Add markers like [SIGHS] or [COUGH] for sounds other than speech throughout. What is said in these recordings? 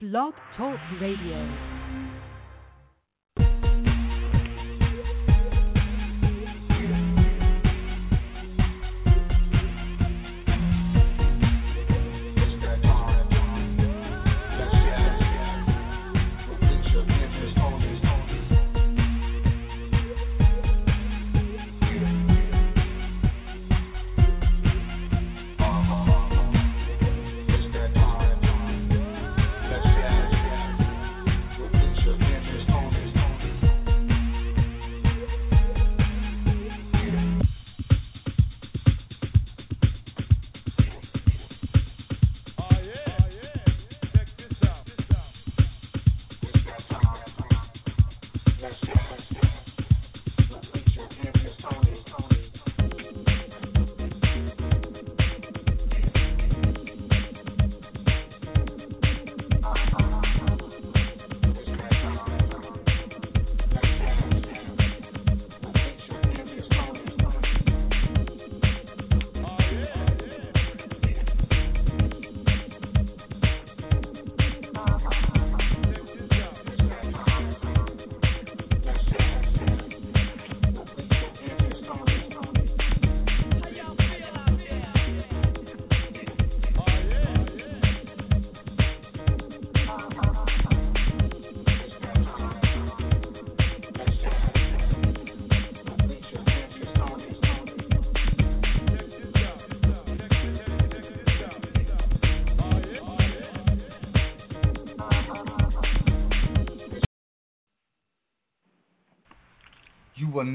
Blog Talk Radio.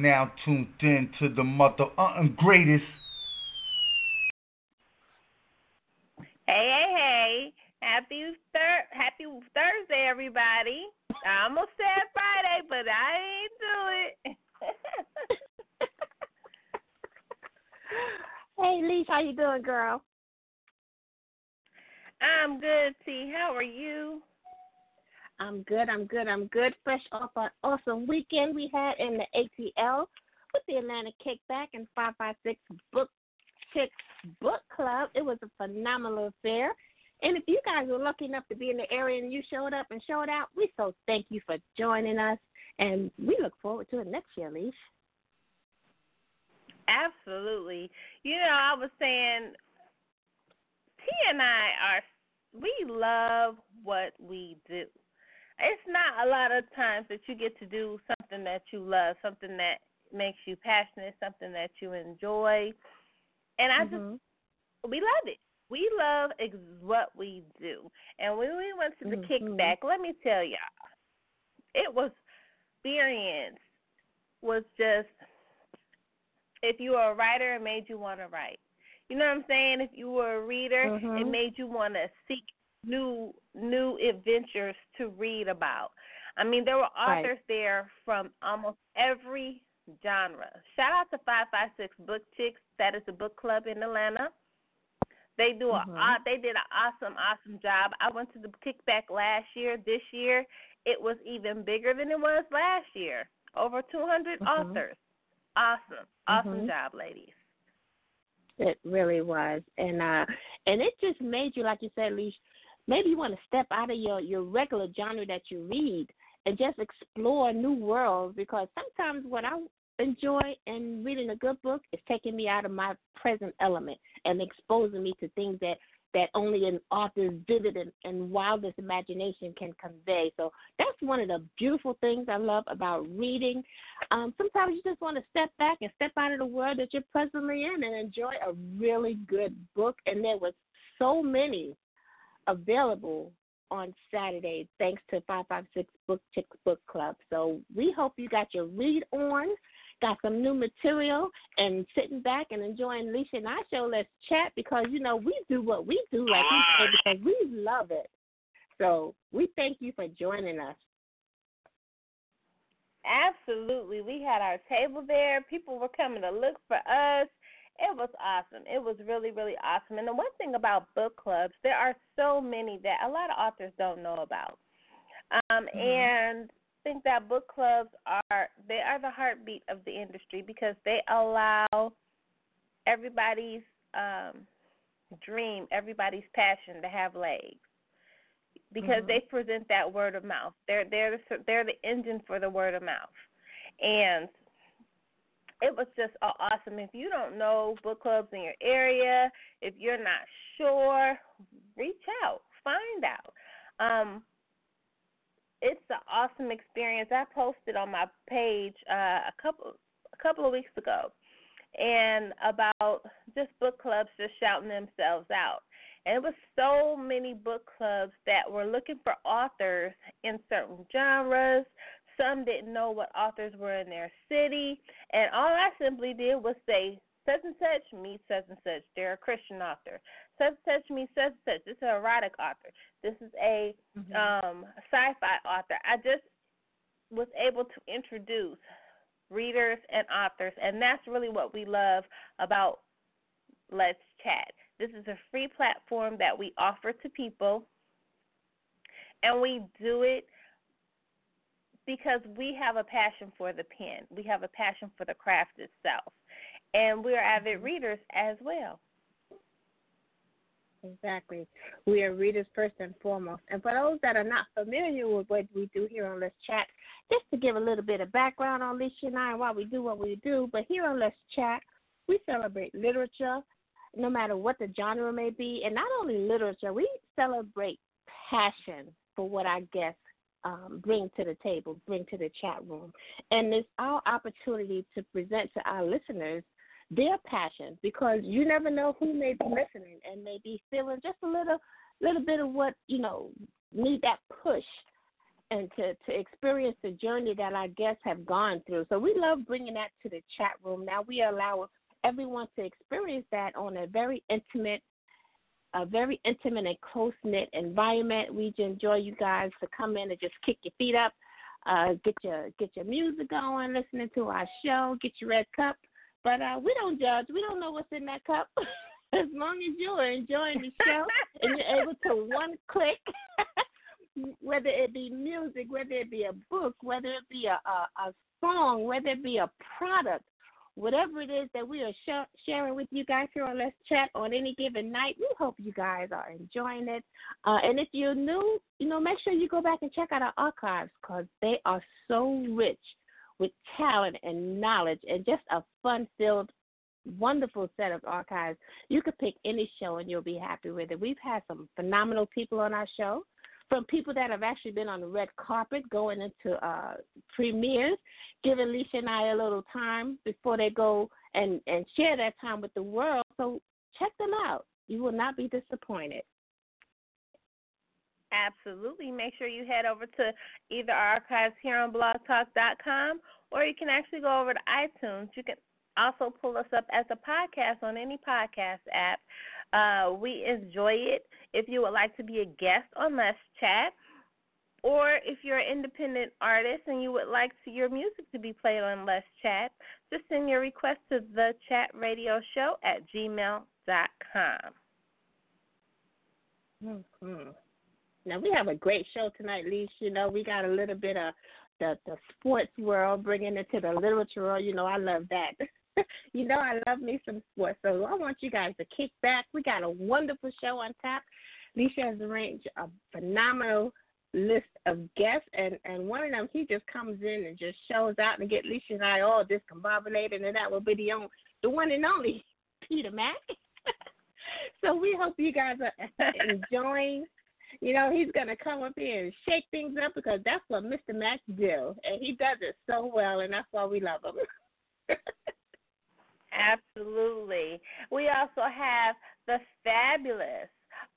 Now tuned in to the mother uh, greatest. Hey, hey, hey! Happy thir- Happy Thursday, everybody. I almost said Friday, but I ain't do it. [LAUGHS] hey, Leash, how you doing, girl? Good. I'm good. I'm good. Fresh off an awesome weekend we had in the ATL with the Atlanta Kickback and 556 Book Chicks Book Club. It was a phenomenal affair. And if you guys were lucky enough to be in the area and you showed up and showed out, we so thank you for joining us. And we look forward to it next year, Leash. Absolutely. You know, I was saying, T and I are, we love what we do it's not a lot of times that you get to do something that you love, something that makes you passionate, something that you enjoy. And I mm-hmm. just we love it. We love ex- what we do. And when we went to the mm-hmm. kickback, let me tell y'all, it was experience was just if you were a writer, it made you want to write. You know what I'm saying? If you were a reader, mm-hmm. it made you want to seek new new adventures to read about. I mean, there were authors right. there from almost every genre. Shout out to Five Five Six Book Chicks. That is a book club in Atlanta. They do mm-hmm. a they did an awesome awesome job. I went to the kickback last year. This year, it was even bigger than it was last year. Over 200 mm-hmm. authors. Awesome, awesome mm-hmm. job, ladies. It really was, and uh, and it just made you, like you said, Leash, maybe you want to step out of your your regular genre that you read and just explore new worlds because sometimes what I enjoy in reading a good book is taking me out of my present element and exposing me to things that that only an author's vivid and, and wildest imagination can convey. So that's one of the beautiful things I love about reading. Um, sometimes you just want to step back and step out of the world that you're presently in and enjoy a really good book. And there was so many available on Saturday thanks to 556 Book Chicks Book Club. So we hope you got your read on, got some new material, and sitting back and enjoying Lissha and I show. Let's chat because, you know, we do what we do, like we say, because we love it. So we thank you for joining us. Absolutely. We had our table there. People were coming to look for us it was awesome. It was really, really awesome. And the one thing about book clubs, there are so many that a lot of authors don't know about. Um, mm-hmm. And I think that book clubs are they are the heartbeat of the industry because they allow everybody's um, dream, everybody's passion to have legs. because Mhm. they present that word of mouth. They're they're the, they're the engine for the word of mouth, and it was just awesome. If you don't know book clubs in your area, if you're not sure, reach out, find out. Um, it's an awesome experience. I posted on my page uh, a couple a couple of weeks ago, and about just book clubs just shouting themselves out. And it was so many book clubs that were looking for authors in certain genres. Some didn't know what authors were in their city, and all I simply did was say such and such meets such and such. They're a Christian author. Such and such meets such and such. This is an erotic author. This is a Mhm. um, sci-fi author. I just was able to introduce readers and authors, and that's really what we love about Let's Chat. This is a free platform that we offer to people, and we do it because we have a passion for the pen. We have a passion for the craft itself, and we're avid mm-hmm. readers as well. Exactly. We are readers first and foremost. And for those that are not familiar with what we do here on Let's Chat, just to give a little bit of background on Alicia and I and why we do what we do, but here on Let's Chat, we celebrate literature, no matter what the genre may be. And not only literature, we celebrate passion for what our guests um, bring to the table, bring to the chat room. And it's our opportunity to present to our listeners their passion because you never know who may be listening and may be feeling just a little little bit of what you know need that push and to to experience the journey that our guests have gone through so we love bringing that to the chat room now we allow everyone to experience that on a very intimate a very intimate and close knit environment we enjoy you guys to come in and just kick your feet up uh get your get your music going listening to our show get your red cup but uh, we don't judge. We don't know what's in that cup. [LAUGHS] as long as you're enjoying the show and you're able to one click, [LAUGHS] whether it be music, whether it be a book, whether it be a, a, a song, whether it be a product, whatever it is that we are sh- sharing with you guys here on Let's Chat on any given night, we hope you guys are enjoying it. Uh, and if you're new, you know, make sure you go back and check out our archives because they are so rich with talent and knowledge and just a fun filled wonderful set of archives. You could pick any show and you'll be happy with it. We've had some phenomenal people on our show, from people that have actually been on the red carpet going into uh, premieres, giving Alicia and I a little time before they go and, and share that time with the world. So check them out. You will not be disappointed. Absolutely. Make sure you head over to either our archives here on blogtalk.com or you can actually go over to iTunes. You can also pull us up as a podcast on any podcast app. Uh, we enjoy it. If you would like to be a guest on Let's Chat, or if you're an independent artist and you would like to, your music to be played on Let's Chat, just send your request to the chat radio show at gmail.com. Mm-hmm. Now we have a great show tonight, Leash. You know, we got a little bit of the the sports world bringing it to the literature world. You know, I love that. [LAUGHS] [LAUGHS] you know, I love me some sports. So I want you guys to kick back. We got a wonderful show on tap. Lissha has arranged a phenomenal list of guests, and and one of them he just comes in and just shows out and get Lissha and I all discombobulated, and that will be the only, the one and only [LAUGHS] Peter Mack. [LAUGHS] so we hope you guys are enjoying. You know, he's gonna come up here and shake things up because that's what Mr. Mack do, and he does it so well, and that's why we love him. Absolutely. We also have the fabulous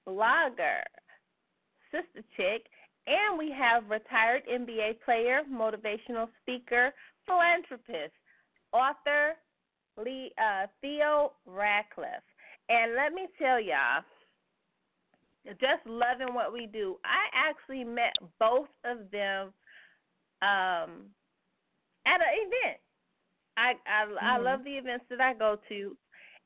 blogger, Sistah Chick, and we have retired NBA player, motivational speaker, philanthropist, author Lee, uh, Theo Radcliffe. And let me tell y'all, just loving what we do. I actually met both of them um, at an event. I I, mm-hmm. I love the events that I go to,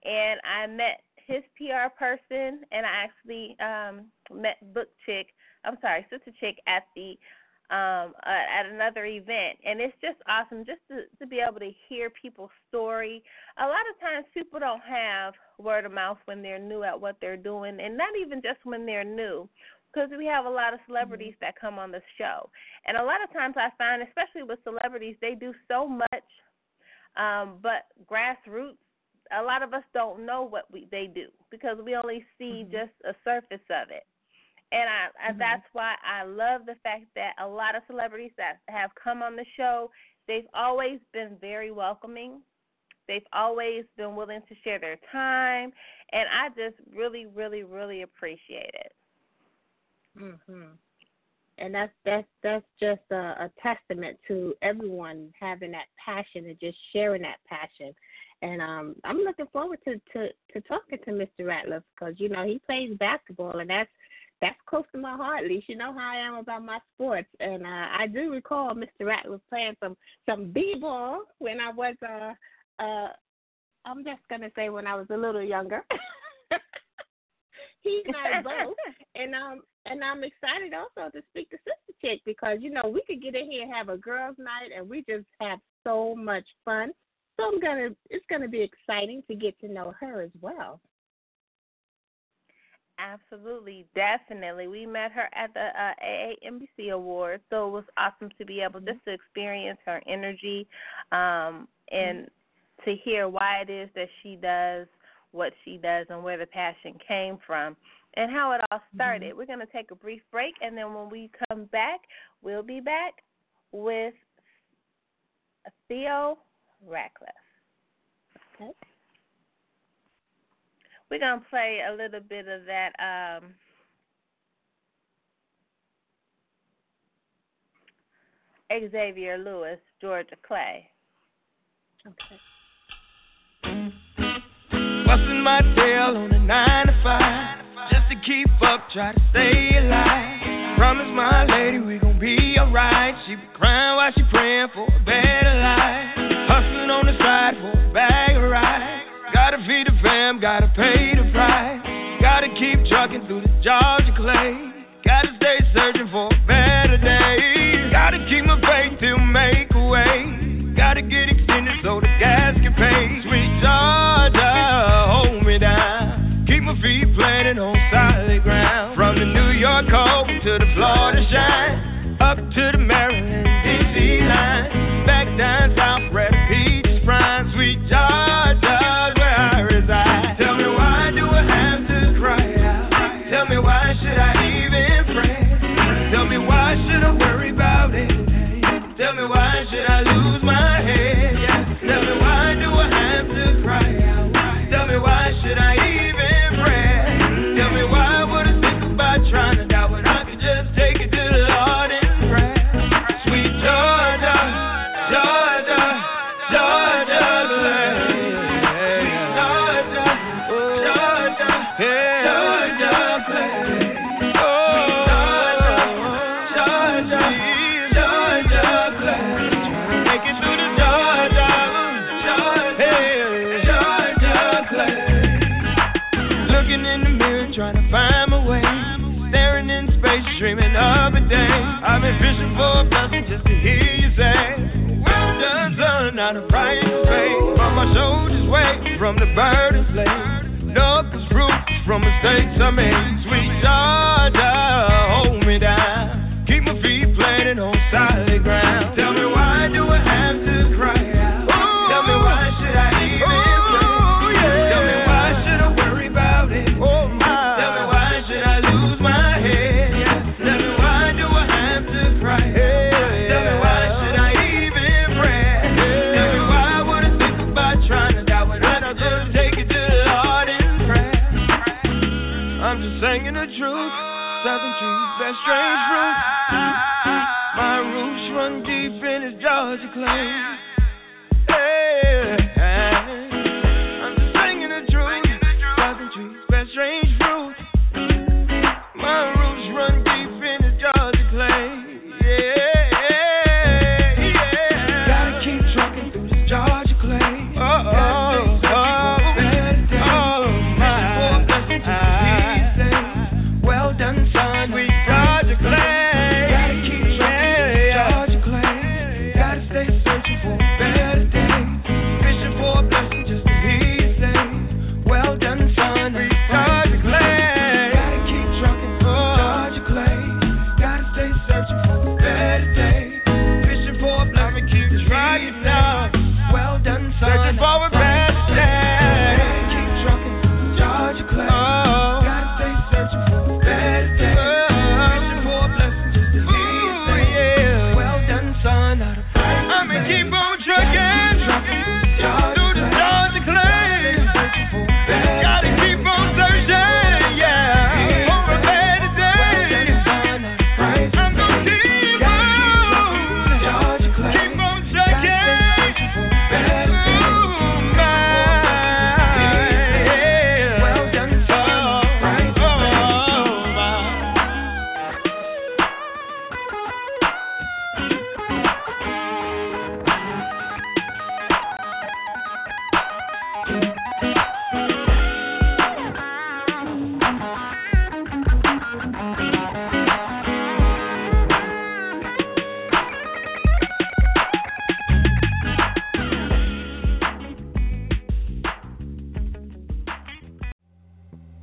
and I met his PR person, and I actually um, met Book Chick. I'm sorry, Sistah Chick at the um, uh, at another event, and it's just awesome just to to be able to hear people's story. A lot of times, people don't have word of mouth when they're new at what they're doing, and not even just when they're new. because we have a lot of celebrities that come on the show, and a lot of times I find, especially with celebrities, they do so much, um, but grassroots. A lot of us don't know what we they do because we only see Mhm. just a surface of it, and I, I Mhm. that's why I love the fact that a lot of celebrities that have come on the show, they've always been very welcoming. They've always been willing to share their time, and I just really, really, really appreciate it. Mhm. And that's that's that's just a, a testament to everyone having that passion and just sharing that passion. And um, I'm looking forward to to to talking to Mr. Ratliff because you know he plays basketball and that's that's close to my heart. At least you know how I am about my sports. And uh, I do recall Mr. Ratliff playing some some b-ball when I was uh uh I'm just gonna say when I was a little younger. [LAUGHS] he and I both and um and I'm excited also to speak to Sistah Chick because you know we could get in here and have a girls' night and we just have so much fun. So I'm gonna it's gonna be exciting to get to know her as well. Absolutely, definitely. We met her at the uh, AAMBC Awards, so it was awesome to be able just to experience her energy um, and to hear why it is that she does what she does and where the passion came from and how it all started. We're going to take a brief break, and then when we come back, we'll be back with Theo Ratcliffe. Okay. We're gonna play a little bit of that um Xavier Lewis, Georgia Clay. Okay. Busting my tail on a nine to five. Keep up, try to stay alive. Promise my lady we gon' be alright. She be crying while she praying for a better life. Hustling on the side for a bag of rice. Gotta feed the fam, gotta pay the price. Gotta keep trucking through the Georgia clay. Gotta stay searching for a better day. Gotta keep my faith till make a way. Gotta get extended so the gas can pay. Sweet Georgia, hold me down. Keep my feet planted on the New to the Florida shine. Up to the Maryland, DC line. Back down south from the burden slave. Knuckles fruit from mistakes I made.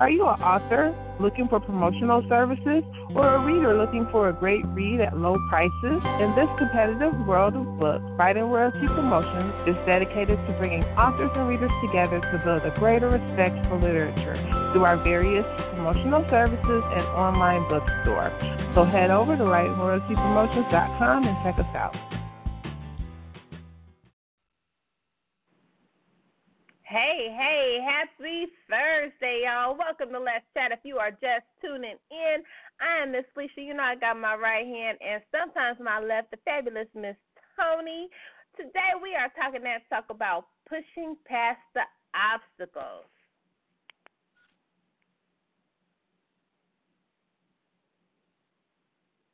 Are you an author looking for promotional services or a reader looking for a great read at low prices? In this competitive world of books, Writing Royalty Promotions is dedicated to bringing authors and readers together to build a greater respect for literature through our various promotional services and online bookstore. So head over to writingroyaltypromotions.com and check us out. Hey, hey, happy Thursday, y'all. Welcome to Let's Chat. If you are just tuning in, I am Miss Felicia. You know I got my right hand and sometimes my left, the fabulous Miss Toni. Today we are talking that talk about pushing past the obstacles.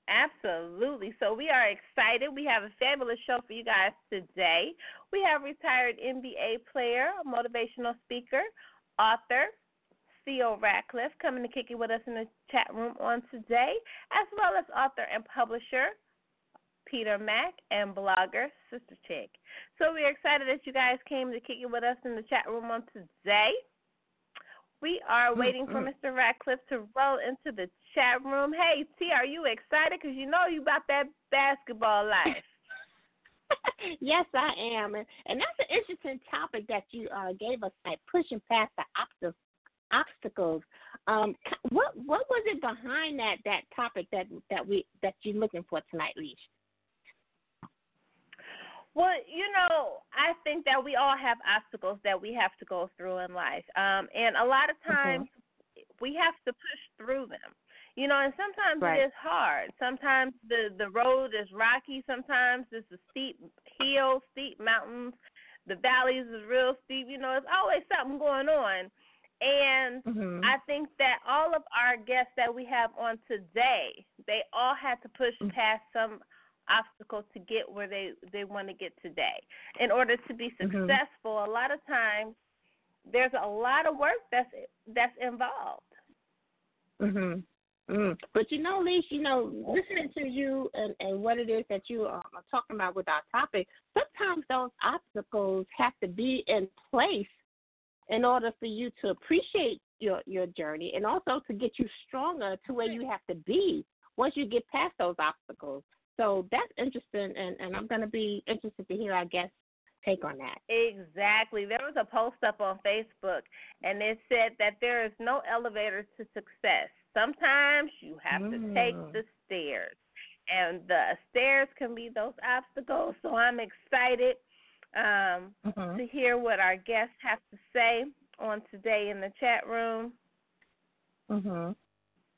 Absolutely. So we are excited. We have a fabulous show for you guys today. We have retired NBA player, motivational speaker, author, Theo Ratcliffe coming to kick it with us in the chat room on today, as well as author and publisher Peter Mack and blogger Sistah Chick. So we're excited that you guys came to kick it with us in the chat room on today. We are waiting for mm-hmm. Mr. Ratcliffe to roll into the chat room. Hey, T, are you excited? Because you know you about that basketball life. [LAUGHS] [LAUGHS] yes, I am, and, and that's an interesting topic that you uh, gave us, like pushing past the obstacles. Um, what what was it behind that that topic that that we that you're looking for tonight, Leash? Well, you know, I think that we all have obstacles that we have to go through in life. Um, and a lot of mm-hmm. times mm-hmm. we have to push through them. You know, and sometimes right. it is hard. Sometimes the the road is rocky. Sometimes it's a steep hill, steep mountains. The valleys is real steep. You know, it's always something going on. And mm-hmm. I think that all of our guests that we have on today, they all had to push mm-hmm. past some obstacle to get where they they want to get today. In order to be mm-hmm. successful, mm-hmm. a lot of times there's a lot of work that's that's involved. Mhm. Mm. But you know, Leash, you know, listening to you and, and what it is that you are talking about with our topic, sometimes those obstacles have to be in place in order for you to appreciate your your journey and also to get you stronger to where you have to be once you get past those obstacles. So that's interesting, and, and I'm going to be interested to hear our guest take on that. Exactly. There was a post up on Facebook, and it said that there is no elevator to success. Sometimes you have mm. to take mm. the stairs, and the stairs can be those obstacles. So I'm excited um, mm-hmm. to hear what our guests have to say on today in the chat room. Mhm.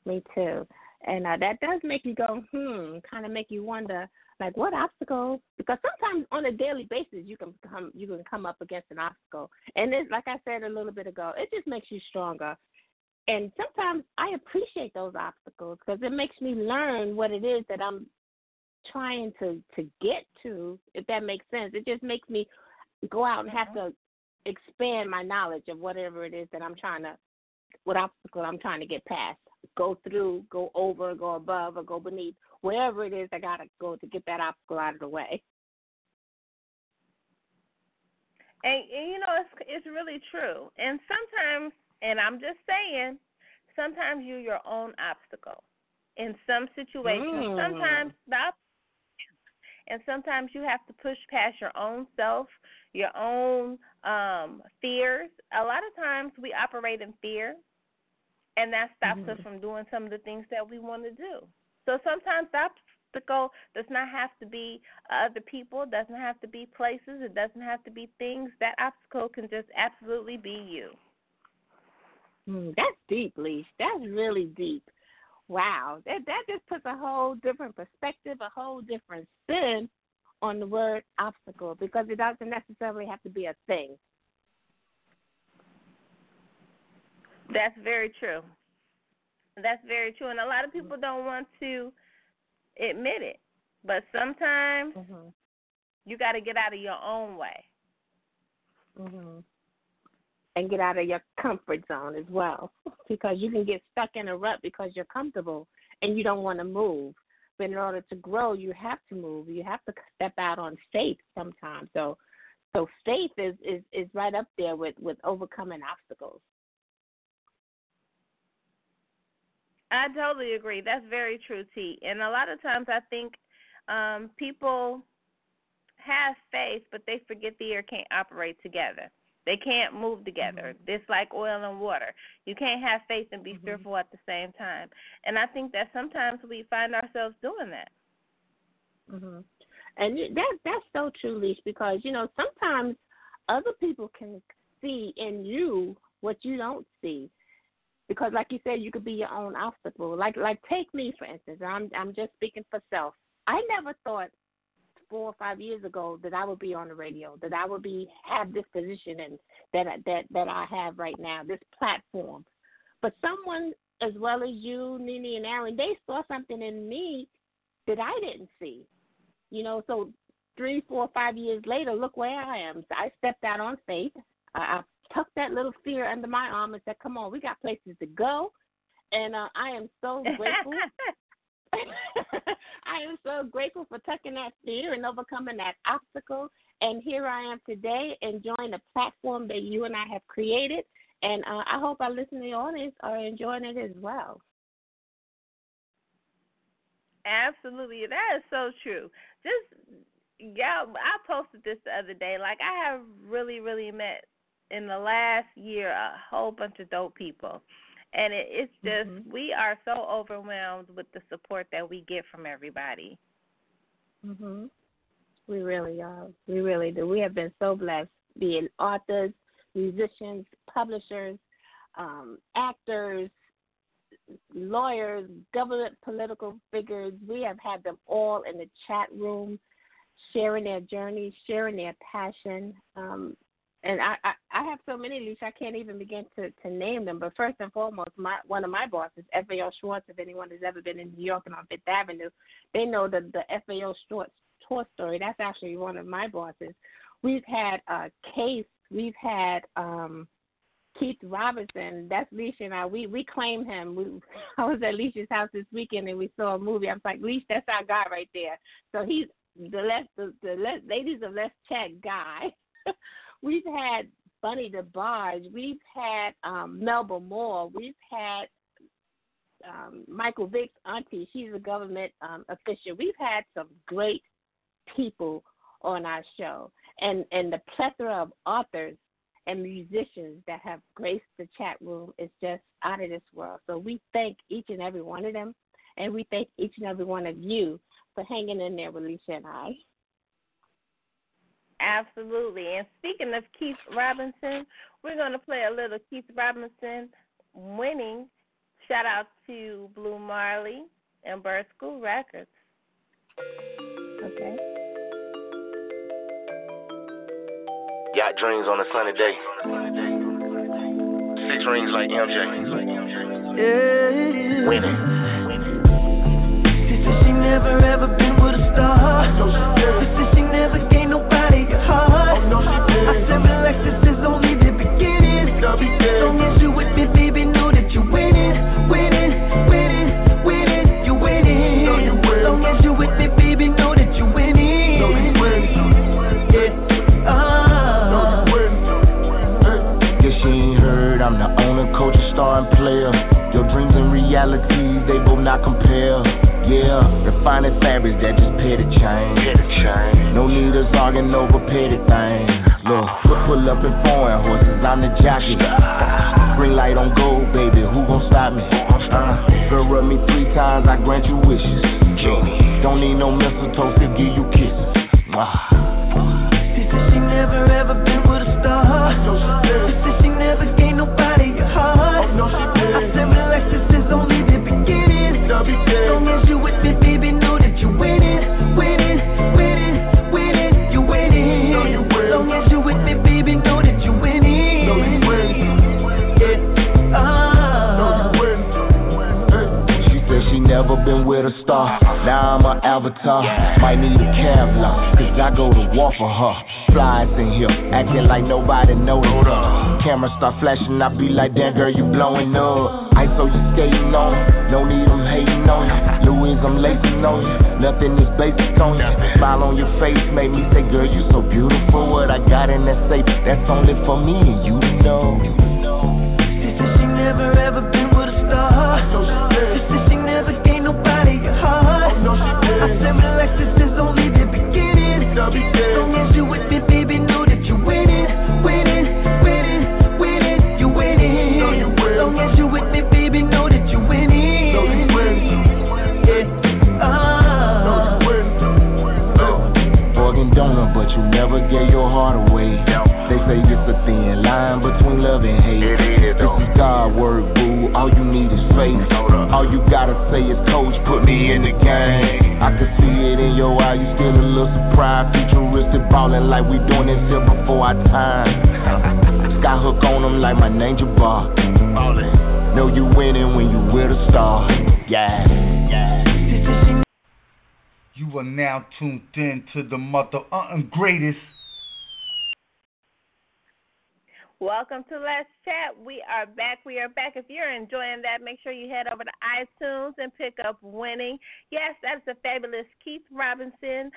Me too. And uh, that does make you go, hmm, kind of make you wonder, like what obstacles? Because sometimes on a daily basis you can come you can come up against an obstacle, and it's like I said a little bit ago, it just makes you stronger. And sometimes I appreciate those obstacles because it makes me learn what it is that I'm trying to to get to. If that makes sense, it just makes me go out and have mm-hmm. to expand my knowledge of whatever it is that I'm trying to, what obstacle I'm trying to get past go through, go over, go above, or go beneath, wherever it is I got to go to get that obstacle out of the way. And, and you know, it's it's really true. And sometimes, and I'm just saying, sometimes you're your own obstacle. In some situations, mm. sometimes the and sometimes you have to push past your own self, your own um fears. A lot of times we operate in fear and that stops mm-hmm. us from doing some of the things that we want to do. So sometimes the obstacle does not have to be other people, it doesn't have to be places, it doesn't have to be things. That obstacle can just absolutely be you. Mm, that's deep, Leash. That's really deep. Wow, that that just puts a whole different perspective, a whole different spin on the word obstacle because it doesn't necessarily have to be a thing. That's very true. That's very true, and a lot of people don't want to admit it. But sometimes mm-hmm. you got to get out of your own way. Mhm. And get out of your comfort zone as well, because you can get stuck in a rut because you're comfortable and you don't want to move. But in order to grow, you have to move. You have to step out on faith sometimes. So, so faith is is is right up there with with overcoming obstacles. I totally agree. That's very true, T. And a lot of times I think um people have faith, but they forget the air can't operate together. They can't move together. Mm-hmm. It's like oil and water. You can't have faith and be Mhm. fearful at the same time. And I think that sometimes we find ourselves doing that. hmm And that that's so true, Leash, because you know sometimes other people can see in you what you don't see. Because, like you said, you could be your own obstacle. Like, like take me for instance. I'm I'm just speaking for self. I never thought four or five years ago that I would be on the radio, that I would be have this position and that I- that that I have right now, this platform. But someone as well as you, Nene and Aaron, they saw something in me that I didn't see. You know, so three, four, five years later, look where I am. So I stepped out on faith. I, I tucked that little fear under my arm and said, "Come on, we got places to go." And uh, I am so [LAUGHS] grateful. [LAUGHS] I am so grateful for tucking that fear and overcoming that obstacle. And here I am today, enjoying the platform that you and I have created. And uh, I hope our listening audience are enjoying it as well. Absolutely, that is so true. Just yeah, I posted this the other day. Like I have really, really met in the last year a whole bunch of dope people, and it, it's just Mhm. we are so overwhelmed with the support that we get from everybody. Mhm. We really are. We really do. We have been so blessed, being authors, musicians, publishers, um, actors, lawyers, government political figures. We have had them all in the chat room, sharing their journey, sharing their passion. Um, and I, I, I have so many, Leash, I can't even begin to, to name them. But first and foremost, my one of my bosses, FAO Schwarz. If anyone has ever been in New York and on Fifth Avenue, they know the the FAO Schwarz tour story. That's actually one of my bosses. We've had uh, Case. We've had um, Keith Robinson. That's Leash and I. We we claim him. We, [LAUGHS] I was at Leash's house this weekend and we saw a movie. I was like, Leash, that's our guy right there. So he's the less the, the less, ladies of less check guy. [LAUGHS] We've had Bunny DeBarge. We've had um, Melba Moore. We've had um, Michael Vick's auntie. She's a government um, official. We've had some great people on our show, and and the plethora of authors and musicians that have graced the chat room is just out of this world. So we thank each and every one of them, and we thank each and every one of you for hanging in there with Lisa and I. Absolutely. And speaking of Keith Robinson, we're going to play a little Keith Robinson winning. Shout out to Blue Marley and Bird School Records. Okay. Got dreams on a sunny day. Six rings like MJ. Yeah. Winning. She said she never ever been with a star. She said she realities, they both not compare. Yeah, refining fabrics that just pay the chain. No need us arguing over petty things. Look, pull, pull up in foreign horses, I'm the jockey. Green light on gold, baby, who gon' stop me? Uh, girl, rub me three times, I grant you wishes. Don't need no mistletoe to give you kisses. Mwah. A star. Now I'm an avatar. Might need a Kevlar, cause I go to war for her. Flies in here, acting like nobody her. Camera start flashing, I be like, damn girl, you blowing up. I saw you skating on, no need them hating on you. Louis, I'm lacing on you. Nothing is basic on you. Smile on your face made me say, girl, you so beautiful. What I got in that safe, that's only for me and you know. She said she never you gave your heart away. They say it's a thin line between love and hate. This is God word, boo. All you need is faith. All you gotta say is, Coach, put me in the game. I can see it in your eye, you still a little surprised. Futuristic ballin' like we doing this here before our time. [LAUGHS] Skyhook on them like my name Jabbar. Know you winning when you with a star. Yeah, yeah. You are now tuned in to the mother uh, greatest. Welcome to Let's Chat. We are back. We are back. If you're enjoying that, make sure you head over to iTunes and pick up Winning. Yes, that's the fabulous Keith Robinson,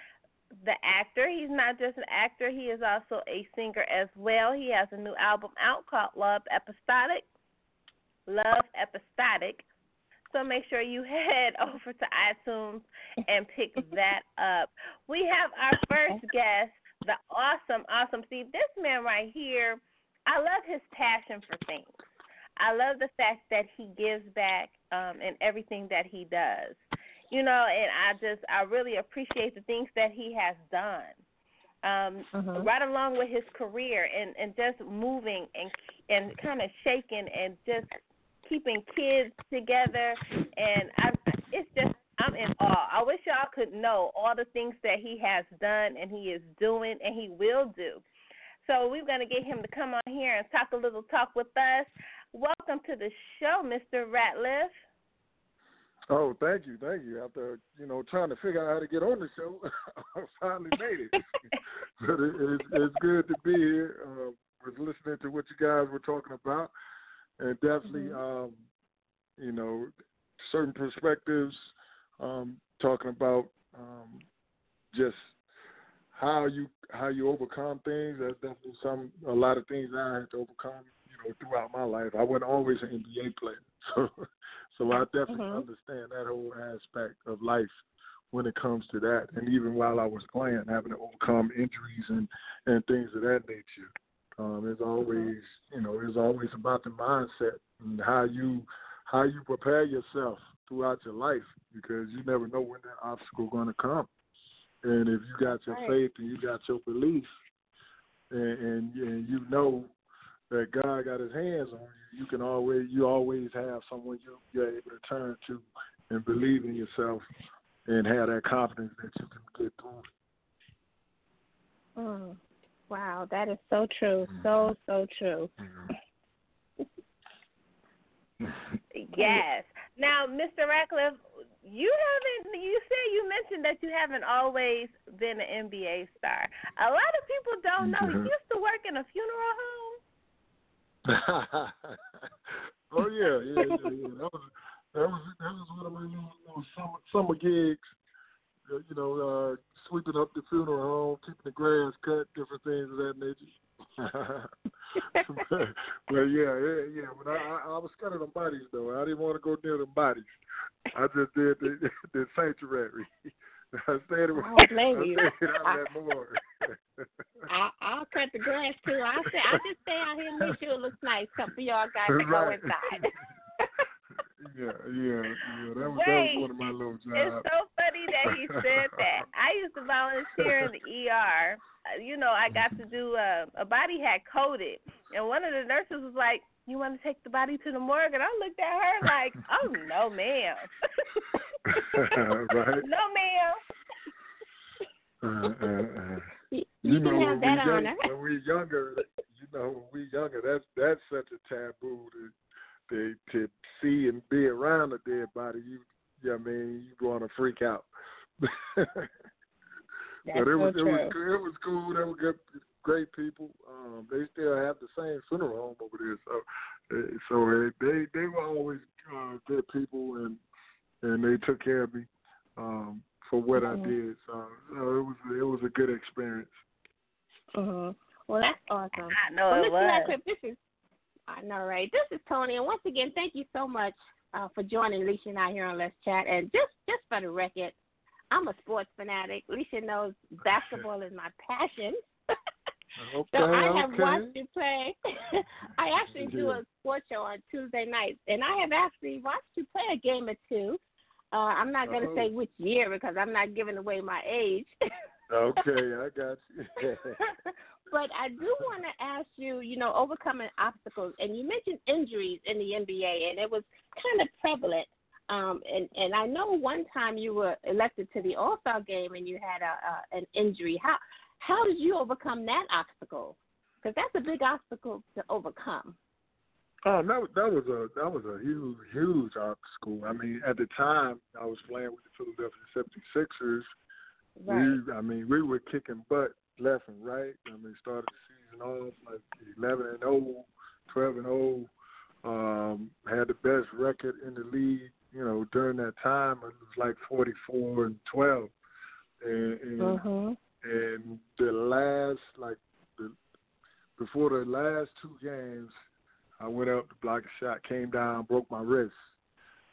the actor. He's not just an actor, he is also a singer as well. He has a new album out called Love Episodic. Love Episodic. So make sure you [LAUGHS] head over to iTunes and pick that up. We have our first [LAUGHS] guest, the awesome, awesome. See, this man right here, I love his passion for things. I love the fact that he gives back um, in everything that he does. You know, and I just, I really appreciate the things that he has done. Um, Mhm. right along with his career and and just moving and and kind of shaking and just keeping kids together and I it's just I'm in awe. I wish y'all could know all the things that he has done and he is doing and he will do. So we're gonna get him to come on here and talk a little talk with us. Welcome to the show, Mr. Ratliff. Oh, thank you, thank you. After you know trying to figure out how to get on the show, [LAUGHS] I finally made it. [LAUGHS] but it, it's, it's good to be here. Uh, was listening to what you guys were talking about, and definitely, um, you know, certain perspectives. Um, talking about um, just how you how you overcome things. That's definitely some a lot of things I had to overcome. You know, throughout my life, I wasn't always an NBA player, [LAUGHS] so so I definitely Mhm. understand that whole aspect of life when it comes to that. And even while I was playing, having to overcome injuries and and things of that nature. Um, it's always you know it's always about the mindset and how you how you prepare yourself throughout your life because you never know when that obstacle is going to come. And if you got your Right. faith and you got your belief, and, and and you know that God got His hands on you, you can always you always have someone you you're able to turn to and believe in yourself and have that confidence that you can get through. Mm. Wow, that is so true. So so true. [LAUGHS] Yes. Now, Mr. Ratcliffe, you haven't. You said you mentioned that you haven't always been an NBA star. A lot of people don't know. You Mhm. used to work in a funeral home. [LAUGHS] oh yeah, yeah, yeah, yeah. That was that was that was one of my little, little summer summer gigs. Uh, you know, uh, sweeping up the funeral home, keeping the grass cut, different things of that nature. [LAUGHS] but, but yeah, yeah, yeah. But I, I, I was scared of them bodies though. I didn't want to go near them bodies. I just did the, [LAUGHS] the sanctuary. [LAUGHS] I stayed oh, away. I don't blame I you. stayed out of that more. I I'll cut the grass too. I'll say I'll just stay out here and make sure it looks nice. Couple of y'all guys to go inside. Yeah, yeah, yeah. That was that was one of my little jobs. It's so funny that he said that. I used to volunteer in the ER. Uh, You know, I got to do a, a body had coded, and one of the nurses was like, "You want to take the body to the morgue?" And I looked at her like, [LAUGHS] "Oh no, ma'am." [LAUGHS] Right. No, ma'am. Uh, uh, uh. you You you know, can when have we, that young, honor. when we younger, you know, when we younger, that's that's such a taboo to to, to see and be around a dead body. You, yeah, I mean, you want to freak out. [LAUGHS] But it was so it was true. it was cool. They were good, great people. Um, they still have the same funeral home over there, so uh, so uh, they they were always uh, good people, and and they took care of me um, for what Mhm. I did. So, so it was it was a good experience. Mhm. Well, that's awesome. I know well, it was. Ratliff, this is I know, right? This is Toni, and once again, thank you so much uh, for joining Lissha and I here on Let's Chat. And just just for the record, I'm a sports fanatic. Lissha knows basketball is my passion. [LAUGHS] Okay, So I have okay. watched you play. [LAUGHS] I actually do a sports show on Tuesday nights, and I have actually watched you play a game or two. Uh, I'm not going to Oh. say which year because I'm not giving away my age. [LAUGHS] Okay, I got you. [LAUGHS] [LAUGHS] but I do want to ask you, you know, overcoming obstacles, and you mentioned injuries in the NBA, and it was kind of prevalent. Um, and and I know one time you were elected to the All Star game, and you had a, a an injury. How how did you overcome that obstacle? Because that's a big obstacle to overcome. Oh, that was that was a that was a huge huge obstacle. I mean, at the time I was playing with the Philadelphia 76ers. Right. We, I mean, we were kicking butt left and right. I mean, started the season off like 11 and 0, 12 and 0. Um, had the best record in the league. You know, during that time it was like 44 and 12. And and, Mhm. and the last like the before the last two games, I went up to block a shot, came down, broke my wrist.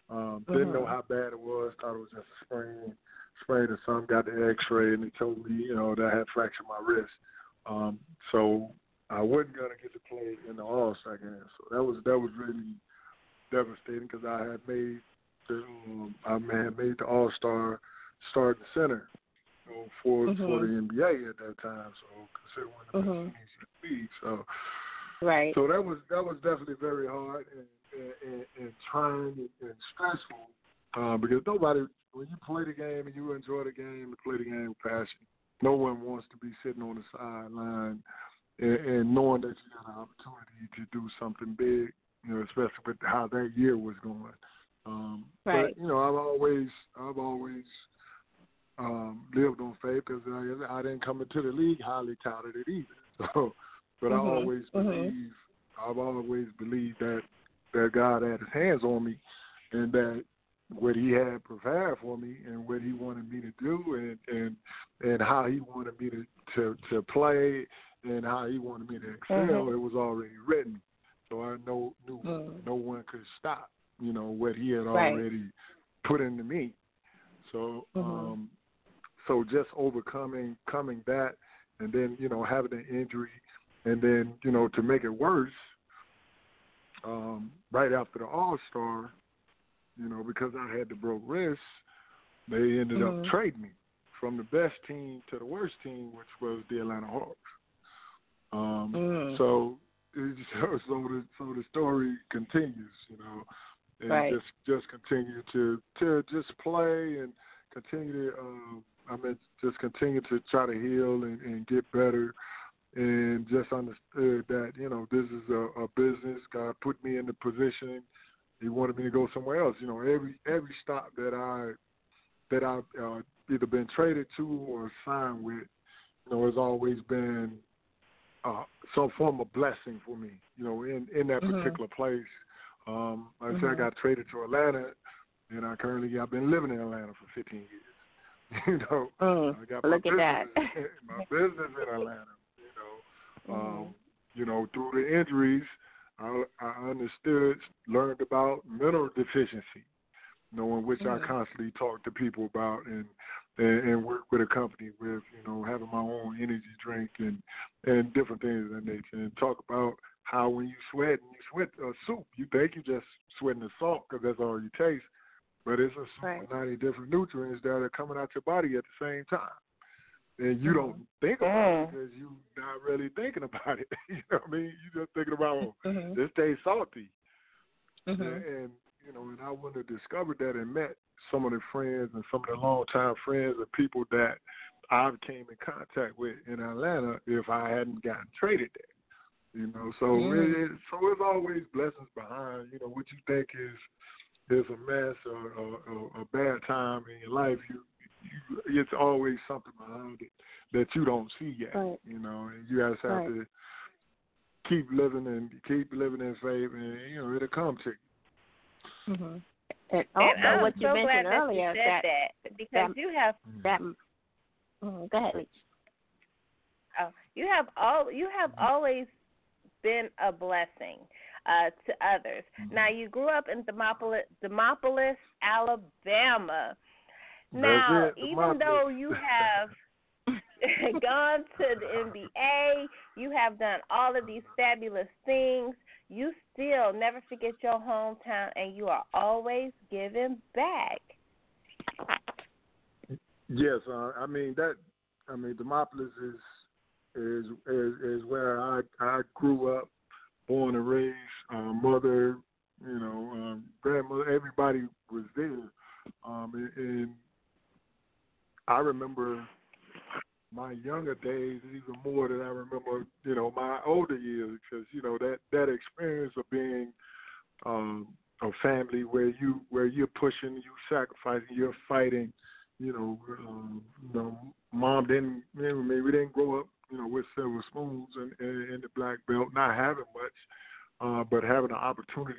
Um, didn't know Mhm. how bad it was. Thought it was just a sprain, sprain or something. Got the X-ray, and they told me, you know, that I had fractured my wrist. Um, so I wasn't gonna get to play in the All Star game. So that was that was really devastating because I had made the um, I had made the All Star starting center you know, for for the. NBA at that time. So considered one of the Mhm. best teams in the league. So Right. so that was that was definitely very hard and and, and, and trying and, and stressful uh, because nobody when you play the game and you enjoy the game and play the game with passion, no one wants to be sitting on the sideline and, and knowing that you got an opportunity to do something big. You know, especially with how that year was going. Um, Right. But you know, I've always I've always um, lived on faith because I, I didn't come into the league highly touted either. [LAUGHS] So, but I Mhm, always mhm. believe I've always believed that that God had His hands on me, and that what He had prepared for me, and what He wanted me to do, and and and how He wanted me to to to play, and how He wanted me to excel, Mhm. it was already written. So I know knew Mm. no one could stop, you know, what He had Right. already put into me. So Mhm. um so just overcoming coming that and then, you know, having an injury and then, you know, to make it worse, um, right after the All Star, you know, because I had the broke wrist, they ended Mhm. up trading me from the best team to the worst team, which was the Atlanta Hawks. Um, Mm. So, [LAUGHS] so so the so the story continues, you know, and Right. just just continue to to just play and continue to um, I mean just continue to try to heal and, and get better and just understood that you know this is a, a business. God put me in the position. He wanted me to go somewhere else. You know, every every stop that I that I've uh, either been traded to or signed with, you know, has always been uh, some form of blessing for me. You know, in in that Mhm. particular place. Um, like I said, I Mhm. got traded to Atlanta, and I currently I've been living in Atlanta for 15 years. [LAUGHS] you know, Mm. I got Look my at business, that. my business in Atlanta. You know, [LAUGHS] Mhm. um, you know, through the injuries, I, I understood, learned about mental deficiency, you know, in which I Mhm. constantly talk to people about and, and and work with a company with, you know, having my own energy drink and and different things of that nature, and talk about how when you sweat and you sweat a soup, you think you're just sweating the salt because that's all you taste, but it's a soup Right. with 90 different nutrients that are coming out your body at the same time. And you don't think about Mm. it because you're not really thinking about it. [LAUGHS] you know what I mean? You're just thinking about, oh, Mhm. this tastes salty. Mhm. And, and, you know, and I wouldn't have discovered that and met some of the friends and some of the longtime friends and people that I've came in contact with in Atlanta if I hadn't gotten traded there. You know, so Mhm. it, so there's always blessings behind. You know, what you think is is a mess or, or, or a bad time in your life, you, you it's always something behind it that you don't see yet. Right. You know, and you just have Right. to keep living and keep living in faith, and you know it'll come to you. Mhm. And and also, I'm what you so mentioned glad that earlier you said that, because that- you have that mm, go ahead, Lissha. oh, you have all you have always been a blessing uh, to others. Now you grew up in Demopolis, Demopolis, Alabama. Now, even though you [LAUGHS] have [LAUGHS] gone to the NBA, you have done all of these fabulous things. You still never forget your hometown, and you are always giving back. Yes, uh, I mean that I mean, Demopolis is is is, is where I I grew up, born and raised. Uh, mother, you know, um, grandmother, everybody was there, um, and, and I remember my younger days even more than I remember, you know, my older years because you know that that experience of being um, a family where you where you're pushing, you sacrificing, you're fighting. You know, um, you know, mom didn't. You know, maybe we didn't grow up, you know, with silver spoons and in, the black belt, not having much, uh, but having an opportunity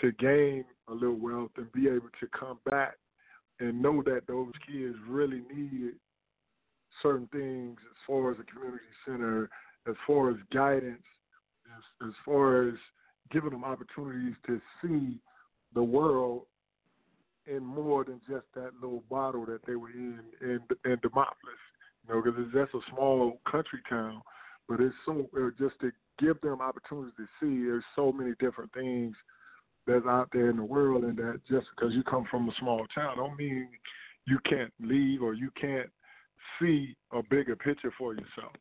to gain a little wealth and be able to come back and know that those kids really needed certain things as far as a community center, as far as guidance, as, as far as giving them opportunities to see the world in more than just that little bottle that they were in in, in Demopolis. You know, because it's just a small country town, but it's so uh, just to give them opportunities to see. There's so many different things that's out there in the world, and that just because you come from a small town don't mean you can't leave or you can't see a bigger picture for yourself.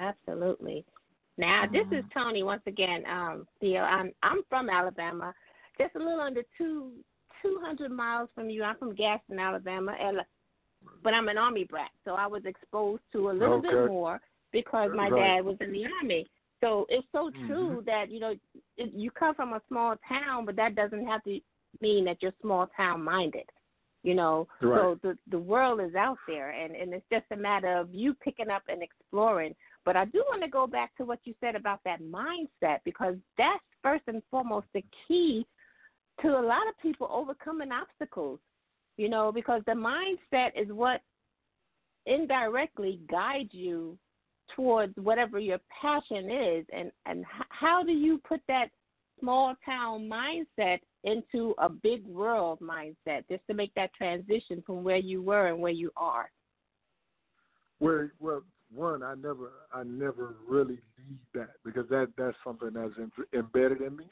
Absolutely. Now, this is Mm-hmm. Toni once again. Um, Theo, I'm I'm from Alabama, just a little under two two hundred miles from you. I'm from Gaston, Alabama, and but I'm an Army brat, so I was exposed to a little bit more because my Right. dad was in the Army. So it's so Mm-hmm. true that you know it, you come from a small town, but that doesn't have to mean that you're small town minded. You know, Right. so the the world is out there, and and it's just a matter of you picking up and exploring. But I do want to go back to what you said about that mindset because that's first and foremost the key to a lot of people overcoming obstacles. You know, because the mindset is what indirectly guides you towards whatever your passion is and and how do you put that small town mindset into a big world mindset just to make that transition from where you were and where you are Where well, one, I never, I never really need that because that that's something that's em- embedded in me.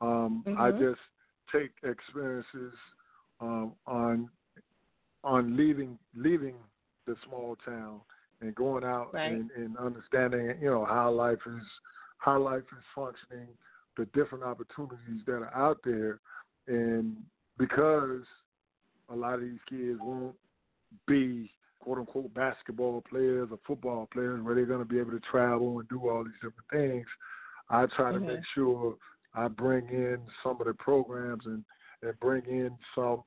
Um, I Mhm. just take experiences um, on on leaving leaving the small town and going out Right. and, and understanding, you know, how life is how life is functioning, the different opportunities that are out there, and because a lot of these kids won't be quote unquote basketball players or football players where they're going to be able to travel and do all these different things. I try to Mhm. make sure I bring in some of the programs and and bring in some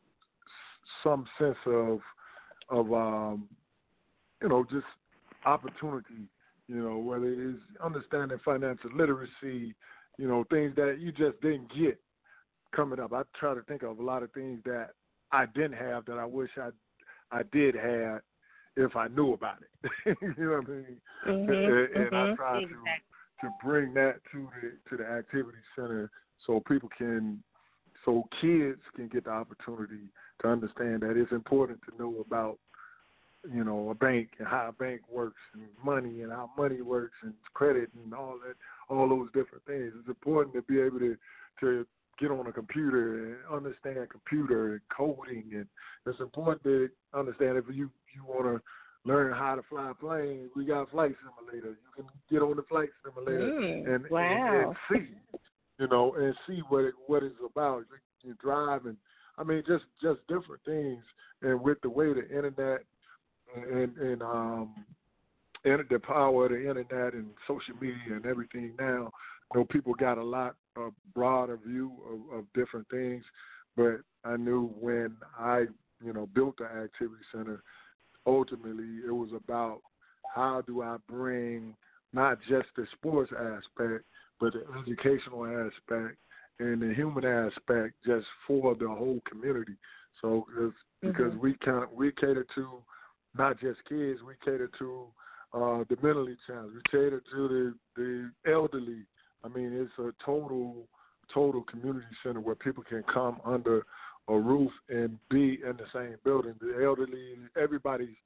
some sense of of um you know just opportunity you know whether it's understanding financial literacy you know things that you just didn't get coming up. I try to think of a lot of things that i didn't have that i wish i i did have if i knew about it. [LAUGHS] You know what i mean? Mhm, and, and i mhm. try to to bring that to the to the activity center so people can so kids can get the opportunity to understand that it's important to know about you know a bank and how a bank works and money and how money works and credit and all that all those different things. It's important to be able to to get on a computer and understand computer and coding and it's important to understand if you you want to learn how to fly a plane we got flight simulator. You can get on the flight simulator Mm, and, and and see you know, and see what it, what it's about. You, you drive and I mean just just different things, and with the way the internet and and um and the power of the internet and social media and everything now, you know, people got a lot of broader view of, of different things. But I knew when I you know built the activity center, ultimately it was about how do I bring not just the sports aspect but the educational aspect and the human aspect just for the whole community. So because because Mhm. we kind of, we cater to not just kids, we cater to uh, the mentally challenged, we cater to the the elderly. I mean, it's a total total community center where people can come under a roof and be in the same building. The elderly, everybody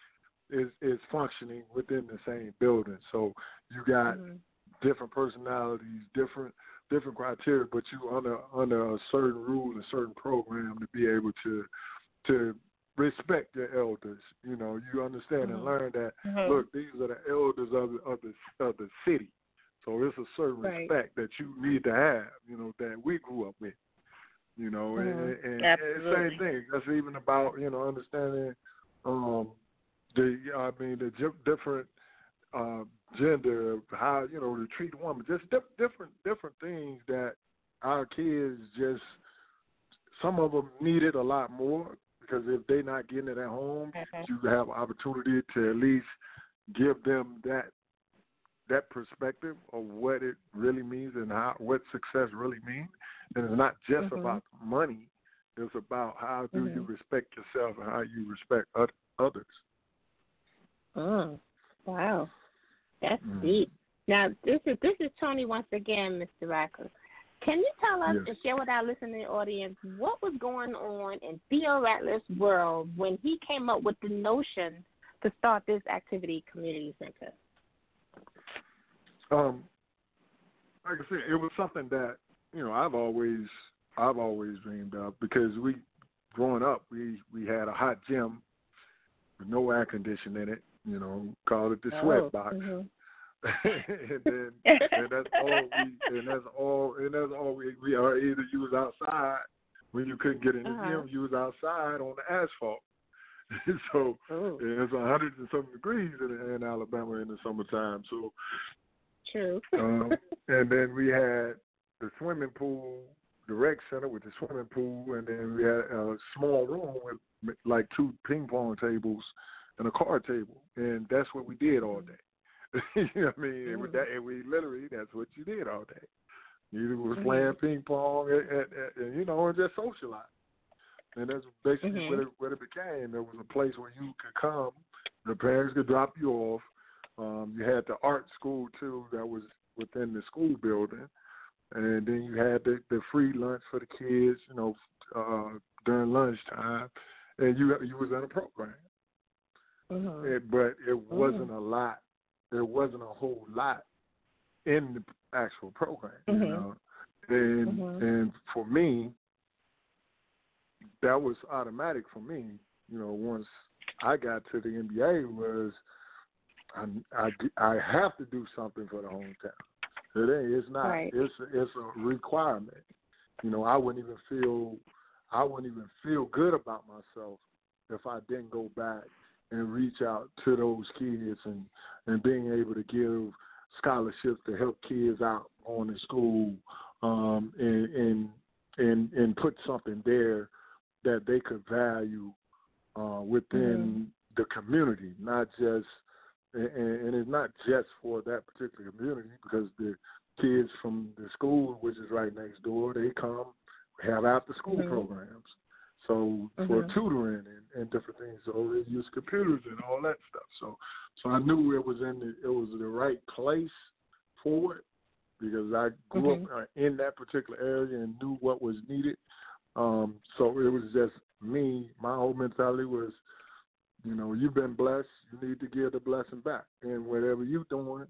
is is functioning within the same building. So you got Mhm. different personalities, different different criteria, but you under under a certain rule, a certain program to be able to to respect your elders. You know, you understand Mhm. and learn that. Mhm. Look, these are the elders of the of the of the city. So it's a certain Right. respect that you need to have. You know that we grew up with. You know, and, Mhm. and, and Absolutely. same thing. That's even about you know understanding um the I mean the di- different uh, gender, how you know to treat a woman, just di- different different things that our kids just some of them need it a lot more because if they're not getting it at home, Mhm. you have opportunity to at least give them that that perspective of what it really means and how what success really means. And it's not just Mhm. about money; it's about how do you Mhm. respect yourself and how you respect oth- others. Mm. Wow. That's Mm. deep. Now this is this is Toni once again, Mr. Racker. Can you tell us Yes. and share with our listening audience what was going on in Theo Ratliff's world when he came up with the notion to start this activity community center? Um, like I said, it was something that you know I've always I've always dreamed of because we growing up we we had a hot gym with no air conditioning in it. You know, called it the sweat Oh, box. mhm. [LAUGHS] [LAUGHS] and then and that's all we and that's all and that's all we we are either you was outside when you couldn't get in the Uh-huh. gym, you was outside on the asphalt. [LAUGHS] so Oh, it's a hundred and some degrees in, in Alabama in the summertime. So true. um, and then we had the swimming pool, the rec center with the swimming pool, and then we had a small room with like two ping pong tables and a card table, and that's what we did all day. [LAUGHS] you know what I mean? And, with that, and we literally that's what you did all day. You was Mhm. playing ping pong and, and, and you know and just socialize. And that's basically Mhm. what it what it became. There was a place where you could come, the parents could drop you off. Um, you had the art school too that was within the school building, and then you had the, the free lunch for the kids, you know, uh, during lunchtime, and you you was in a program. Mhm. It, but it wasn't a lot. There wasn't a whole lot in the actual program, you Mhm. know. And Mhm. and for me, that was automatic for me. You know, once I got to the NBA, was I I, I have to do something for the hometown. It ain't. It's not. Right. It's it's a requirement. You know, I wouldn't even feel I wouldn't even feel good about myself if I didn't go back and reach out to those kids and and being able to give scholarships to help kids out on the school um and and and and put something there that they could value uh within the community not just and, and it's not just for that particular community because the kids from the school which is right next door they come have after school Mhm. programs so for Mhm. tutoring and, and different things. So they use computers and all that stuff. So so i knew it was in the it was the right place for it because i grew Mhm. up uh, in that particular area and knew what was needed. Um so it was just me. My whole mentality was you know you've been blessed. You need to give the blessing back. And whatever you're doing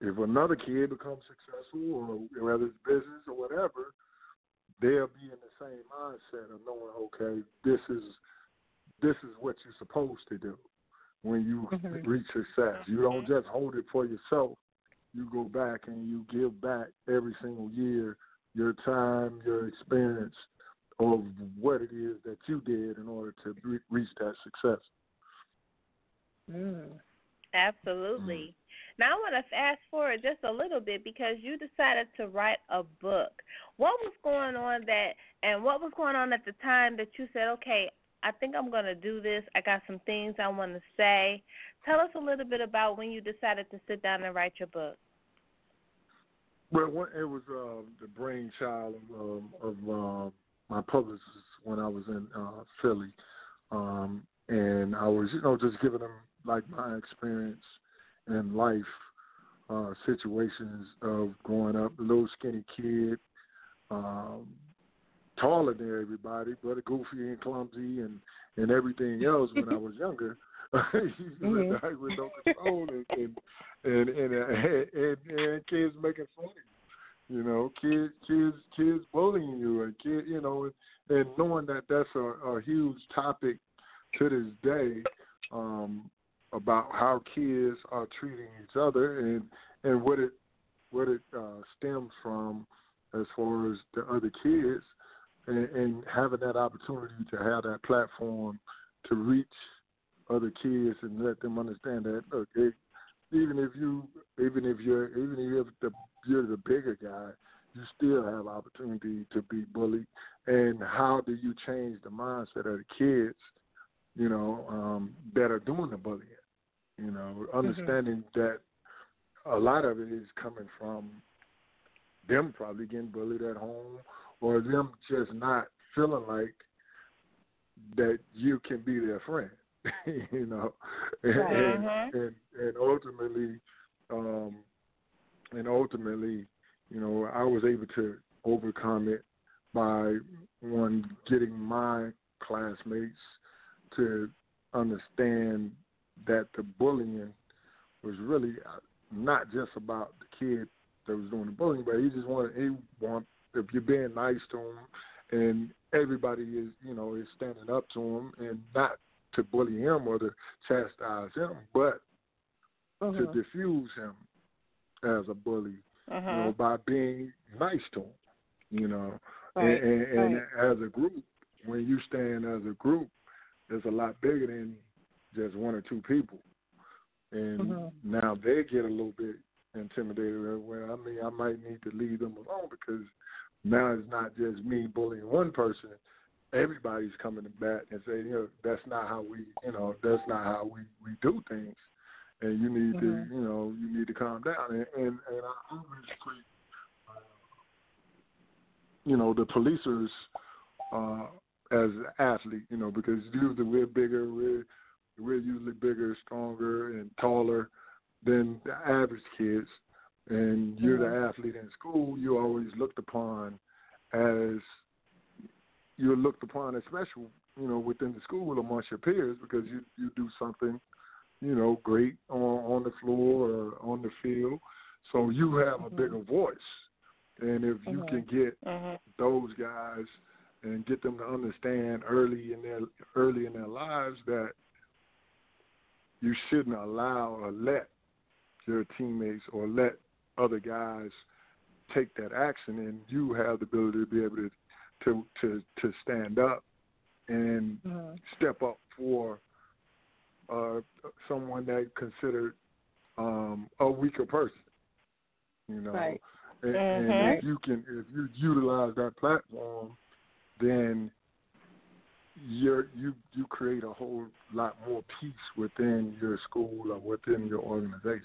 if another kid becomes successful or whether it's business or whatever they'll be in the same mindset of knowing, okay, this is this is what you're supposed to do when you Mhm. reach success. You don't just hold it for yourself. You go back and you give back every single year your time, your experience of what it is that you did in order to re- reach that success. Mm. Absolutely. Now I want to fast forward just a little bit because you decided to write a book. What was going on that, and what was going on at the time that you said, okay, I think I'm going to do this. I got some things I want to say. Tell us a little bit about when you decided to sit down and write your book. Well, it was uh, the brainchild of, um, of uh, my publicist when I was in uh, Philly, um, and I was, you know, just giving them like my experience in life, uh, situations of growing up, a little skinny kid, um, taller than everybody, but goofy and clumsy and and everything else when I was younger. [LAUGHS] Mhm. like with no control and and and, and, and, [LAUGHS] and, and kids making fun of you. You know, kids kids kids bullying you and kid you know and, and knowing that that's a, a huge topic to this day um, about how kids are treating each other and and what it what it uh, stems from as far as the other kids and, and having that opportunity to have that platform to reach other kids and let them understand that look, it, even if you even if you're even if the you're the bigger guy, you still have opportunity to be bullied. And how do you change the mindset of the kids, you know, um, that are doing the bullying? You know, understanding mm-hmm. that a lot of it is coming from them probably getting bullied at home or them just not feeling like that you can be their friend. [LAUGHS] you know, and, mm-hmm. and and ultimately, um, and ultimately, you know, I was able to overcome it by one getting my classmates to understand that the bullying was really not just about the kid that was doing the bullying, but he just wanted he want if you're being nice to him and everybody is you know is standing up to him and not to bully him or to chastise him, but to Mm-hmm. diffuse him as a bully, you Mhm. know, by being nice to him, you know. Right, And, and, and right. as a group, when you stand as a group, it's a lot bigger than just one or two people. And Mhm. now they get a little bit intimidated. Well, I mean, I might need to leave them alone because now it's not just me bullying one person. Everybody's coming to bat and saying, you know, that's not how we, you know, that's not how we we do things, and you need Mhm. to, you know, you need to calm down. And and, and I always treat, uh, you know, the policers uh, as an athlete, you know, because usually we're bigger, we're we're usually bigger, stronger, and taller than the average kids. And you're the mm-hmm. athlete in school. You're always looked upon as you're looked upon as special, you know, within the school amongst your peers because you you do something, you know, great on on the floor or on the field. So you have a bigger mm-hmm. voice. And if you mm-hmm. can get Mhm. those guys and get them to understand early in their early in their lives that you shouldn't allow or let your teammates or let other guys take that action and you have the ability to be able to to to, to stand up and Mhm. step up for uh someone that considered um a weaker person you know Right. and, Mhm. and if you can if you utilize that platform then you're you you create a whole lot more peace within your school or within your organization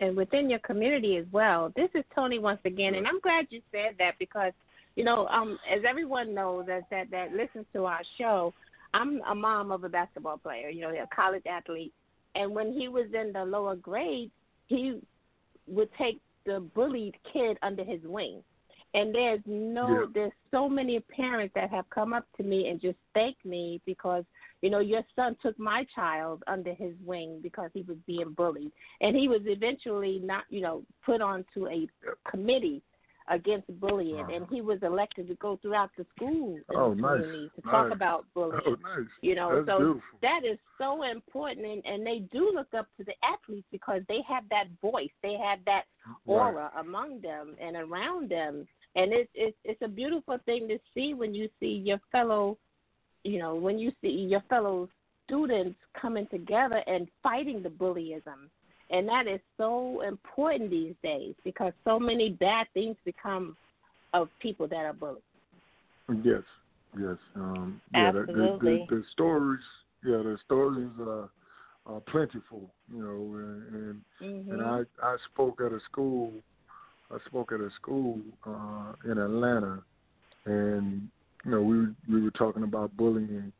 and within your community as well. This is Toni once again, and I'm glad you said that because you know, um, as everyone knows that that that listens to our show, I'm a mom of a basketball player, you know, a college athlete, and when he was in the lower grades, he would take the bullied kid under his wing. And there's no, Yeah. there's so many parents that have come up to me and just thank me because, you know, your son took my child under his wing because he was being bullied. And he was eventually not, you know, put onto a committee against bullying. And he was elected to go throughout the school Oh, the nice. to talk about bullying. oh nice You know, That's so beautiful. that is so important, and, and they do look up to the athletes because they have that voice, they have that aura among them and around them, and it's it's it's a beautiful thing to see when you see your fellow, you know, when you see your fellow students coming together and fighting the bullyism, and that is so important these days because so many bad things become of people that are bullied. Yes, yes. Um, yeah, the, the, Absolutely. the, the stories, yeah, the stories are, are plentiful, you know, and and, and I I spoke at a school, I spoke at a school uh, in Atlanta, and you know we we were talking about bullying,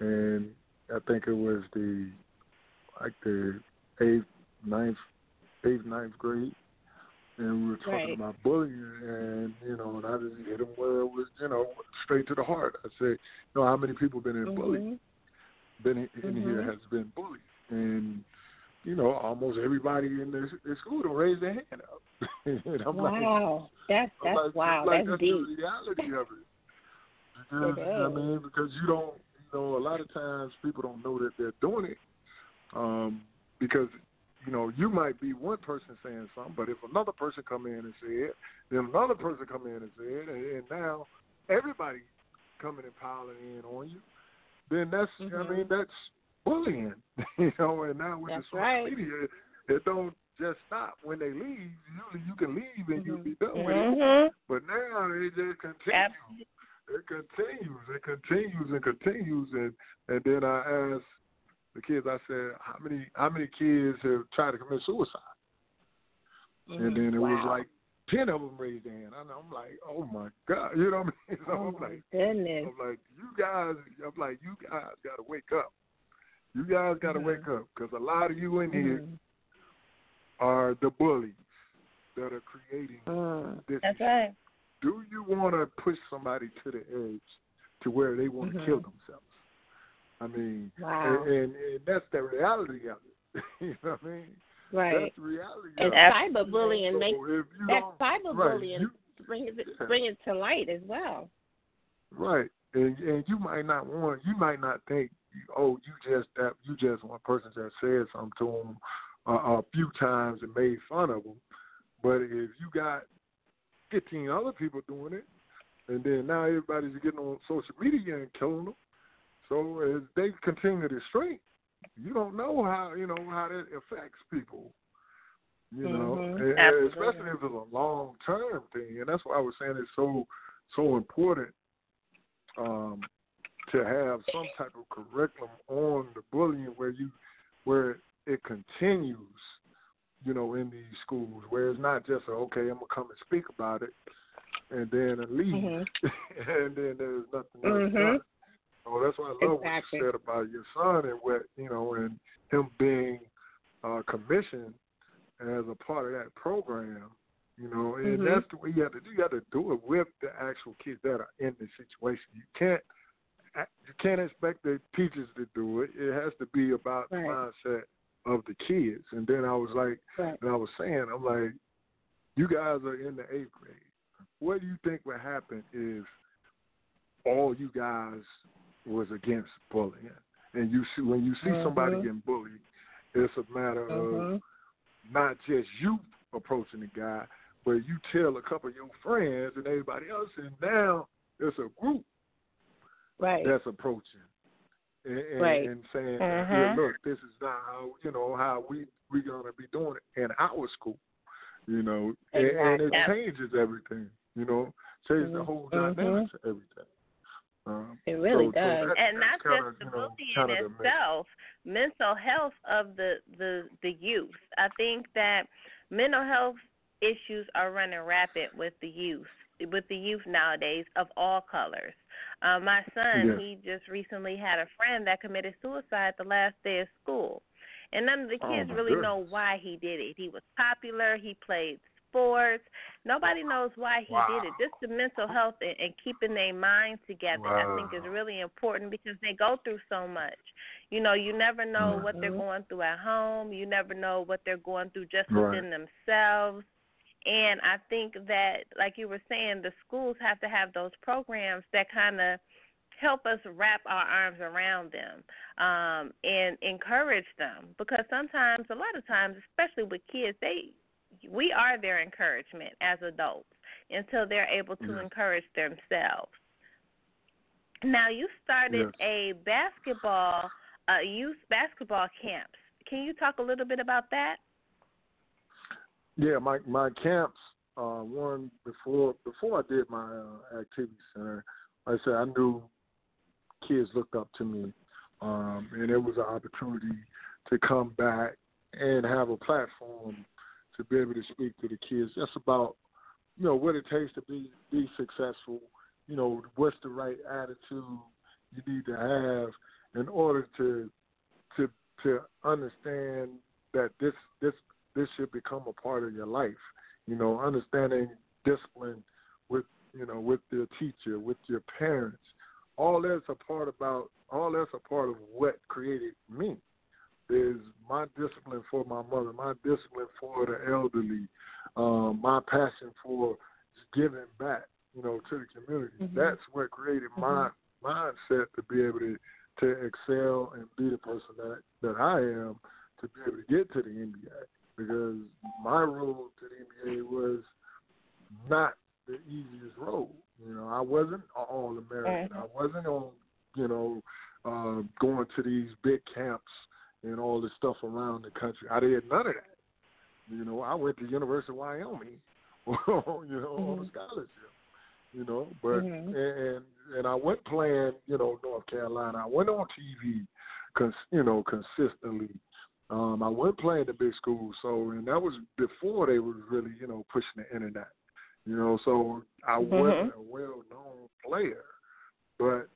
and I think it was the like the eighth, ninth, eighth, ninth grade, and we were talking Right. about bullying, and you know, and I just hit him where it was, you know, straight to the heart. I said, you know, how many people been in bullied? Mhm. Been in, in here has been bullied, and you know, almost everybody in the, the school don't raise their hand [LAUGHS] I'm like, Wow, that's that's like, wow, like that's that's deep. the reality of it. [LAUGHS] because I mean, because you don't, you know, a lot of times people don't know that they're doing it, um, because you know you might be one person saying something, but if another person come in and say it, then another person come in and say it, and, and now everybody coming and piling in on you, then that's, mm-hmm. I mean, that's bullying, [LAUGHS] you know. And now with That's the social right. media, it don't just stop when they leave. You can leave and you'll be done with it. Mhm. But now it just continues. It continues. It continues and continues. And and then I asked the kids. I said, how many how many kids have tried to commit suicide? And then it was Mm-hmm. Like ten of them raised their hand. And I'm like, oh my god, you know what I mean? [LAUGHS] So Oh I'm like, goodness. I'm like, you guys. I'm like, you guys got to wake up. You guys got to Mhm. wake up because a lot of you in here Mhm. are the bullies that are creating Mm. this. That's right. Do you want to push somebody to the edge to where they want to kill Mhm. themselves? I mean, Wow. and, and, and that's the reality of it. [LAUGHS] you know what I mean? Right. That's the reality. And of it. cyberbullying So makes that cyberbullying right, you- bring it Yeah. bring it to light as well. Right, and and you might not want, you might not think, oh, you just that you just one person just said something to them a, a few times and made fun of them, but if you got fifteen other people doing it, and then now everybody's getting on social media and killing them, so as they continue to shrink, you don't know how you know how that affects people. You know, Mhm. and- and especially if it's a long term thing, and that's why I was saying it's so so important um, to have some type of curriculum on the bullying where you where it continues, you know, in these schools where it's not just a, okay, I'm gonna come and speak about it and then leave, Mhm. [LAUGHS] and then there's nothing else Mhm. done. So that's why I love Exactly. what you said about your son and what you know, and him being uh, commissioned as a part of that program. You know, and Mhm. that's the way you have to do. You have to do it with the actual kids that are in the situation. You can't you can't expect the teachers to do it. It has to be about Right. the mindset of the kids. And then I was like, Right. and I was saying, I'm like, you guys are in the eighth grade. What do you think would happen if all you guys was against bullying? And you see when you see somebody Mhm. getting bullied, it's a matter of Mhm. not just you approaching the guy, but you tell a couple of your friends and everybody else, and now it's a group Right. that's approaching and, and, Right. and saying. "Yeah, look, this is not how you know how we we gonna be doing it in our school." You know, and, and it changes everything. You know, changes the Mhm. whole Mhm. dynamics of everything. Um, It really so, does. So that, and not that's kinda, just the you know, bullying kinda the mix. itself, mental health of the, the the youth. I think that mental health issues are running rapid with the youth, with the youth nowadays of all colors. Uh, my son, Yeah. he just recently had a friend that committed suicide the last day of school, and none of the Oh, kids my really know why he did it. He was popular. He played sports. Nobody knows why he did it. Just the mental health and, and keeping their mind together, I think, is really important because they go through so much. You know, you never know what they're Mhm. going through at home. You never know what they're going through just Right. within themselves. And I think that, like you were saying, the schools have to have those programs that kind of help us wrap our arms around them um, and encourage them. Because sometimes, a lot of times, especially with kids, they we are their encouragement as adults until they're able to Yes. encourage themselves. Now, you started Yes. a basketball, uh, youth basketball camps. Can you talk a little bit about that? Yeah, my my camps. Uh, one before before I did my uh, activity center, like I said I knew kids looked up to me, um, and it was an opportunity to come back and have a platform to be able to speak to the kids. That's about you know what it takes to be be successful. You know what's the right attitude you need to have in order to to to understand that this this this should become a part of your life. You know, understanding discipline with you know with your teacher, with your parents. All that's a part about all that's a part of what created me. Is my discipline for my mother, my discipline for the elderly, um, my passion for giving back. you know, to the community. Mhm. That's what created my mindset to be able to to excel and be the person that that I am to be able to get to the NBA. Because my road to the NBA was not the easiest road. You know, I wasn't all American. I wasn't on, you know, uh, going to these big camps and all this stuff around the country. I did none of that. You know, I went to University of Wyoming, [LAUGHS] you know, on a scholarship. You know, but Mhm. and and I went playing, you know, North Carolina. I went on TV, cons, you know, consistently. Um, I went playing the big schools, so and that was before they was really, you know, pushing the internet. You know, so I wasn't a well known player, but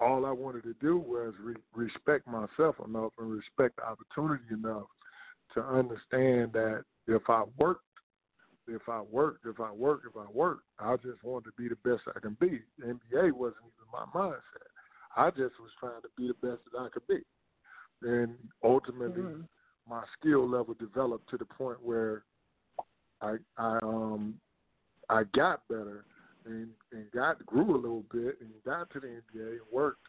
all I wanted to do was re- respect myself enough and respect the opportunity enough to understand that if I worked, if I worked, if I worked, if I worked, I just wanted to be the best I can be. The NBA wasn't even my mindset. I just was trying to be the best that I could be. And ultimately Mhm. my skill level developed to the point where I I um I got better and and got grew a little bit and got to the NBA and worked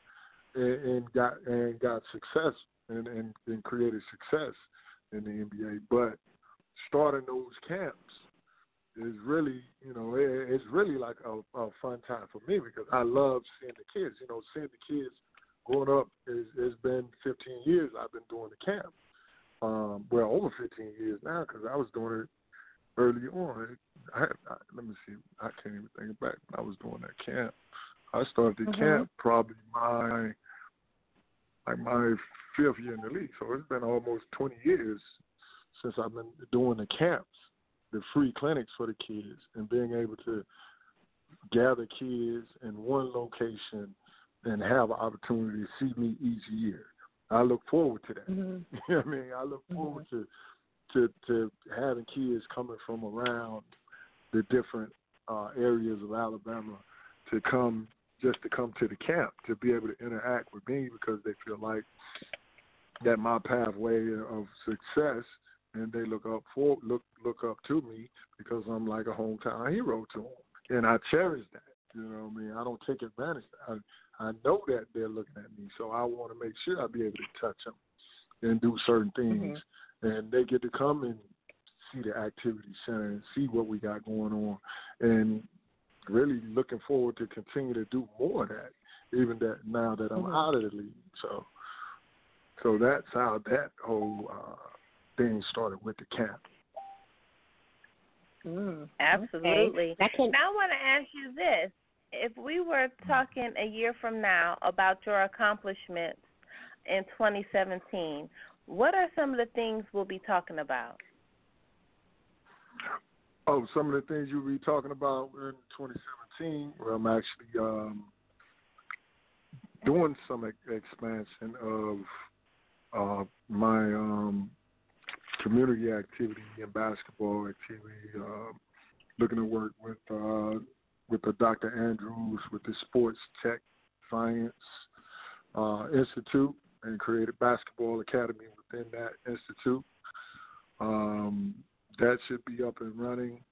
and, and got and got success and, and and created success in the NBA. But starting those camps is really you know it, it's really like a, a fun time for me because I love seeing the kids. You know, seeing the kids growing up is it's been 15 years I've been doing the camp. Um, well, over 15 years now because I was doing it early on. I, had, I let me see. I can't even think back when I was doing that camp. I started the Mhm. camp probably my like my fifth year in the league. So it's been almost 20 years since I've been doing the camps, the free clinics for the kids, and being able to gather kids in one location and have an opportunity to see me each year. I look forward to that. Mhm. [LAUGHS] You know what I mean? I look forward to to to having kids coming from around the different uh areas of Alabama to come just to come to the camp to be able to interact with me because they feel like that my pathway of success and they look up for look look up to me because I'm like a hometown hero to them and I cherish that you know what I mean I don't take advantage I I know that they're looking at me so I want to make sure I be able to touch them and do certain things. And they get to come and see the activity center and see what we got going on. And really looking forward to continue to do more of that even that now that I'm Mhm. out of the league. So so that's how that whole uh thing started with the camp Mm, Absolutely. Okay. Can, Now I want to ask you this: If we were talking a year from now about your accomplishments in 2017, what are some of the things we'll be talking about? Oh, some of the things you'll be talking about in 2017, where I'm actually um, doing some expansion of uh, my um, community activity and basketball activity. Uh, looking to work with uh, with the Dr. Andrews with the Sports Tech Science uh, Institute and created basketball academy within that institute. Um, that should be up and running.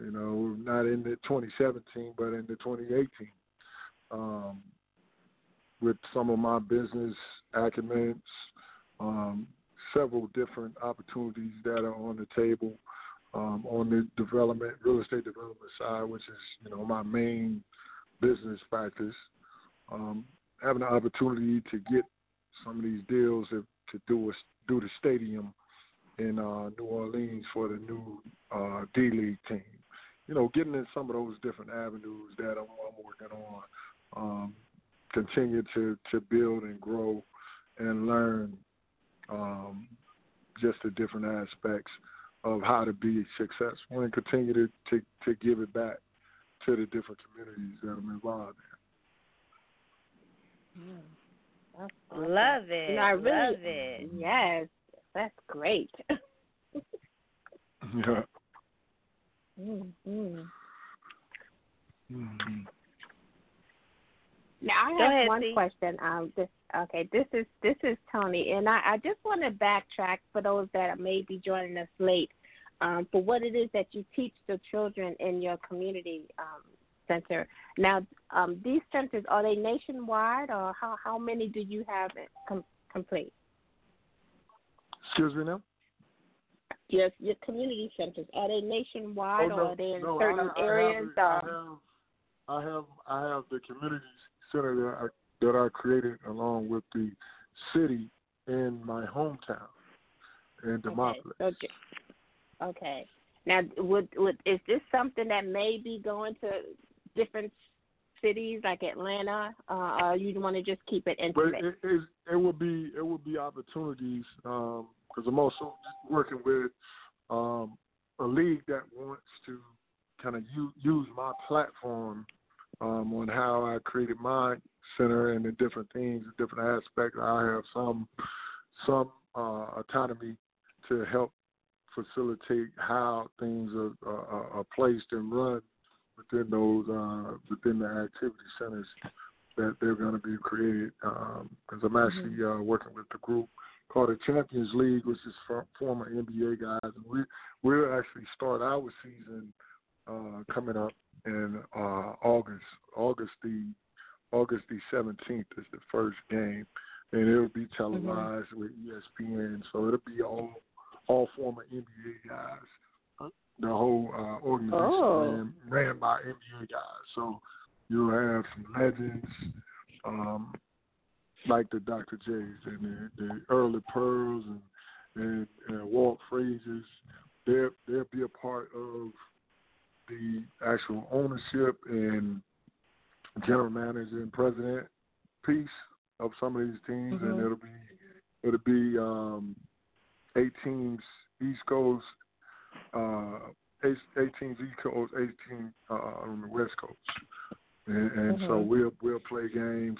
You know, not in the 2017, but in the 2018. Um, with some of my business acumens, um, several different opportunities that are on the table um, on the development, real estate development side, which is you know my main business practice. Um, having the opportunity to get some of these deals to, to do a, do the stadium in uh, New Orleans for the new uh, D League team. You know, getting in some of those different avenues that I'm, I'm working on. Um, continue to to build and grow and learn um, just the different aspects of how to be successful and continue to, to, to give it back to the different communities that I'm involved in. awesome. Love it. You know, I really, Love it. Yes, that's great. [LAUGHS] Yeah. mm-hmm. Mhm. Now I Go have ahead, one Dee. question. Um, this okay. This is this is Toni, and I, I just want to backtrack for those that may be joining us late. um, for what it is that you teach the children in your community um, center. Now, um, these centers are they nationwide, or how how many do you have com- complete? Excuse me now. Yes, your community centers are they nationwide, oh, no, or are they in no, certain I, I areas? Have, um, I have, I have, I have the community center that I that I created along with the city in my hometown in Demopolis. Okay. okay. Okay. Now, would would is this something that may be going to different cities like Atlanta, uh, or you want to just keep it intimate? But it, it, it will be it will be opportunities because um, I'm also working with um, a league that wants to kind of use, use my platform um, on how I created my center and the different things, the different aspects. I have some some uh, autonomy to help facilitate how things are, are, are placed and run within those uh, within the activity centers that they're going to be created. Because um, I'm actually mm-hmm. uh, working with the group called the Champions League, which is for former NBA guys, and we we'll actually start our season uh, coming up in uh, August. August the August the 17th is the first game, and it'll be mm-hmm. televised mm-hmm. with ESPN. So it'll be all all former NBA guys. The whole uh, organization oh. ran, ran by NBA guys. So you'll have some legends um, like the Dr. J's and the, the Early Pearls and, and, and Walt Frazier's. They'll, they'll be a part of the actual ownership and general manager and president piece of some of these teams, mm-hmm. and it'll be it'll be um, eight teams East Coast, uh, eight, eight teams East Coast, eight teams uh, on the West Coast, and, and mm-hmm. so we'll we'll play games,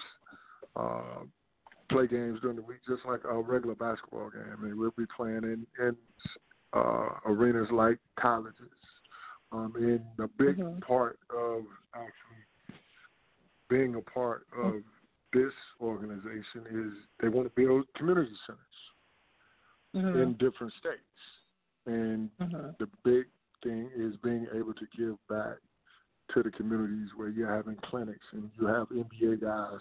uh, play games during the week just like a regular basketball game, and we'll be playing in in uh, arenas like colleges. Um, and the big mm-hmm. part of actually being a part of this organization is they want to build community centers mm-hmm. in different states. And mm-hmm. the big thing is being able to give back to the communities where you're having clinics and you have NBA guys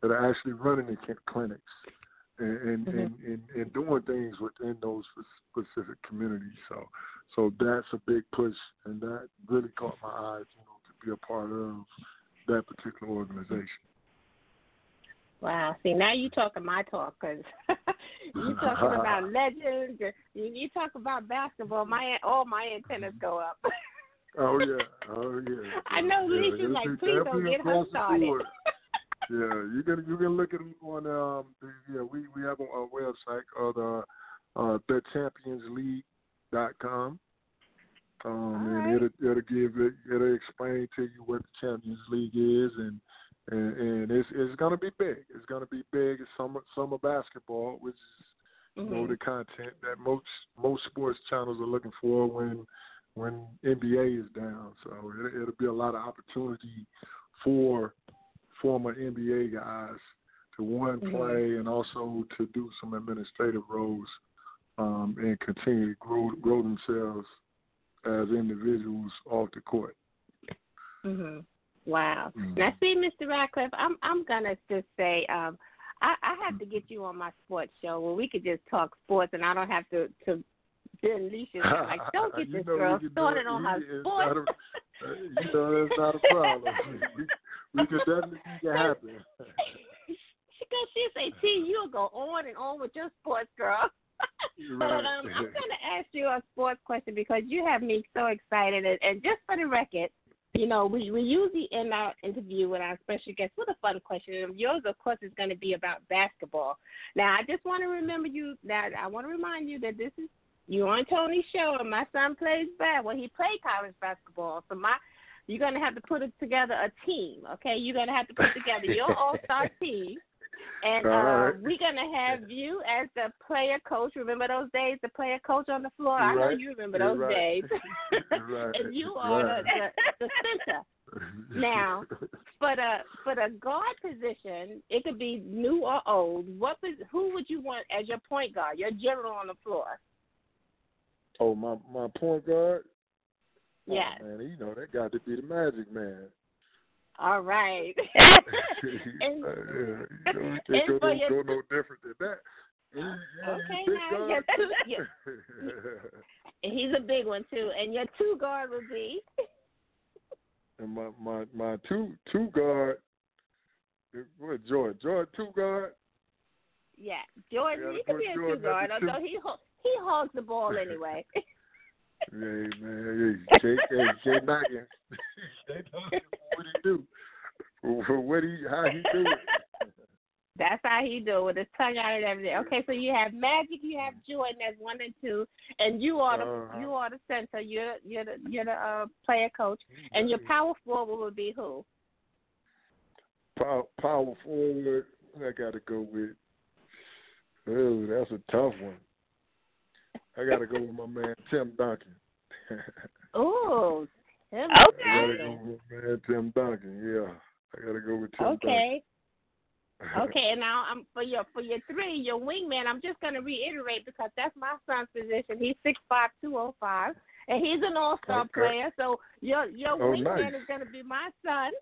that are actually running the clinics and and, mm-hmm. and, and, and doing things within those specific communities. So so that's a big push, and that really caught my eyes, you know, to be a part of that particular organization. Wow. See, now you talking my talk because [LAUGHS] you talking about [LAUGHS] legends. You, you talk about basketball. My all my antennas go up. [LAUGHS] oh yeah, oh yeah. I know yeah, Lissha's like, please don't get her started. yeah, you can you can look at them on um yeah we we have a, a website called uh uh thechampionsleague.com. Um, right. and it'll it'll give it it'll explain to you what the Champions League is and and, and it's it's gonna be big. It's gonna be big. It's summer summer basketball, which is you mm-hmm. know the content that most most sports channels are looking for when when NBA is down. So it, it'll be a lot of opportunity for former NBA guys to one mm-hmm. play and also to do some administrative roles um, and continue to grow grow themselves as individuals off the court. hmm Wow. Mm. Now, see, Mr. Ratliff, I'm I'm gonna just say, um, I, I have to get you on my sports show where we could just talk sports, and I don't have to to Lissha's like, [LAUGHS] don't get this girl started on her sports. A, uh, you know, that's not a [LAUGHS] problem. we, we could definitely make it happen. [LAUGHS] she goes, she say, T, you'll go on and on with your sports, girl. But right. um, I'm going to ask you a sports question because you have me so excited. And, and just for the record, you know, we, we usually end our interview with our special guests with a fun question. And yours, of course, is going to be about basketball. Now, I just want to remember you that I want to remind you that this is you on Toni's show, and my son plays bad. Well, he played college basketball, so my you're gonna have to put together a team. Okay, you're gonna have to put together your all star [LAUGHS] team. And uh, right. we're gonna have you as the player coach. Remember those days, the player coach on the floor. I know you remember those right. days. [LAUGHS] and you are the, the, the center. Now, for the for the guard position, it could be new or old. What who would you want as your point guard, your general on the floor? Oh, my my point guard. Yeah. Oh, man, you know that got to be the Magic Man. All right. [LAUGHS] [LAUGHS] [LAUGHS] Uh, and, yeah, you know, can't go, no, your- go no different than that. Okay, now, your two- and he's a big one too. And your two guard would be and my my my two two guard. What Jordan? Jordan two guard. yeah, Jordan. gotta He could be a two guard, although he he hogs the ball anyway. Hey man, hey, Jay, hey, Jay Dawkins. [LAUGHS] Jay Dawkins, what he do? What he how he do it? [LAUGHS] That's how he do it with his tongue out and everything. Okay, so you have Magic, you have Jordan as one and two, and you are the Uh-huh. you are the center. You're you're the you're the uh, player coach, and your power forward would be who? Power, power forward. I got to go with. Oh, that's a tough one. I got to go with my man Tim Duncan. [LAUGHS] Ooh, him. I got to go with my man Tim Duncan. Yeah, I got to go with Tim Okay. Duncan. [LAUGHS] Okay, and now I'm for your for your three, your wingman. I'm just gonna reiterate because that's my son's position. He's six five two oh five, and he's an all star Okay. player. So your your Oh, wingman nice. is gonna be my son.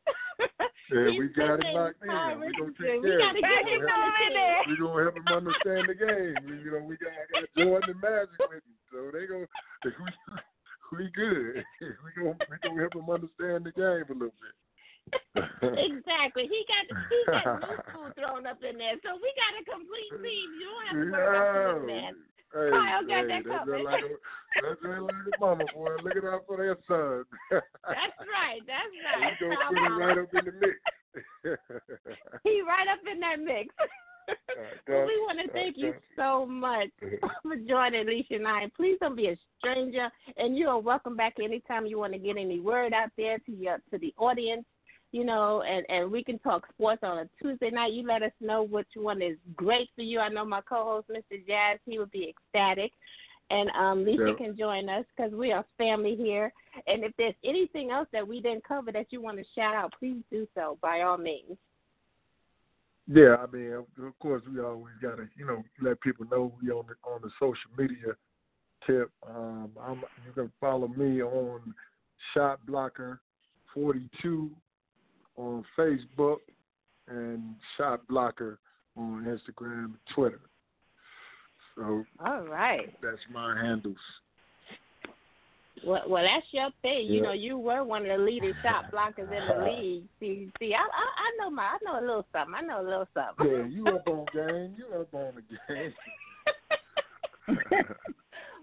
Yeah, [LAUGHS] we got it sitting locked in. Paul We gonna take care of get him We on the in there. We gonna help him understand the game. We, you know, we got, got Jordan and Magic with him, so they go. [LAUGHS] We, we good. [LAUGHS] We gonna we gonna help him understand the game a little bit. exactly. He got he got new school thrown up in there, so we got a complete team. You don't have to worry about the. Hey, Kyle got hey, that that's covered. like a, that's just like a mama boy. Look it out for their son. That's right. That's [LAUGHS] right. gonna put him right up in the mix. [LAUGHS] He right up in that mix. [LAUGHS] well, we want to Uh, thank you uh, so much for joining Lissha and I. Please don't be a stranger, and you are welcome back anytime you want to get any word out there to your to the audience. You know, and and we can talk sports on a Tuesday night. You let us know which one is great for you. I know my co-host, Mr. Jazz, he would be ecstatic. And um, Lissha Yeah. can join us because we are family here. And if there's anything else that we didn't cover that you want to shout out, please do so by all means. Yeah, I mean, of course, we always gotta, you know, let people know we on the on the social media tip. Um, I'm, you can follow me on Shot Blocker forty two on Facebook and Shot Blocker on Instagram and Twitter. So All right. that's my handles. Well, well, that's your thing. You know, you were one of the leading shot blockers in the [LAUGHS] league. See, see, I, I, I know my, I know a little something. I know a little something. Yeah, you up on game. You up on the game. [LAUGHS]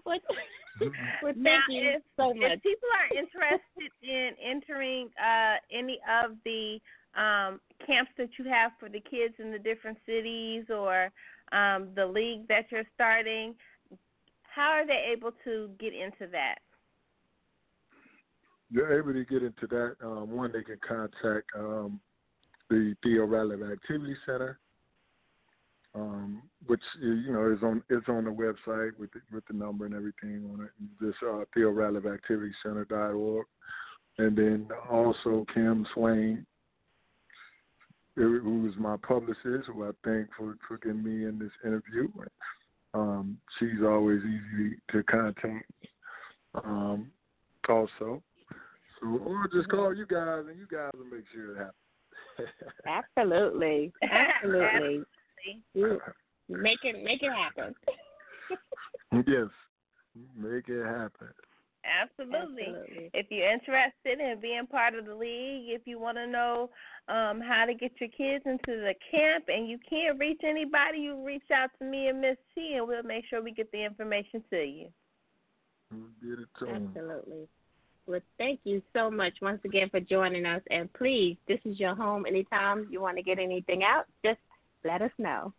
well, [LAUGHS] well, thank Now, you if- so much. If people are interested in entering uh, any of the um, camps that you have for the kids in the different cities or um, the league that you're starting, how are they able to get into that? They're able to get into that. Um, one, they can contact um, the Theo Ratliff Activity Center, um, which you know is on it's on the website with the, with the number and everything on it. Just uh, Theo Ratliff Activity Center.org, and then also Kim Swain, who was my publicist, who I thank for for getting me in this interview. Um, she's always easy to contact. Um, also, so, or just call you guys, and you guys will make sure it happens. [LAUGHS] Absolutely, absolutely. You make it, make it happen. [LAUGHS] yes, make it happen. Absolutely. Absolutely. If you're interested in being part of the league, if you want to know um, how to get your kids into the camp and you can't reach anybody, you reach out to me and Miss T, and we'll make sure we get the information to you. We'll get it to 'em. Absolutely. Well, thank you so much once again for joining us. And please, this is your home. Anytime you want to get anything out, just let us know.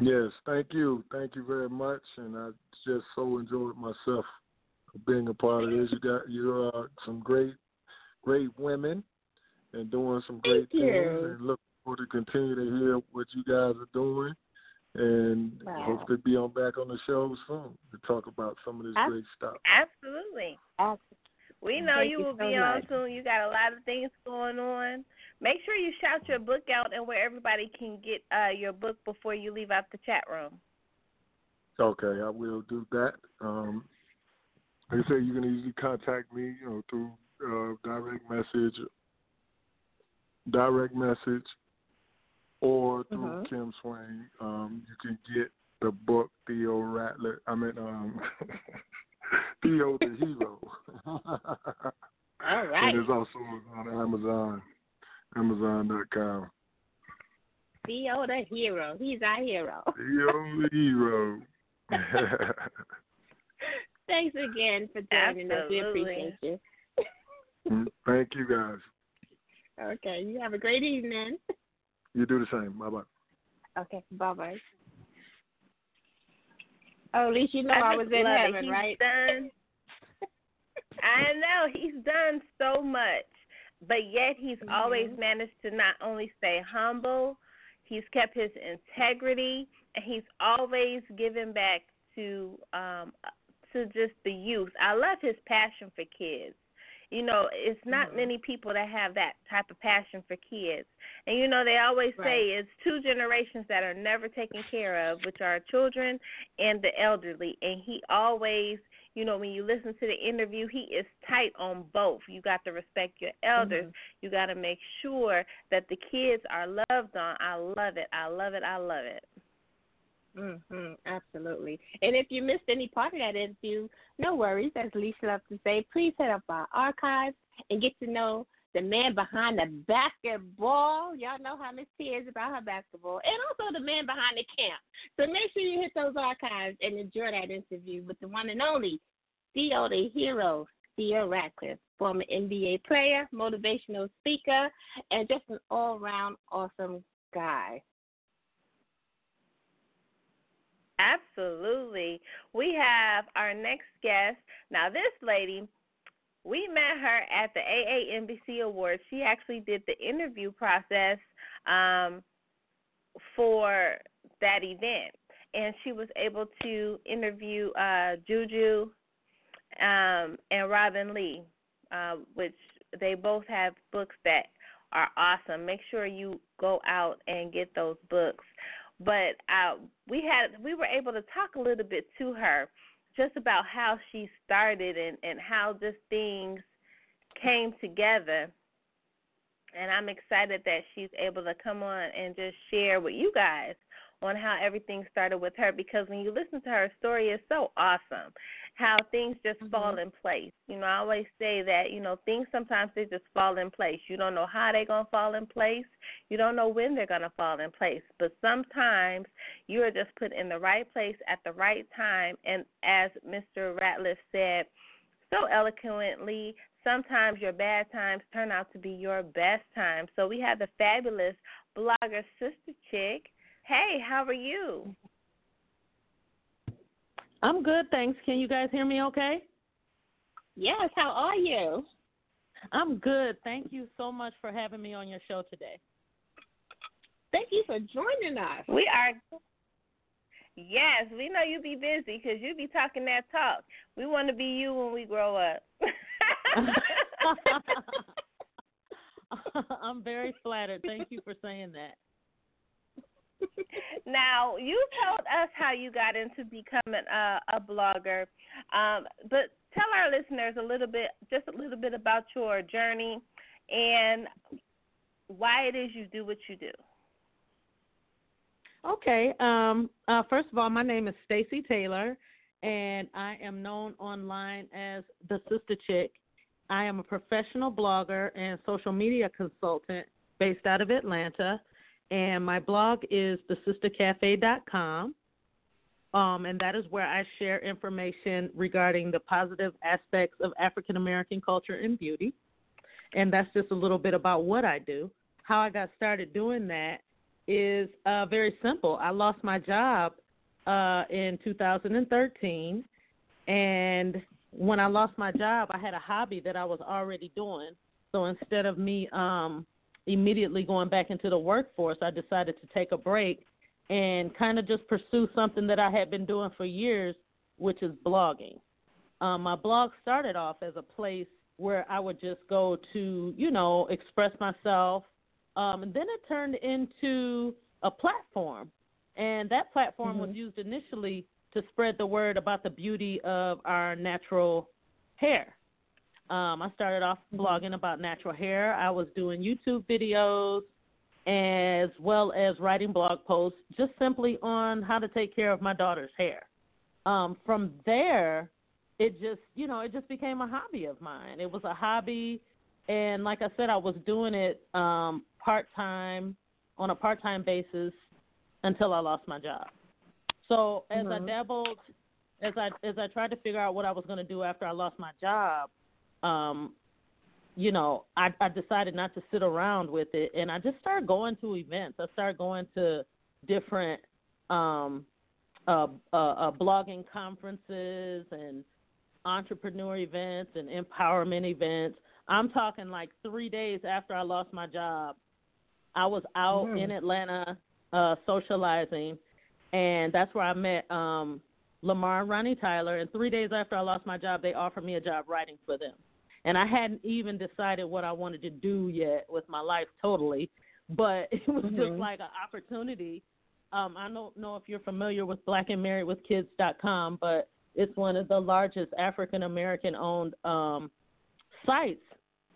Yes, thank you, thank you very much, and I just so enjoyed myself being a part of this. You got you are some great, great women, and doing some great Thank things, you. and look forward to continue to hear what you guys are doing, and Wow. hope to be on back on the show soon to talk about some of this Ab- great stuff. Absolutely. We know you you will so be on soon. You got a lot of things going on. Make sure you shout your book out and where everybody can get uh, your book before you leave out the chat room. Okay, I will do that. Um, like I said, you can easily contact me, you know, through uh, direct message, direct message, or through Mhm. Kim Swain. Um, you can get the book Theo Rattler. I mean, um, [LAUGHS] [LAUGHS] Theo the Hero. [LAUGHS] All right. And it's also on Amazon, Amazon.com. Theo the hero. He's our hero. Theo the Hero. [LAUGHS] Thanks again for joining us. We appreciate you. Mm, thank you guys. Okay. You have a great evening. You do the same. Bye bye. Okay. Bye bye. Oh, at least you know I I, was in it. heaven, right? Done. [LAUGHS] I know he's done so much, but yet he's Mhm. always managed to not only stay humble, he's kept his integrity, and he's always given back to um to just the youth. I love his passion for kids. You know, it's not Mhm. many people that have that type of passion for kids. And you know, they always say it's two generations that are never taken care of, which are children and the elderly. And he always, you know, when you listen to the interview, he is tight on both. You got to respect your elders. Mhm. You got to make sure that the kids are loved on. I love it. I love it. I love it. Mm-hmm, absolutely. And if you missed any part of that interview, no worries. As Lissha loves to say, please head up our archives and get to know the man behind the basketball. Y'all know how Miss T is about her basketball, and also the man behind the camp. So make sure you hit those archives and enjoy that interview with the one and only Theo the hero, Theo Ratliff, former NBA player, motivational speaker, and just an all-round awesome guy. Absolutely. We have our next guest. Now, this lady, we met her at the AAMBC Awards. She actually did the interview process um, for that event, and she was able to interview uh, Juju um, and Robin Lee, uh, which they both have books that are awesome. Make sure you go out and get those books but uh, we had we were able to talk a little bit to her just about how she started and and how just things came together. And I'm excited that she's able to come on and just share with you guys on how everything started with her because when you listen to her story it's so awesome how things just Mhm. fall in place. You know, I always say that, you know, things sometimes they just fall in place. You don't know how they're going to fall in place. You don't know when they're going to fall in place. But sometimes you are just put in the right place at the right time and as Mr. Ratliff said so eloquently, sometimes your bad times turn out to be your best times. So we have the fabulous blogger Sistah Chick. Hey, how are you? I'm good, thanks. Can you guys hear me okay? Yes, how are you? I'm good. Thank you so much for having me on your show today. Thank you for joining us. We are. Yes, we know you be busy because you be talking that talk. We want to be you when we grow up. [LAUGHS] I'm very flattered. Thank you for saying that. Now, you told us how you got into becoming a, a blogger, um, but tell our listeners a little bit, just a little bit about your journey and why it is you do what you do. Okay. Um, uh, first of all, my name is Stacy Taylor, and I am known online as the Sistah Chick. I am a professional blogger and social media consultant based out of Atlanta, and my blog is thesistercafe.com. Um, and that is where I share information regarding the positive aspects of African American culture and beauty. And that's just a little bit about what I do. How I got started doing that is uh, very simple. I lost my job uh, in 2013, and when I lost my job, I had a hobby that I was already doing. So instead of me um, immediately going back into the workforce, I decided to take a break and kind of just pursue something that I had been doing for years, which is blogging. Um, my blog started off as a place where I would just go to, you know, express myself. Um, and then it turned into a platform. And that platform was Mhm. used initially to spread the word about the beauty of our natural hair. Um, I started off blogging about natural hair. I was doing YouTube videos as well as writing blog posts just simply on how to take care of my daughter's hair. Um, from there, it just, you know, it just became a hobby of mine. It was a hobby, and like I said, I was doing it um, part time on a part time basis until I lost my job. So as Mhm. I dabbled, as I as I tried to figure out what I was going to do after I lost my job, um, you know, I, I decided not to sit around with it, and I just started going to events. I started going to different um, uh, uh, uh, blogging conferences and entrepreneur events and empowerment events. I'm talking like three days after I lost my job, I was out Mhm. in Atlanta uh, socializing, and that's where I met um, Lamar and Ronnie Tyler. And three days after I lost my job, they offered me a job writing for them. And I hadn't even decided what I wanted to do yet with my life totally, but [LAUGHS] it was just Mhm. like an opportunity. Um, I don't know if you're familiar with blackandmarriedwithkids.com, but it's one of the largest African American owned um, sites,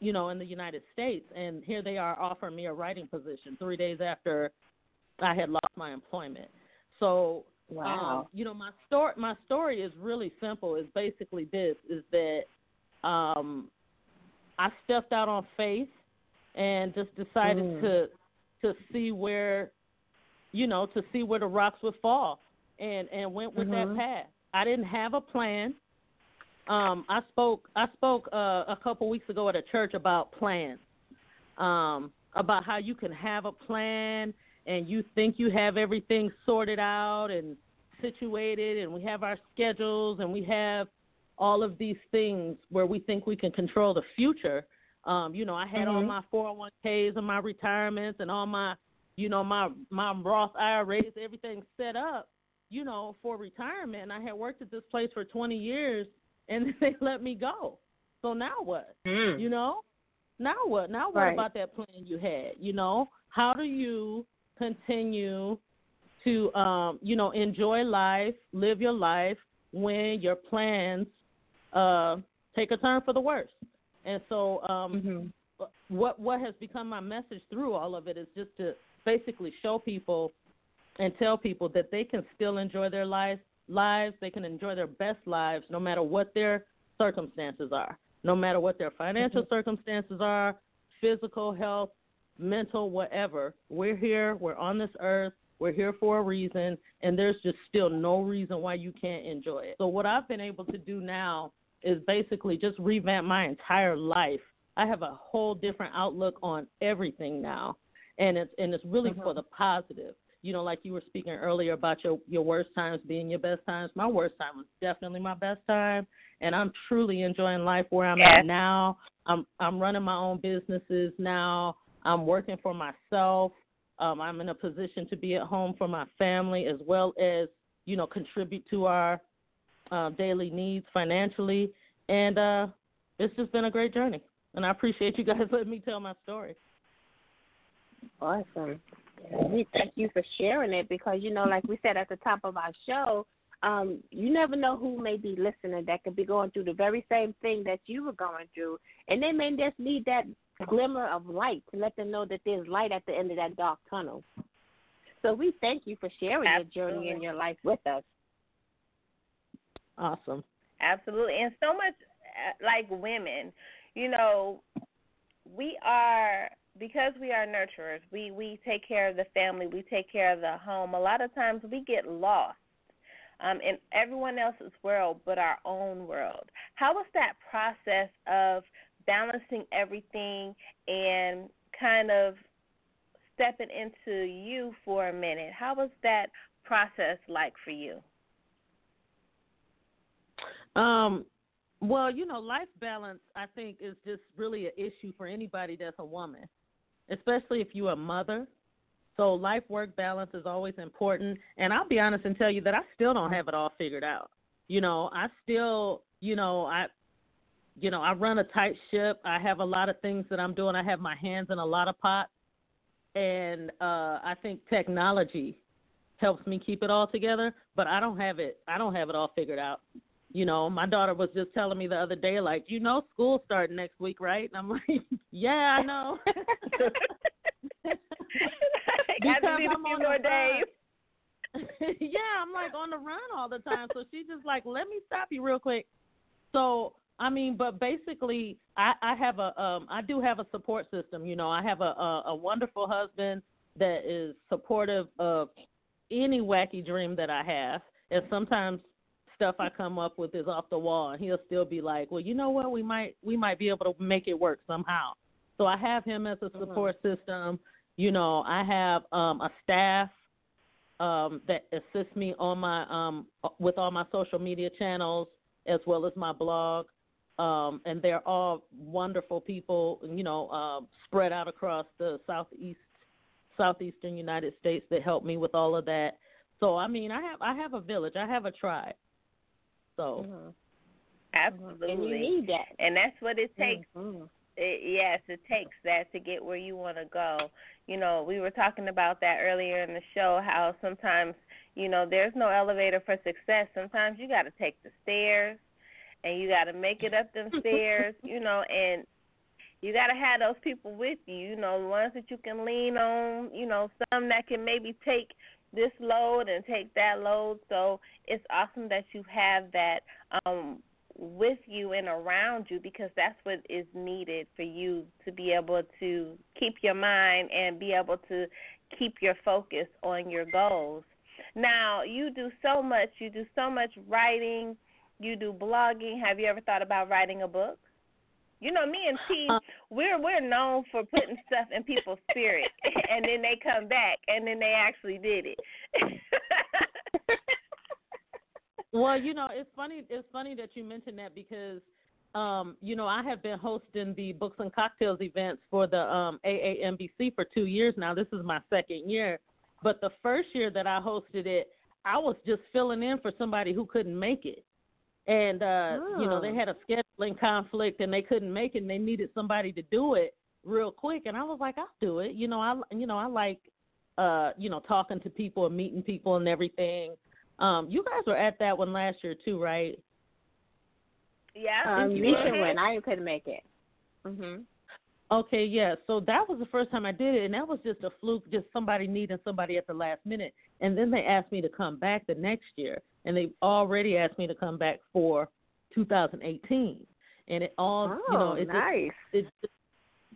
you know, in the United States. And here they are offering me a writing position three days after I had lost my employment. So Wow. um, you know, my story my story is really simple. Is basically this: is that um, I stepped out on faith and just decided Mm. to to see where, you know, to see where the rocks would fall, and and went with Mhm. that path. I didn't have a plan. Um, I spoke I spoke uh, a couple weeks ago at a church about plans, um, about how you can have a plan and you think you have everything sorted out and situated and we have our schedules and we have all of these things where we think we can control the future. Um, you know, I had all Mhm. my 401ks and my retirements and all my, you know, my my Roth IRAs, everything set up, you know, for retirement. And I had worked at this place for 20 years and [LAUGHS] they let me go. So now what? Mm. You know? Now what? Now what Right. about that plan you had? You know, how do you continue to um, you know, enjoy life, live your life when your plans uh take a turn for the worse. And so um Mhm. what what has become my message through all of it is just to basically show people and tell people that they can still enjoy their lives lives. They can enjoy their best lives no matter what their circumstances are no matter what their financial circumstances are physical health mental whatever. We're here. We're on this earth. We're here for a reason and there's just still no reason why you can't enjoy it. So what i've been able to do now is basically just revamp my entire life I have a whole different outlook on everything now, and it's and it's really for the positive. You know, like you were speaking earlier about your your worst times being your best times. My worst time was definitely my best time, and I'm truly enjoying life where I'm Yes. at now. I'm I'm running my own businesses now. I'm working for myself. Um, I'm in a position to be at home for my family as well as you know contribute to our uh, daily needs financially, and uh, it's just been a great journey and I appreciate you guys [LAUGHS] letting me tell my story. Awesome. We thank you for sharing it because you know, like we said at the top of our show, um, you never know who may be listening that could be going through the very same thing that you were going through, and they may just need that glimmer of light to let them know that there's light at the end of that dark tunnel. So we thank you for sharing your journey and your life with us. Awesome. Absolutely. And so much uh, like women, you know, we are because we are nurturers. We we take care of the family, we take care of the home. A lot of times we get lost um in everyone else's world but our own world. How was that process of balancing everything and kind of stepping into you for a minute? How was that process like for you? Um, well, you know, life balance I think is just really an issue for anybody that's a woman, especially if you're a mother. So life work balance is always important, and I'll be honest and tell you that I still don't have it all figured out. You know, I still, you know, I you know, I run a tight ship. I have a lot of things that I'm doing. I have my hands in a lot of pots. And uh I think technology helps me keep it all together, but I don't have it I don't have it all figured out. You know, my daughter was just telling me the other day, like, you know, school starting next week, right? And I'm [LAUGHS] like, yeah, I know. [LAUGHS] [LAUGHS] Got to need a few more days. yeah, I'm like on the run all the time. So she's just like, let me stop you real quick. So I mean, but basically, I, I have a, um, I do have a support system. You know, I have a, a, a wonderful husband that is supportive of any wacky dream that I have. And sometimes stuff I come up with is off the wall, and he'll still be like, "Well, you know what? We might, we might be able to make it work somehow." So I have him as a support mm-hmm. system. You know, I have um, a staff um, that assists me on my um, with all my social media channels as well as my blog. Um, and they're all wonderful people, you know, uh, spread out across the southeast, southeastern United States that help me with all of that. So I mean, I have I have a village, I have a tribe. So mm-hmm. absolutely, and you need that, and that's what it takes. Mm-hmm. It, yes, it takes that to get where you want to go. You know, we were talking about that earlier in the show. How sometimes, you know, there's no elevator for success. Sometimes you got to take the stairs, and you got to make it up them [LAUGHS] stairs. You know, and you got to have those people with you. You know, the ones that you can lean on. You know, some that can maybe take this load and take that load. So it's awesome that you have that um, with you and around you because that's what is needed for you to be able to keep your mind and be able to keep your focus on your goals. Now, you do so much, you do so much writing, you do blogging. Have you ever thought about writing a book? You know, me and T, uh, we're we're known for putting stuff in people's spirit, [LAUGHS] and then they come back, and then they actually did it. [LAUGHS] well, you know, it's funny. It's funny that you mentioned that because, um, you know, I have been hosting the books and cocktails events for the um, AAMBC for two years now. This is my second year, but the first year that I hosted it, I was just filling in for somebody who couldn't make it and uh oh. you know they oh. had a scheduling conflict and they couldn't make it and they needed somebody to do it real quick and I was like I'll do it you know I you know I like uh you know talking to people and meeting people and everything um you guys were at that one last year too right yeah um Nisha went I couldn't make it mhm Okay, yeah. So that was the first time I did it, and that was just a fluke, just somebody needing somebody at the last minute. And then they asked me to come back the next year, and they already asked me to come back for 2018. And it all, oh, you know, it nice. Just, it,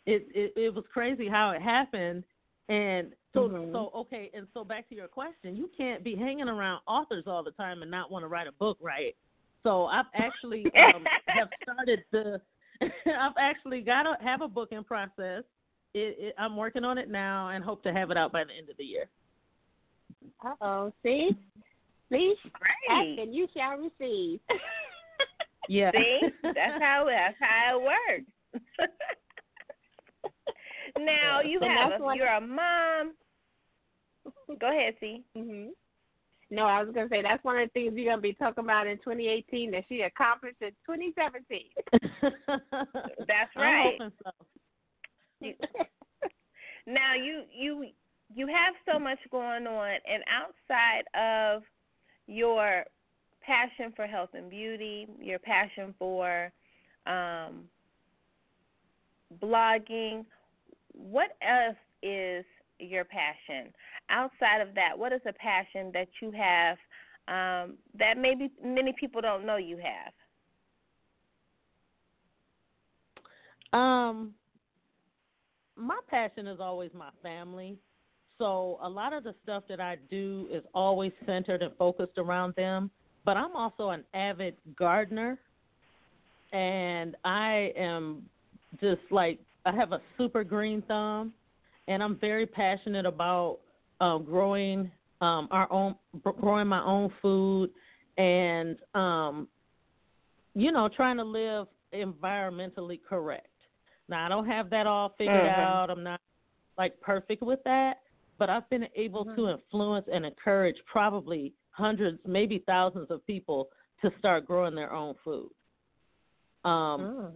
it it it was crazy how it happened. And so mm-hmm. so okay, and so back to your question, you can't be hanging around authors all the time and not want to write a book, right? So I've actually [LAUGHS] um, have started the [LAUGHS] I've actually got to have a booking process. It, it, I'm working on it now and hope to have it out by the end of the year. Uh oh, see, please Great. ask and you shall receive. [LAUGHS] yeah, see, that's how that's how it works. [LAUGHS] now you have a, you're a mom. Go ahead, see. Mhm. No, I was gonna say that's one of the things you're gonna be talking about in 2018 that she accomplished in 2017. [LAUGHS] that's right. So. You, now you you you have so much going on, and outside of your passion for health and beauty, your passion for um, blogging, what else is your passion? outside of that, what is a passion that you have um, that maybe many people don't know you have? Um, my passion is always my family. So a lot of the stuff that I do is always centered and focused around them. But I'm also an avid gardener, and I am just like I have a super green thumb, and I'm very passionate about uh, growing um, our own, growing my own food, and um, you know, trying to live environmentally correct. Now, I don't have that all figured mm-hmm. out. I'm not like perfect with that, but I've been able mm-hmm. to influence and encourage probably hundreds, maybe thousands of people to start growing their own food. Um, mm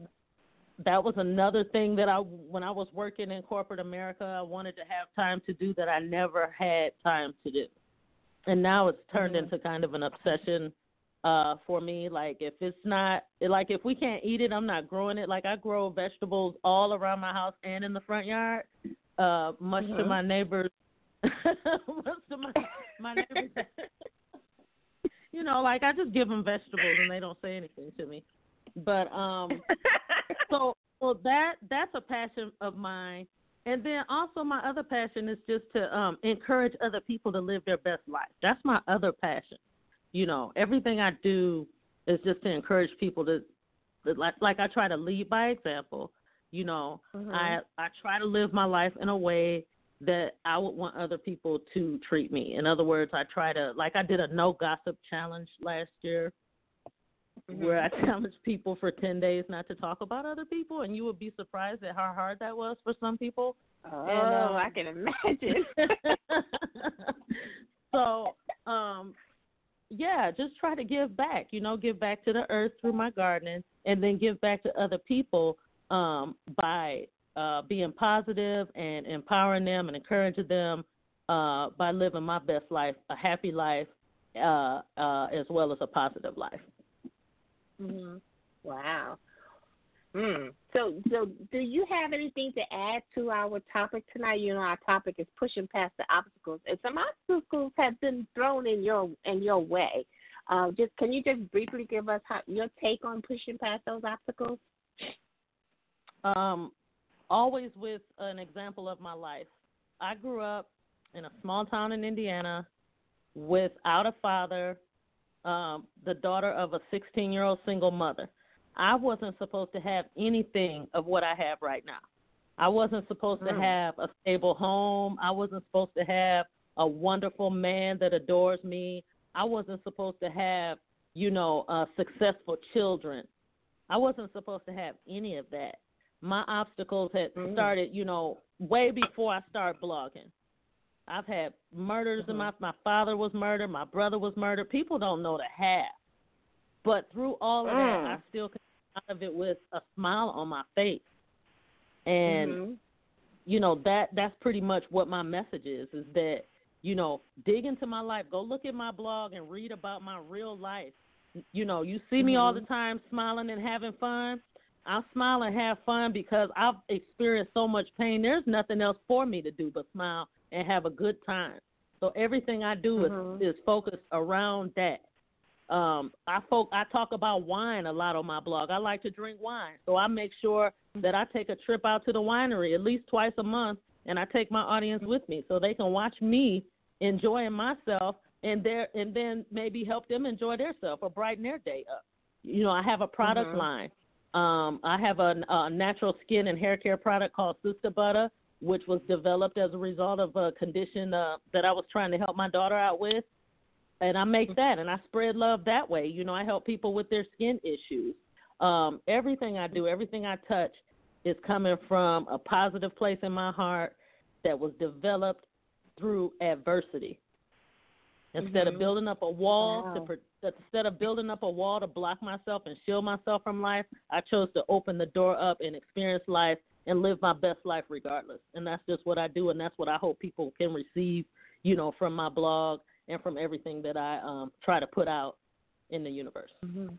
that was another thing that I when I was working in corporate America, I wanted to have time to do that I never had time to do. And now it's turned mm-hmm. into kind of an obsession uh for me like if it's not like if we can't eat it i'm not growing it like i grow vegetables all around my house and in the front yard uh much to Mhm. my neighbors much to my my neighbors you know like i just give them vegetables and they don't say anything to me. But um so well that that's a passion of mine. And then also my other passion is just to um encourage other people to live their best life. That's my other passion. You know everything i do is just to encourage people to, to like like i try to lead by example. You know Mhm. i i try to live my life in a way that i would want other people to treat me in other words i try to like i did a no gossip challenge last year where I [LAUGHS] challenged people for 10 days not to talk about other people, and you would be surprised at how hard that was for some people. Oh, And, um, I can imagine. [LAUGHS] [LAUGHS] so, um, yeah, just try to give back, you know, give back to the earth through my gardening, and then give back to other people um, by uh, being positive and empowering them and encouraging them uh, by living my best life, a happy life, uh, uh, as well as a positive life. hmm Wow. Hmm. So, so do you have anything to add to our topic tonight? You know, our topic is pushing past the obstacles, and some obstacles have been thrown in your in your way. Uh, just can you just briefly give us how, your take on pushing past those obstacles? um, always with an example of my life. I grew up in a small town in Indiana without a father, um, the daughter of a 16 year old single mother. I wasn't supposed to have anything of what I have right now. I wasn't supposed to Mm. have a stable home. I wasn't supposed to have a wonderful man that adores me. I wasn't supposed to have, you know, uh, successful children. I wasn't supposed to have any of that. My obstacles had Mm. started, you know, way before I started blogging. I've had murders in my my father was murdered, my brother was murdered. People don't know the half. But through all of that, Mm. I still came out of it with a smile on my face. And Mhm. you know that that's pretty much what my message is is that you know dig into my life go look at my blog and read about my real life you know you see me all the time smiling and having fun i smile and have fun because i've experienced so much pain. There's nothing else for me to do but smile and have a good time. So everything i do Mhm. is is focused around that. Um i folk i talk about wine a lot on my blog. I like to drink wine. So i make sure that i take a trip out to the winery at least twice a month and i take my audience with me so they can watch me enjoying myself and there and then maybe help them enjoy themselves or brighten their day up. You know i have a product Mhm. line um i have a, a natural skin and hair care product called sister butter which was developed as a result of a condition uh, that i was trying to help my daughter out with and I make that and I spread love that way. You know, I help people with their skin issues. Um, everything I do, everything I touch is coming from a positive place in my heart that was developed through adversity. Instead of Mhm. building up a wall to Wow. pro- instead of building up a wall to block myself and shield myself from life, I chose to open the door up and experience life and live my best life regardless. And that's just what I do and that's what I hope people can receive, you know, from my blog and from everything that I um, try to put out in the universe. Mhm.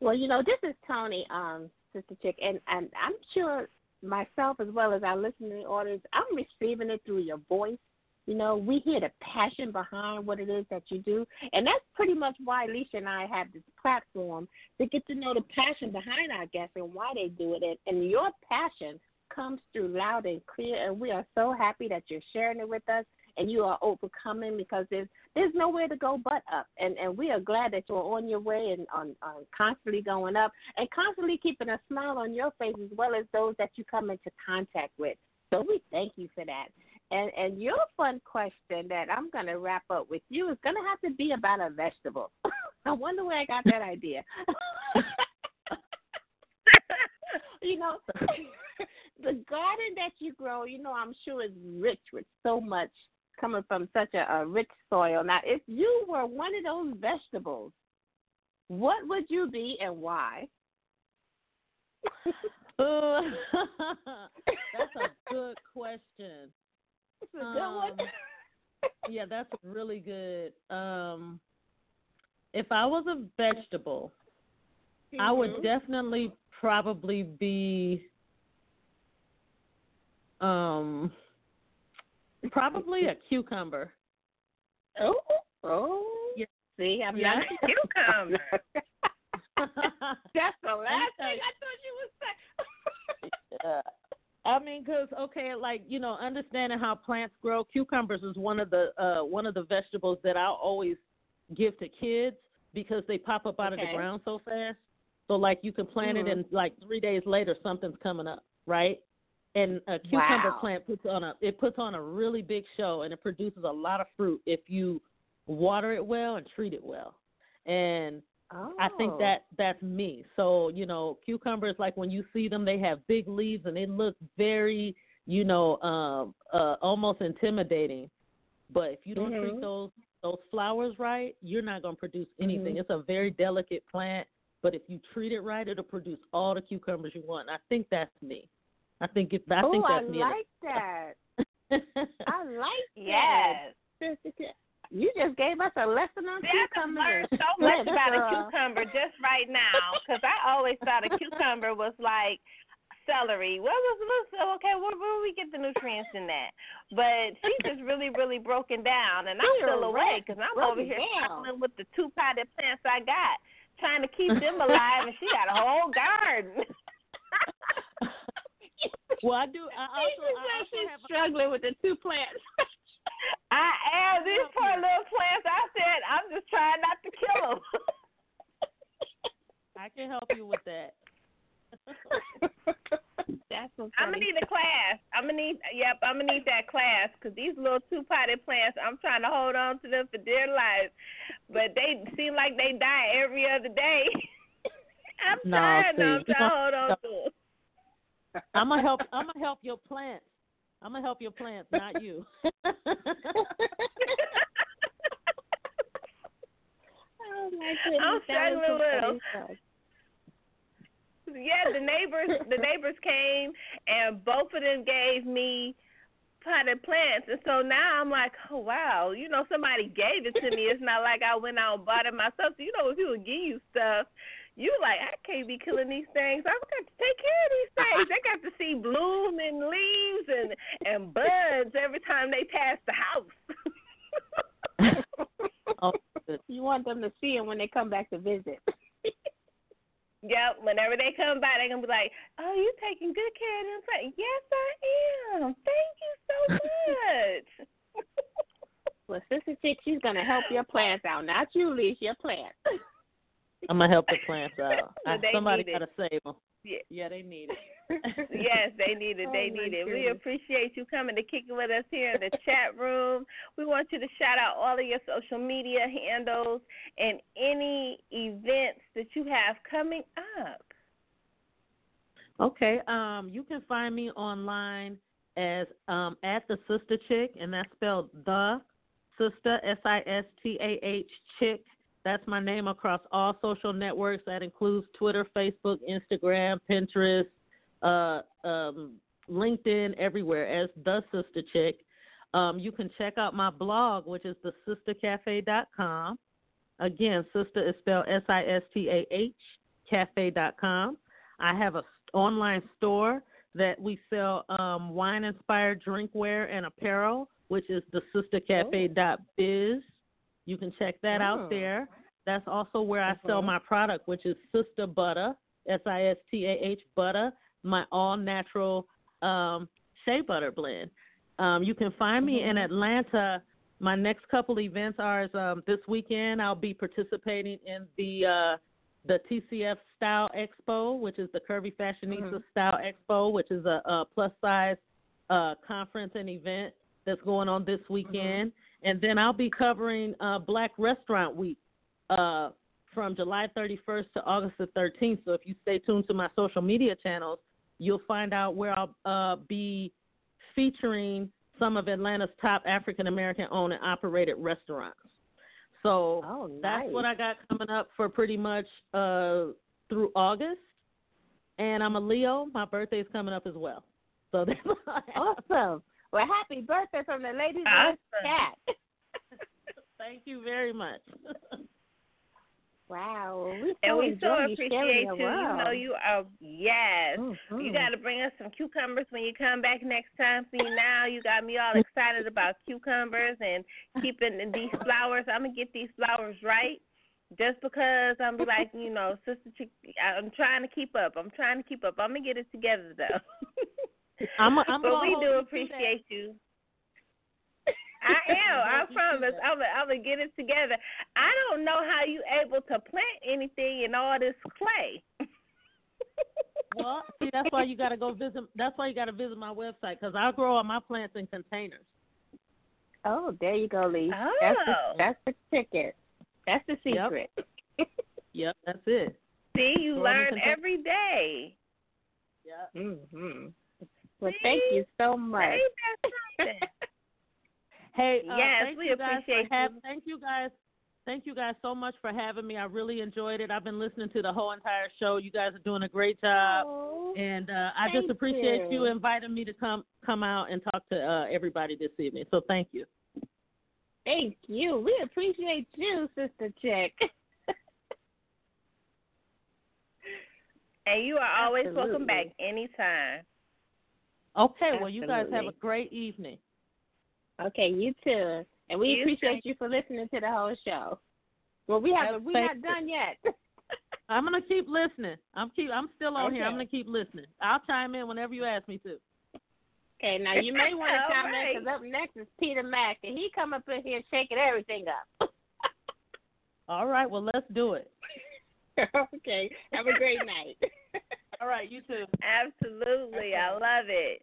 Well, you know, this is Toni, um, Sistah Chick, and, and I'm sure myself as well as our listening audience, I'm receiving it through your voice. You know, we hear the passion behind what it is that you do, and that's pretty much why Alicia and I have this platform to get to know the passion behind our guests and why they do it. And, and your passion comes through loud and clear, and we are so happy that you're sharing it with us and you are overcoming because there's there's nowhere to go but up. And and we are glad that you're on your way and on, on constantly going up and constantly keeping a smile on your face as well as those that you come into contact with. So we thank you for that. And and your fun question that I'm gonna wrap up with you is gonna have to be about a vegetable. [LAUGHS] I wonder where I got that idea. [LAUGHS] you know, [LAUGHS] the garden that you grow, you know, I'm sure is rich with so much coming from such a, a rich soil. Now, if you were one of those vegetables, what would you be and why? That's a good question. It's a good one. Um, yeah, that's really good. Um, if I was a vegetable, I would definitely probably be um probably a cucumber. Oh, oh. Yeah. See, I'm Yeah. not a Cucumber. [LAUGHS] That's the last thing. I thought you would say. Yeah. I mean, cause okay, like you know, understanding how plants grow, cucumbers is one of the uh one of the vegetables that I always give to kids because they pop up out of the ground so fast. So like you can plant it Mhm. and like three days later something's coming up, right? And a cucumber Wow. plant puts on a it puts on a really big show and it produces a lot of fruit if you water it well and treat it well. And Oh. I think that that's me. So, you know, cucumbers like when you see them they have big leaves and they look very, you know, um uh almost intimidating. But if you don't treat Mhm. those those flowers right, you're not going to produce anything. Mhm. It's a very delicate plant, but if you treat it right, it'll produce all the cucumbers you want. And I think that's me. I think if I oh, think I that's me. I like that. [LAUGHS] I like Yes. That. You just gave us a lesson on See, I can learn cucumbers. so [LAUGHS] much Good about a cucumber just right now because I always thought a cucumber was like celery. What was what's okay? Where, where do we get the nutrients in that? But she just really, really broken down, and I'm You're still away because I'm over here struggling with the two potted plants I got, trying to keep them alive, and she got a whole garden. [LAUGHS] well, I do. I She also, just I also she's have a, struggling with the two plants. [LAUGHS] I am these poor little plants. I said I'm just trying not to kill them. [LAUGHS] I can help you with that. [LAUGHS] That's so I'm gonna need a class. I'm gonna need, yep, I'm gonna need that class because these little two potted plants, I'm trying to hold on to them for dear life, but they seem like they die every other day. [LAUGHS] I'm No, trying, though. I'm trying to hold on to them. I'm gonna help. I'm gonna help your plants. I'm gonna help your plants, not you. Oh my goodness. I'm that was struggling some with stuff. Yeah, the neighbors, the neighbors came and both of them gave me potted plants, and so now I'm like, oh wow, you know, somebody gave it to me. It's not like I went out and bought it myself. So, you know, when people give you stuff, you like, I can't be killing these things. I've got to take care of these things. They got to see bloom and leaves and and buds every time they pass the house. [LAUGHS] oh. You want them to see them when they come back to visit. [LAUGHS] Yep, whenever they come by, they're gonna be like, "Oh, you taking good care of them plants?" Yes, I am. Thank you so much. [LAUGHS] Well, Sistah Chick, she's gonna help your plants out, not you, Leash. Your plants. I'm gonna help the plants out. [LAUGHS] I, somebody it. gotta save them. Yeah. Yeah, they need it. [LAUGHS] yes, they need it. [LAUGHS] They Oh, need it. We appreciate you coming to kick it with us here in the chat room. We want you to shout out all of your social media handles and any events that you have coming up. Okay. Um, you can find me online as um at the Sistah Chick, and that's spelled the Sistah S I S T A H Chick. That's my name across all social networks. That includes Twitter, Facebook, Instagram, Pinterest, uh, um, LinkedIn, everywhere as the Sistah Chick. Um, you can check out my blog, which is thesistahcafe.com. Again, sister is spelled S I S T A H cafe.com. I have a s- online store that we sell um, wine inspired drinkware and apparel, which is the sistahcafe.biz. You can check that Oh. out there. That's also where I sell Mhm. my product, which is Sistah Butter, S I S T A H Butter, my all natural um, shea butter blend. Um, you can find me in Atlanta. My next couple events are is, um, this weekend. I'll be participating in the uh, the TCF Style Expo, which is the Curvy Fashionista Mhm. Style Expo, which is a, a plus size uh, conference and event that's going on this weekend. And then I'll be covering uh, Black Restaurant Week uh, from July 31st to August the 13th. So if you stay tuned to my social media channels, you'll find out where I'll uh, be featuring some of Atlanta's top African American owned and operated restaurants. So Oh, that's what I got coming up for pretty much uh, through August. And I'm a Leo. My birthday's coming up as well. So [LAUGHS] that's what I have. Awesome. Well, happy birthday from the ladies Awesome. of chat. [LAUGHS] Thank you very much. Wow. We so and we so appreciate you. You know you are yes. Mhm. You got to bring us some cucumbers when you come back next time. See now you got me all excited about cucumbers and keeping these flowers. I'm gonna get these flowers right. Just because I'm like, you know, Sistah, Chick, I'm trying to keep up. I'm trying to keep up. I'm gonna get it together though. [LAUGHS] I'm, [LAUGHS] I'm but we do appreciate you. [LAUGHS] I am. I Hold you to promise. I'm gonna, I'm gonna get it together. I don't know how you able to plant anything in all this clay. [LAUGHS] Well, see, that's why you got to go visit. That's why you got to visit my website because I grow all my plants in containers. Oh, there you go, Lee. That's the Oh. that's the ticket. That's the secret. Yep, that's it. See, you Grow 'em in learn containers. every day. Yep. Mhm. Well, thank you so much. [LAUGHS] Hey, uh, Yes, thank we you guys for appreciate have- you. Thank you guys. Thank you guys so much for having me. I really enjoyed it. I've been listening to the whole entire show. You guys are doing a great job, Oh, and uh, I just appreciate you. you. inviting me to come come out and talk to uh, everybody this evening. So thank you. thank you. We appreciate you, Sistah Chick. [LAUGHS] And you are always welcome back anytime. Okay, well you guys have a great evening. okay, you too. And we You appreciate too. you for listening to the whole show. Well, we haven't. We're not done yet. [LAUGHS] I'm gonna keep listening. I'm keep. I'm still on here. I'm gonna keep listening. I'll chime in whenever you ask me to. okay, now you may want to [LAUGHS] All comment right. because up next is Peter Mack, and he come up in here shaking everything up. [LAUGHS] All right. Well, let's do it. okay, have a great night. All right. You too. Absolutely, I love it.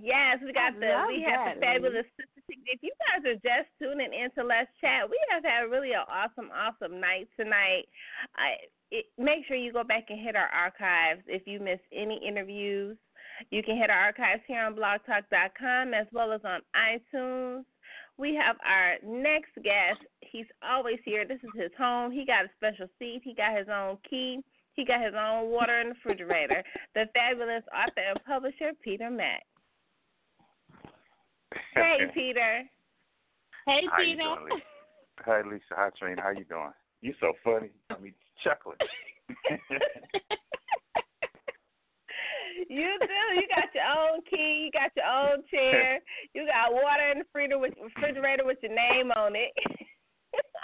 Yes, we got the we have the fabulous sister. If you guys are just tuning into Let's Chat, we have had really an awesome, awesome night tonight. I it, make sure you go back and hit our archives if you miss any interviews. You can hit our archives here on blogtalk.com as well as on iTunes. We have our next guest. He's always here. This is his home. He got a special seat. He got his own key. He got his own water in the refrigerator. [LAUGHS] the fabulous author and publisher, Peter Mack. Hey, Peter. Hey, How you Peter. doing, Lisa? Hi, Lisa. Hi, Train. How you doing? You're so funny. I mean, chuckling. You do. You got your own key. You got your own chair. You got water in the refrigerator with your name on it. [LAUGHS]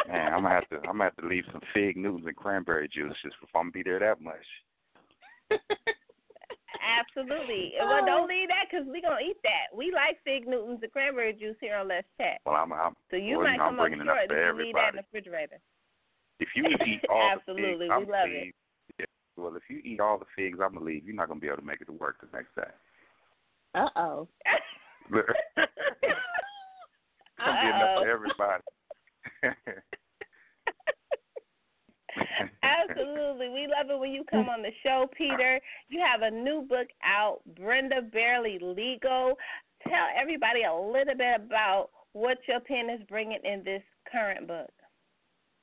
Man, I'm gonna have to. I'm gonna have to leave some fig Newtons and cranberry juice just if I'm gonna be there that much. [LAUGHS] Absolutely. [LAUGHS] Well, don't leave that because we gonna eat that. We like fig Newtons and cranberry juice here on Let's Chat. Well, I'm. I'm So you well, might I'm come up bringing up short for if you leave that in the refrigerator. If you eat [LAUGHS] all Absolutely, the figs, we I'm love gonna it. Yeah, well, if you eat all the figs, I'm gonna leave. You're not gonna be able to make it to work the next day. Uh oh. Look, It's gonna enough Uh-oh. for everybody. Absolutely. We love it when you come on the show, Peter. You have a new book out, Brenda Barely Legal. Tell everybody a little bit about what your pen is bringing in this current book.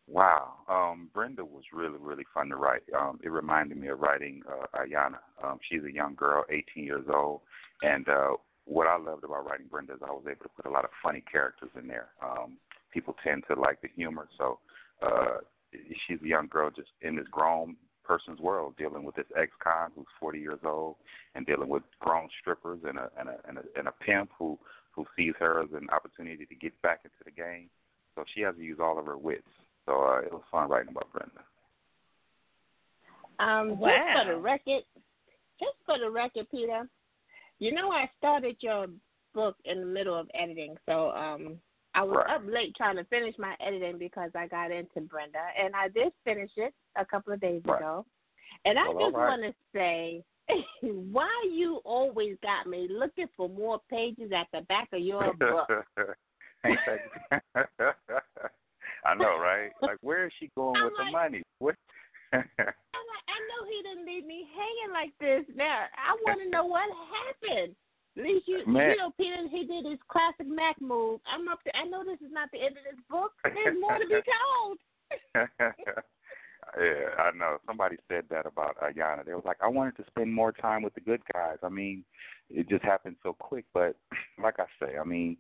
Wow. Um, Brenda was really, really fun to write. Um, it reminded me of writing uh, Ayana. Um, she's a young girl, 18 years old, and uh, what I loved about writing Brenda is I was able to put a lot of funny characters in there. Um, people tend to like the humor, so uh, she's a young girl just in this grown person's world, dealing with this ex-con who's 40 years old, and dealing with grown strippers and a and a and a, and a pimp who who sees her as an opportunity to get back into the game. So she has to use all of her wits. So uh, it was fun writing about Brenda. Um, Wow. just for the record, just for the record, Peter, you know I started your book in the middle of editing, so um, I was Right. up late trying to finish my editing because I got into Brenda, and I did finish it a couple of days Right. ago. And I Well, all just right. want to say, [LAUGHS] why you always got me looking for more pages at the back of your [LAUGHS] book? I know, right? Like, where is she going [LAUGHS] I'm with the money? What? I'm like, I know he didn't leave me hanging like this. Now I want to know what happened. At least you, Man. you know, Peter, he did his classic Mack move. I'm up. To, I know this is not the end of this book. There's more to be [LAUGHS] told. yeah, I know. Somebody said that about Ayana. They was like, I wanted to spend more time with the good guys. I mean, it just happened so quick. But [CLEARS THROAT] like I say, I mean,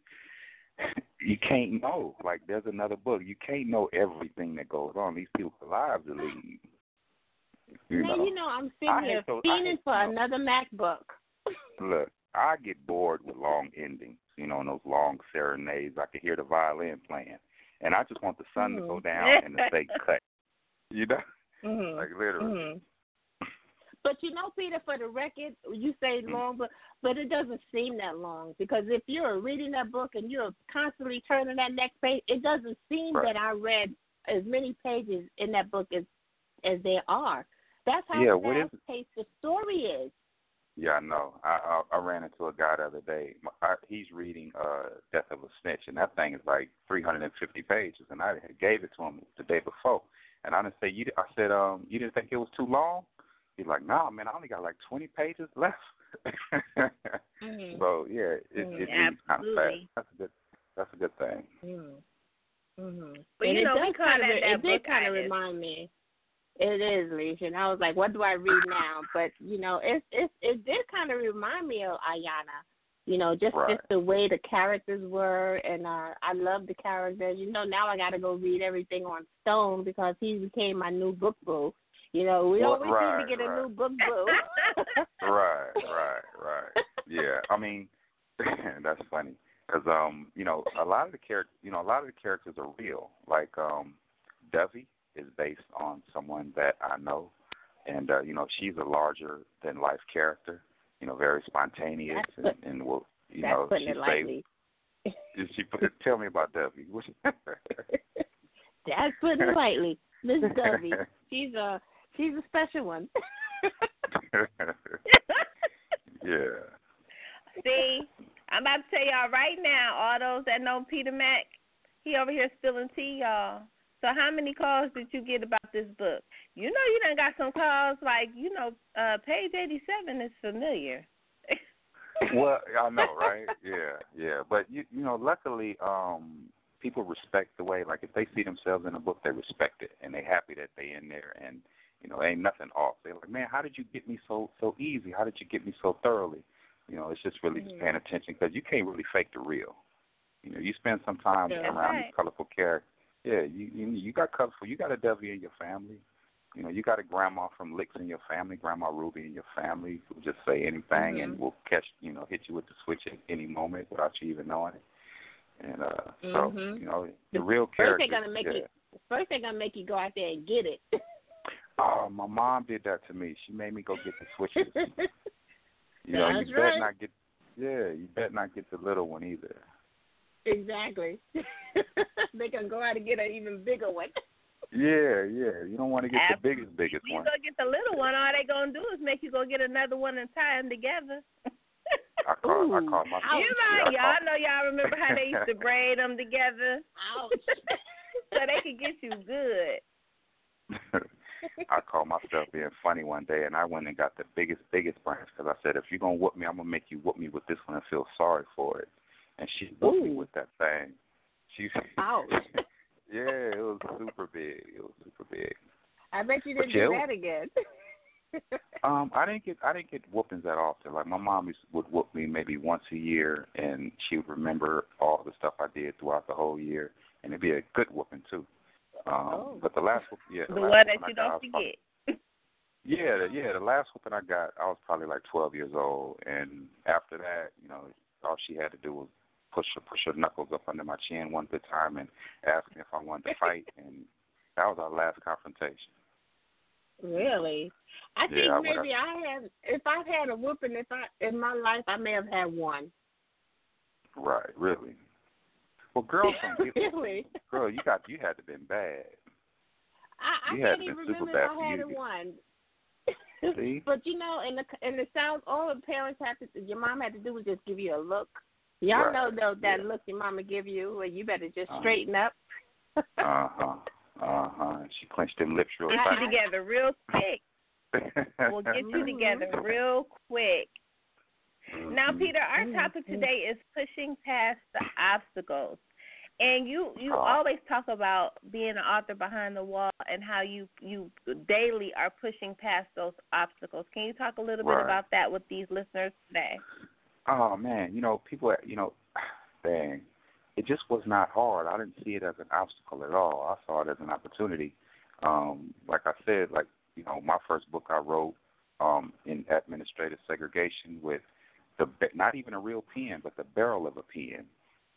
[LAUGHS] you can't know. Like there's another book. You can't know everything that goes on. These people's lives are lead. You now, know. you know, I'm sitting I here hate fiending for those. another MacBook. Look, I get bored with long endings. You know, and those long serenades. I could hear the violin playing, and I just want the sun to go Mhm. down and the say [LAUGHS] cut. You know, Mm-hmm. like literally. hmm But you know, Peter, for the record, you say Mm-hmm. long, but but it doesn't seem that long because if you're reading that book and you're constantly turning that next page, it doesn't seem Right. that I read as many pages in that book as as there are. That's how Yeah, fast paced the story is. Yeah, I know. I, I I ran into a guy the other day. I, he's reading uh Death of a Snitch, and that thing is like 350 pages, and I had gave it to him the day before, and I didn't say you. I said, um, you didn't think it was too long? He's like, nah, man, I only got like 20 pages left. Mhm. [LAUGHS] So yeah, it, Mhm, it reads kind of fast. That's a good. That's a good thing. Mm. Mhm. But and you it know, we does kind of that that it did kind of remind me. It is, Lissha. And I was like, what do I read now? But you know, it it it did kind of remind me of Ayana. You know, just Right. just the way the characters were, and uh I love the characters. You know, now I got to go read everything on Stone because he became my new book boo. You know, we always right, need to get right. a new book boo. [LAUGHS] right, right, right. Yeah, I mean, [LAUGHS] that's funny because um, you know, a lot of the characters, you know, a lot of the characters are real. Like um, Devi is based on someone that I know, and uh, you know, she's a larger than life character. You know, very spontaneous That's and, and will, you That's know, putting she it say, lightly. she put, tell me about Devi. What- [LAUGHS] That's putting it lightly. Miss Dovey. [LAUGHS] She's a she's a special one. [LAUGHS] yeah. See, I'm about to tell y'all right now, all those that know Peter Mack, he over here spilling tea, y'all. So how many calls did you get about this book? You know you done got some calls like, you know, uh page eighty seven is familiar. [LAUGHS] well, I know, right? Yeah, yeah. But you you know, luckily, um, people respect the way like if they see themselves in a book, they respect it and they happy that they in there and you know, ain't nothing off. They're like, Man, how did you get me so so easy? How did you get me so thoroughly? You know, it's just really just paying attention because you can't really fake the real. You know, you spend some time That's around right. these colorful characters. Yeah, you, you you got colorful. You got a W in your family. You know, you got a grandma from Licks in your family, Grandma Ruby in your family, who just say anything and Mhm. will catch, you know, hit you with the switch at any moment without you even knowing it. And uh so, Mhm. you know, the real character. First they're gonna make yeah. you first they're gonna make you go out there and get it. Oh, my mom did that to me. She made me go get the switches. [LAUGHS] you know, That's you better not get yeah, you better not get the little one either. Exactly. [LAUGHS] they can go out and get an even bigger one. Yeah, yeah. You don't want to get the Absolutely. biggest, biggest You one. go get the little one, all they gonna do is make you go get another one and tie them together. I call, I call my. you yeah, know, I y'all know y'all remember how they used to braid them together Ouch. [LAUGHS] so they could get you good. [LAUGHS] I called myself being funny one day, and I went and got the biggest, biggest branch because I said, if you're gonna whoop me, I'm gonna make you whoop me with this one and feel sorry for it. And she whooped me with that thing. She, Ouch. [LAUGHS] yeah, it was super big. It was super big. I bet you didn't yeah, do that again. [LAUGHS] Um, I didn't get I didn't get whoopings that often. Like my mom used would whoop me maybe once a year, and she would remember all the stuff I did throughout the whole year, and it'd be a good whooping too. Um, Oh. But the last whoop, yeah, [LAUGHS] The the one that you I got, don't probably- forget. Yeah, the, yeah. The last whooping I got, I was probably like 12 years old, and after that, you know, all she had to do was push her, push her knuckles up under my chin one good time and ask me if I wanted to [LAUGHS] fight, and that was our last confrontation. Really? I think I would- maybe I have. If I've had a whooping, if I in my life, I may have had one. Right, really. Well, girls don't get really? Girl, you got you had to been bad. I, I You can't even remember if I had you a to get- one. See? [LAUGHS] But you know, in the in the South, all the parents have to, your mom had to do was just give you a look. Y'all Right, know though that yeah. look your mama give you, where you better just Uh-huh. straighten up. [LAUGHS] Uh huh. Uh huh. She clenched them lips real Get tight. you together real quick. We'll get you [LAUGHS] together real quick. Now, Mhm. Peter, our Mhm. topic today is pushing past the obstacles. And you you Oh. always talk about being an author behind the wall and how you you daily are pushing past those obstacles. Can you talk a little bit about that with these listeners today? Oh man, you know people. You know, [SIGHS] dang. it just was not hard. I didn't see it as an obstacle at all. I saw it as an opportunity. Um, like I said, like you know, my first book I wrote um, in administrative segregation with the not even a real pen, but the barrel of a pen.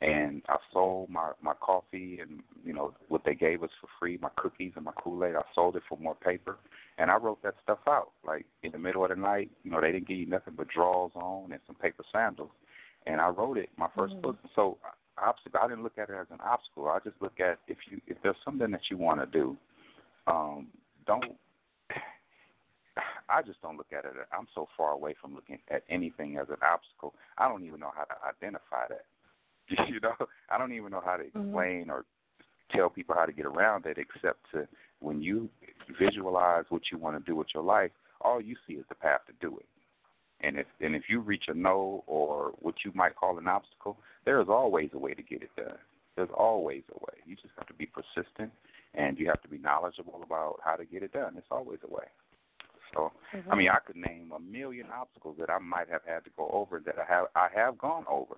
And I sold my my coffee and you know what they gave us for free, my cookies and my Kool Aid. I sold it for more paper, and I wrote that stuff out like in the middle of the night. You know, they didn't give you nothing but drawers on and some paper sandals, and I wrote it my 1st mm-hmm. book. So obstacle, I didn't look at it as an obstacle. I just look at if you if there's something that you want to do, um, don't [SIGHS] I just don't look at it. I'm so far away from looking at anything as an obstacle. I don't even know how to identify that. [LAUGHS] You know, I don't even know how to Mm-hmm. explain or tell people how to get around it, except to when you visualize what you want to do with your life, all you see is the path to do it. And if and if you reach a no or what you might call an obstacle, there is always a way to get it done. There's always a way. You just have to be persistent and you have to be knowledgeable about how to get it done. It's always a way. So, I mean, I could name a million obstacles that I might have had to go over that I have I have gone over,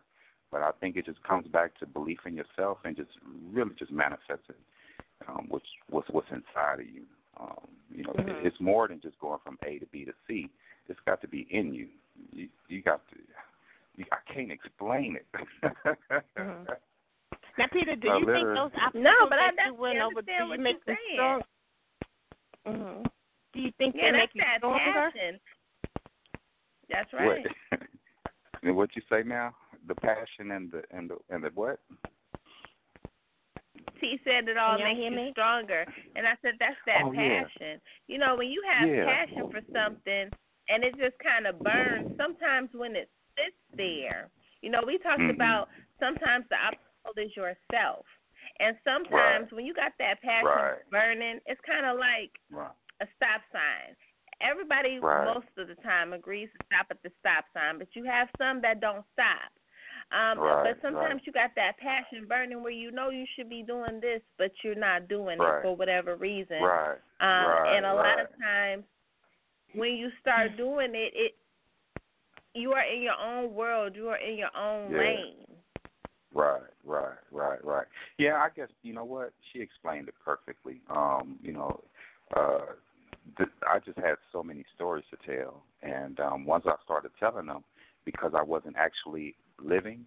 but I think it just comes back to belief in yourself and just really just manifesting um, what's what's what's inside of you. Um, you know, Mhm. it's more than just going from A to B to C. It's got to be in you. You, you got to. You, I can't explain it. Mhm. [LAUGHS] Now, Peter, do No, you think those obstacles No, but I you went over, do you make you're them saying. strong? hmm Do you think Yeah, they make you that stronger? passion. That's right. [LAUGHS] What? and what you say now? The passion and the and the and the what? He said it all Can y'all makes you me? stronger, and I said that's that Oh, yeah. passion. You know, when you have Yeah. passion for something and it just kind of burns. Sometimes when it sits there, you know, we talked Mhm. about sometimes the obstacle is yourself, and sometimes Right. when you got that passion Right. burning, it's kind of like Right. a stop sign. Everybody Right. most of the time agrees to stop at the stop sign, but you have some that don't stop. Um, Right, but sometimes right. you got that passion burning where you know you should be doing this, but you're not doing Right. it for whatever reason. Right. Um, right. and a lot of times when you start doing it, it you are in your own world. You are in your own Yeah. lane. Right, right, right, right. Yeah, I guess you know what she explained it perfectly. Um, you know, uh, th- I just had so many stories to tell, and um, once I started telling them, because I wasn't actually living,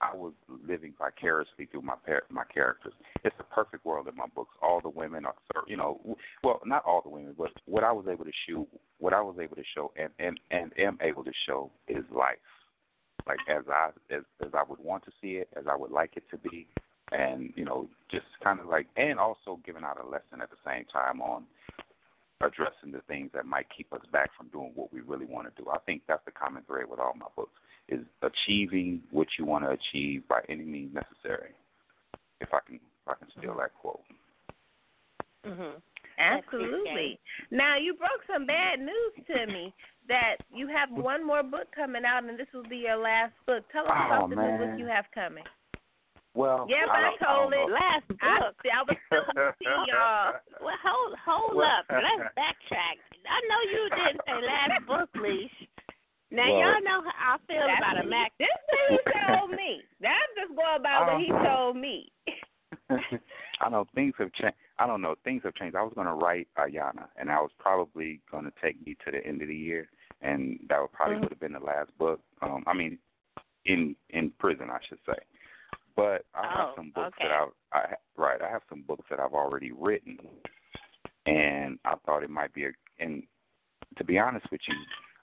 I was living vicariously through my par- my characters. It's the perfect world in my books. All the women are, you know, well, not all the women, but what I was able to shoot, what I was able to show, and and and am able to show is life like as I as as I would want to see it, as I would like it to be, and you know, just kind of like, and also giving out a lesson at the same time on addressing the things that might keep us back from doing what we really want to do. I think that's the common thread with all my books is achieving what you want to achieve by any means necessary. If I can, if I can steal that quote. Mhm. Absolutely. Now you broke some bad news to me that you have one more book coming out, and this will be your last book. Tell us Oh, about the new book you have coming. Well, Yeah, but I don't- told don't it. know. Last I, book. [LAUGHS] I was still see y'all. Well, hold hold Well- up. Let's [LAUGHS] backtrack. I know you didn't say last book, Leash. Now Well- y'all know how I feel That's about a Mack. This is what he told me. That's just going by what he told me. [LAUGHS] I know things have changed. I don't know things have changed. I was going to write Ayana, and I was probably going to take me to the end of the year, and that would probably Mhm. would have been the last book. Um, I mean, in in prison, I should say. But I have Oh, some books okay. that I've I right. I have some books that I've already written, and I thought it might be a. And to be honest with you,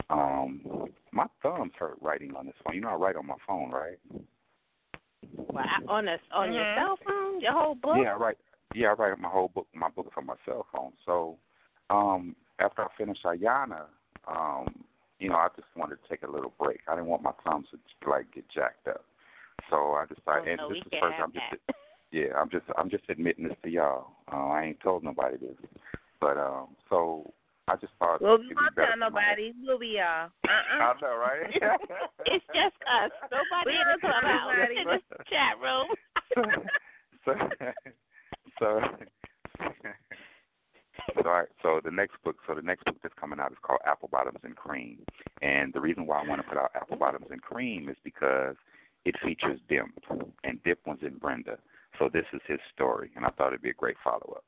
um, my thumbs hurt writing on this phone. You know, I write on my phone, right? Well, I- on a, on your Mhm. cell phone, your whole book. Yeah, I write. Yeah, I write my whole book, my book is on my cell phone. So, um, after I finished Ayana, um, you know, I just wanted to take a little break. I didn't want my thumbs to like get jacked up. So I decided, Oh, and no, we this is can't first. have I'm just, that. [LAUGHS] yeah, I'm just, I'm just admitting this to y'all. Uh, I ain't told nobody this, but um, so I just thought Well, it'd we be won't better tell nobody. We'll be y'all. Uh-uh. [LAUGHS] I know, right? Uh-uh. [LAUGHS] it's just us. Nobody [LAUGHS] in the clubhouse. In the chat room. so, so, so, I, so the next book, so the next book that's coming out is called Apple Bottoms and Cream, and the reason why I want to put out Apple Bottoms and Cream is because it features Dimp, and Dimp was in Brenda. So this is his story, and I thought it'd be a great follow up.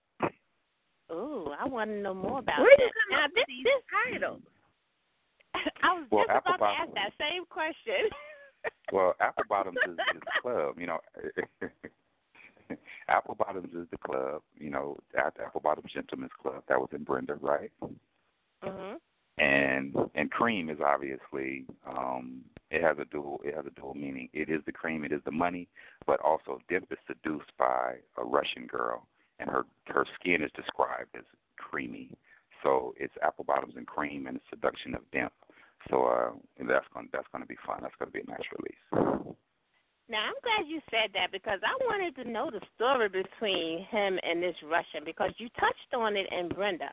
Ooh, I want to know more about Where that. now, this, with these this titles? [LAUGHS] I was Well, just about Apple to ask that same question. [LAUGHS] Well, Apple Bottoms is, is the club, you know. [LAUGHS] Apple Bottoms is the club, you know. At Apple Bottoms Gentlemen's Club that was in Brenda, right? mhm. And and cream is obviously um it has a dual it has a dual meaning. It is the cream, it is the money, but also Dimp is seduced by a Russian girl, and her her skin is described as creamy. So it's apple bottoms and cream and the seduction of Dimp. So uh that's going that's going to be fun. That's going to be a nice release. Now I'm glad you said that because I wanted to know the story between him and this Russian because you touched on it in Brenda,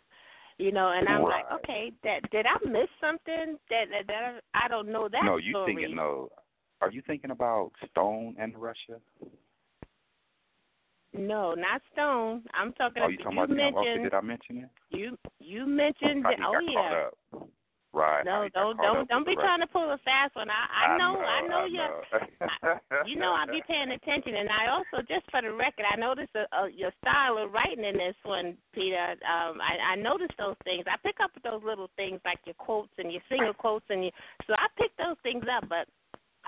you know, and I'm like, okay, that did I miss something that that, that I don't know that no, you story. thinking no? Are you thinking about Stone and Russia? No, not Stone. I'm talking. Oh, you talking about them? Okay, mentioned did I mention it? you you mentioned I. Oh yeah. up. Right. No, don't don't don't be trying to pull a fast one. I I know I know I you. know. You know I be paying attention, and I also just for the record, I noticed uh, uh, your style of writing in this one, Peter. Um, I I noticed those things. I pick up those little things like your quotes and your single quotes, and you. So I picked those things up, but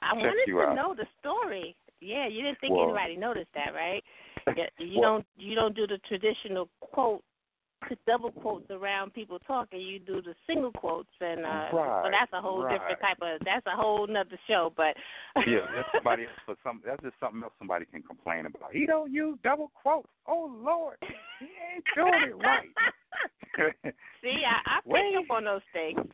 I Check wanted to out. know the story. Yeah, you didn't think Well- anybody noticed that, right? [LAUGHS] You Well- don't you don't do the traditional quote double quotes around people talking. You do the single quotes, and uh, so Right, that's a whole different type of. That's a whole nother show. But yeah, that's [LAUGHS] somebody else for some. That's just something else somebody can complain about. He don't use double quotes. Oh Lord, he ain't doing it right. [LAUGHS] see, I, I Wait. up on those things.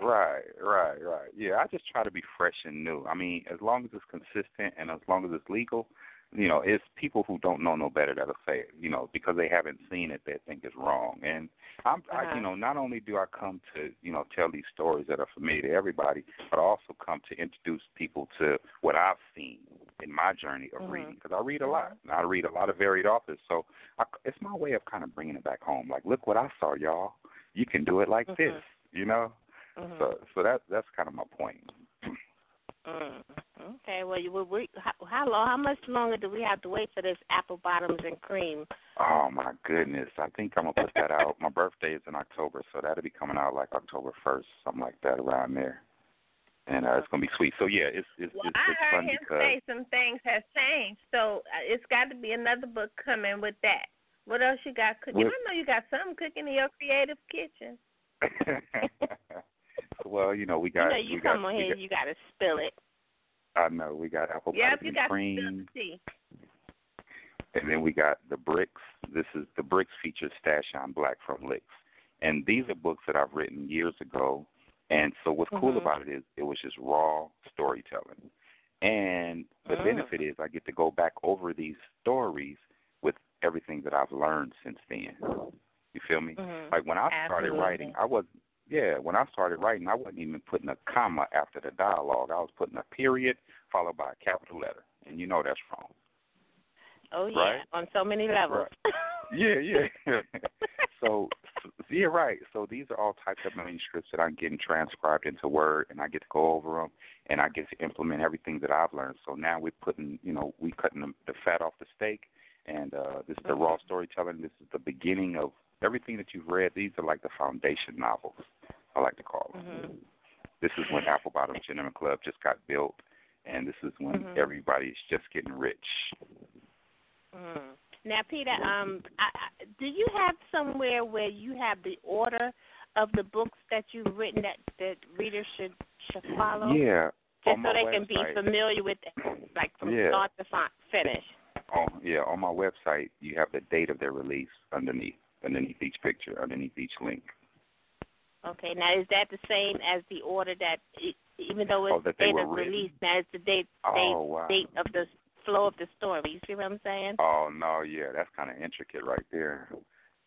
Right, right, right. Yeah, I just try to be fresh and new. I mean, as long as it's consistent and as long as it's legal, you know, it's people who don't know no better that'll say it. You know, because they haven't seen it, they think it's wrong. And I'm, I, Uh-huh. you know, not only do I come to, you know, tell these stories that are familiar to everybody, but I also come to introduce people to what I've seen in my journey of Mhm. reading. Because I read a lot, and I read a lot of varied authors. So I, it's my way of kind of bringing it back home. Like, look what I saw, y'all. You can do it like Mhm. this. You know. Mhm. So, so that that's kind of my point. Mm. Okay, well, you will we, how, how long? How much longer do we have to wait for this apple bottoms and cream? Oh my goodness! I think I'm gonna put that out. My birthday is in October, so that'll be coming out like October first, something like that, around there. And uh, it's gonna be sweet. So yeah, it's it's Well, it's, I heard fun him because say some things have changed, so uh, it's got to be another book coming with that. What else you got cooking? With- I know you got something cooking in your creative kitchen. [LAUGHS] [LAUGHS] well, you know we You got know, you we come got, on here, got you got to spill it. I know we got apple Yep, you and got to cream, spill the tea. and then we got the bricks. This is the bricks features Stash on Black from Licks, and these are books that I've written years ago. And so what's cool Mhm. about it is it was just raw storytelling, and the Mm. benefit is I get to go back over these stories with everything that I've learned since then. You feel me? Mhm. Like when I started Absolutely. writing, I was yeah, when I started writing, I wasn't even putting a comma after the dialogue. I was putting a period followed by a capital letter, and you know that's wrong. Oh yeah, Right. on so many levels. Yeah, yeah. [LAUGHS] so, so yeah, right. So these are all types of manuscripts that I'm getting transcribed into Word, and I get to go over them, and I get to implement everything that I've learned. So now we're putting, you know, we're cutting the, the fat off the steak, and uh, this is the raw storytelling. This is the beginning of everything that you've read. These are like the foundation novels, I like to call them. Mhm. This is when Apple Bottom Gentleman Club just got built, and this is when Mhm. everybody's just getting rich. Mm. Now, Peter, um, I, I, do you have somewhere where you have the order of the books that you've written that that readers should should follow? Yeah. Just so they can be familiar with, it, like from Yeah. start to finish. on yeah on my website you have the date of their release underneath underneath each picture underneath each link Okay. Now, is that the same as the order that, even though it's Oh, they date of written. release, now it's the date Oh, date wow. date of the flow of the story. You see what I'm saying? oh no yeah that's kind of intricate right there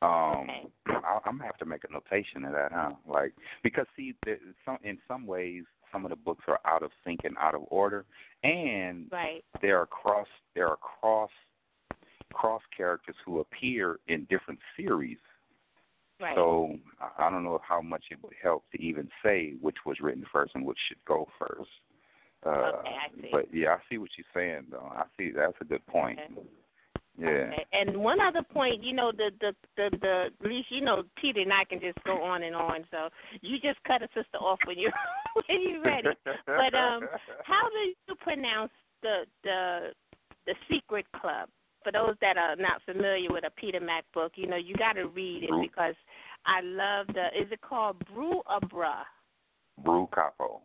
um Okay. I, i'm gonna have to make a notation of that huh like because see there, some in some ways some of the books are out of sync and out of order and Right. there are cross there are cross cross characters who appear in different series Right. So I- don't know how much it would help to even say which was written first and which should go first. Uh, Okay, I see. But yeah, I see what you're saying though. I see that's a good point. Okay. Yeah. Okay. And one other point, you know, the the the the at least you know Peter and I can just go on and on. So you just cut a sister off when you [LAUGHS] when you're ready. But um, [LAUGHS] how do you pronounce the the the Secret Club? For those that are not familiar with a Peter Mack book, you know you got to read it Brew. because I love the. Is it called Brew or Bruh? Brew Capo.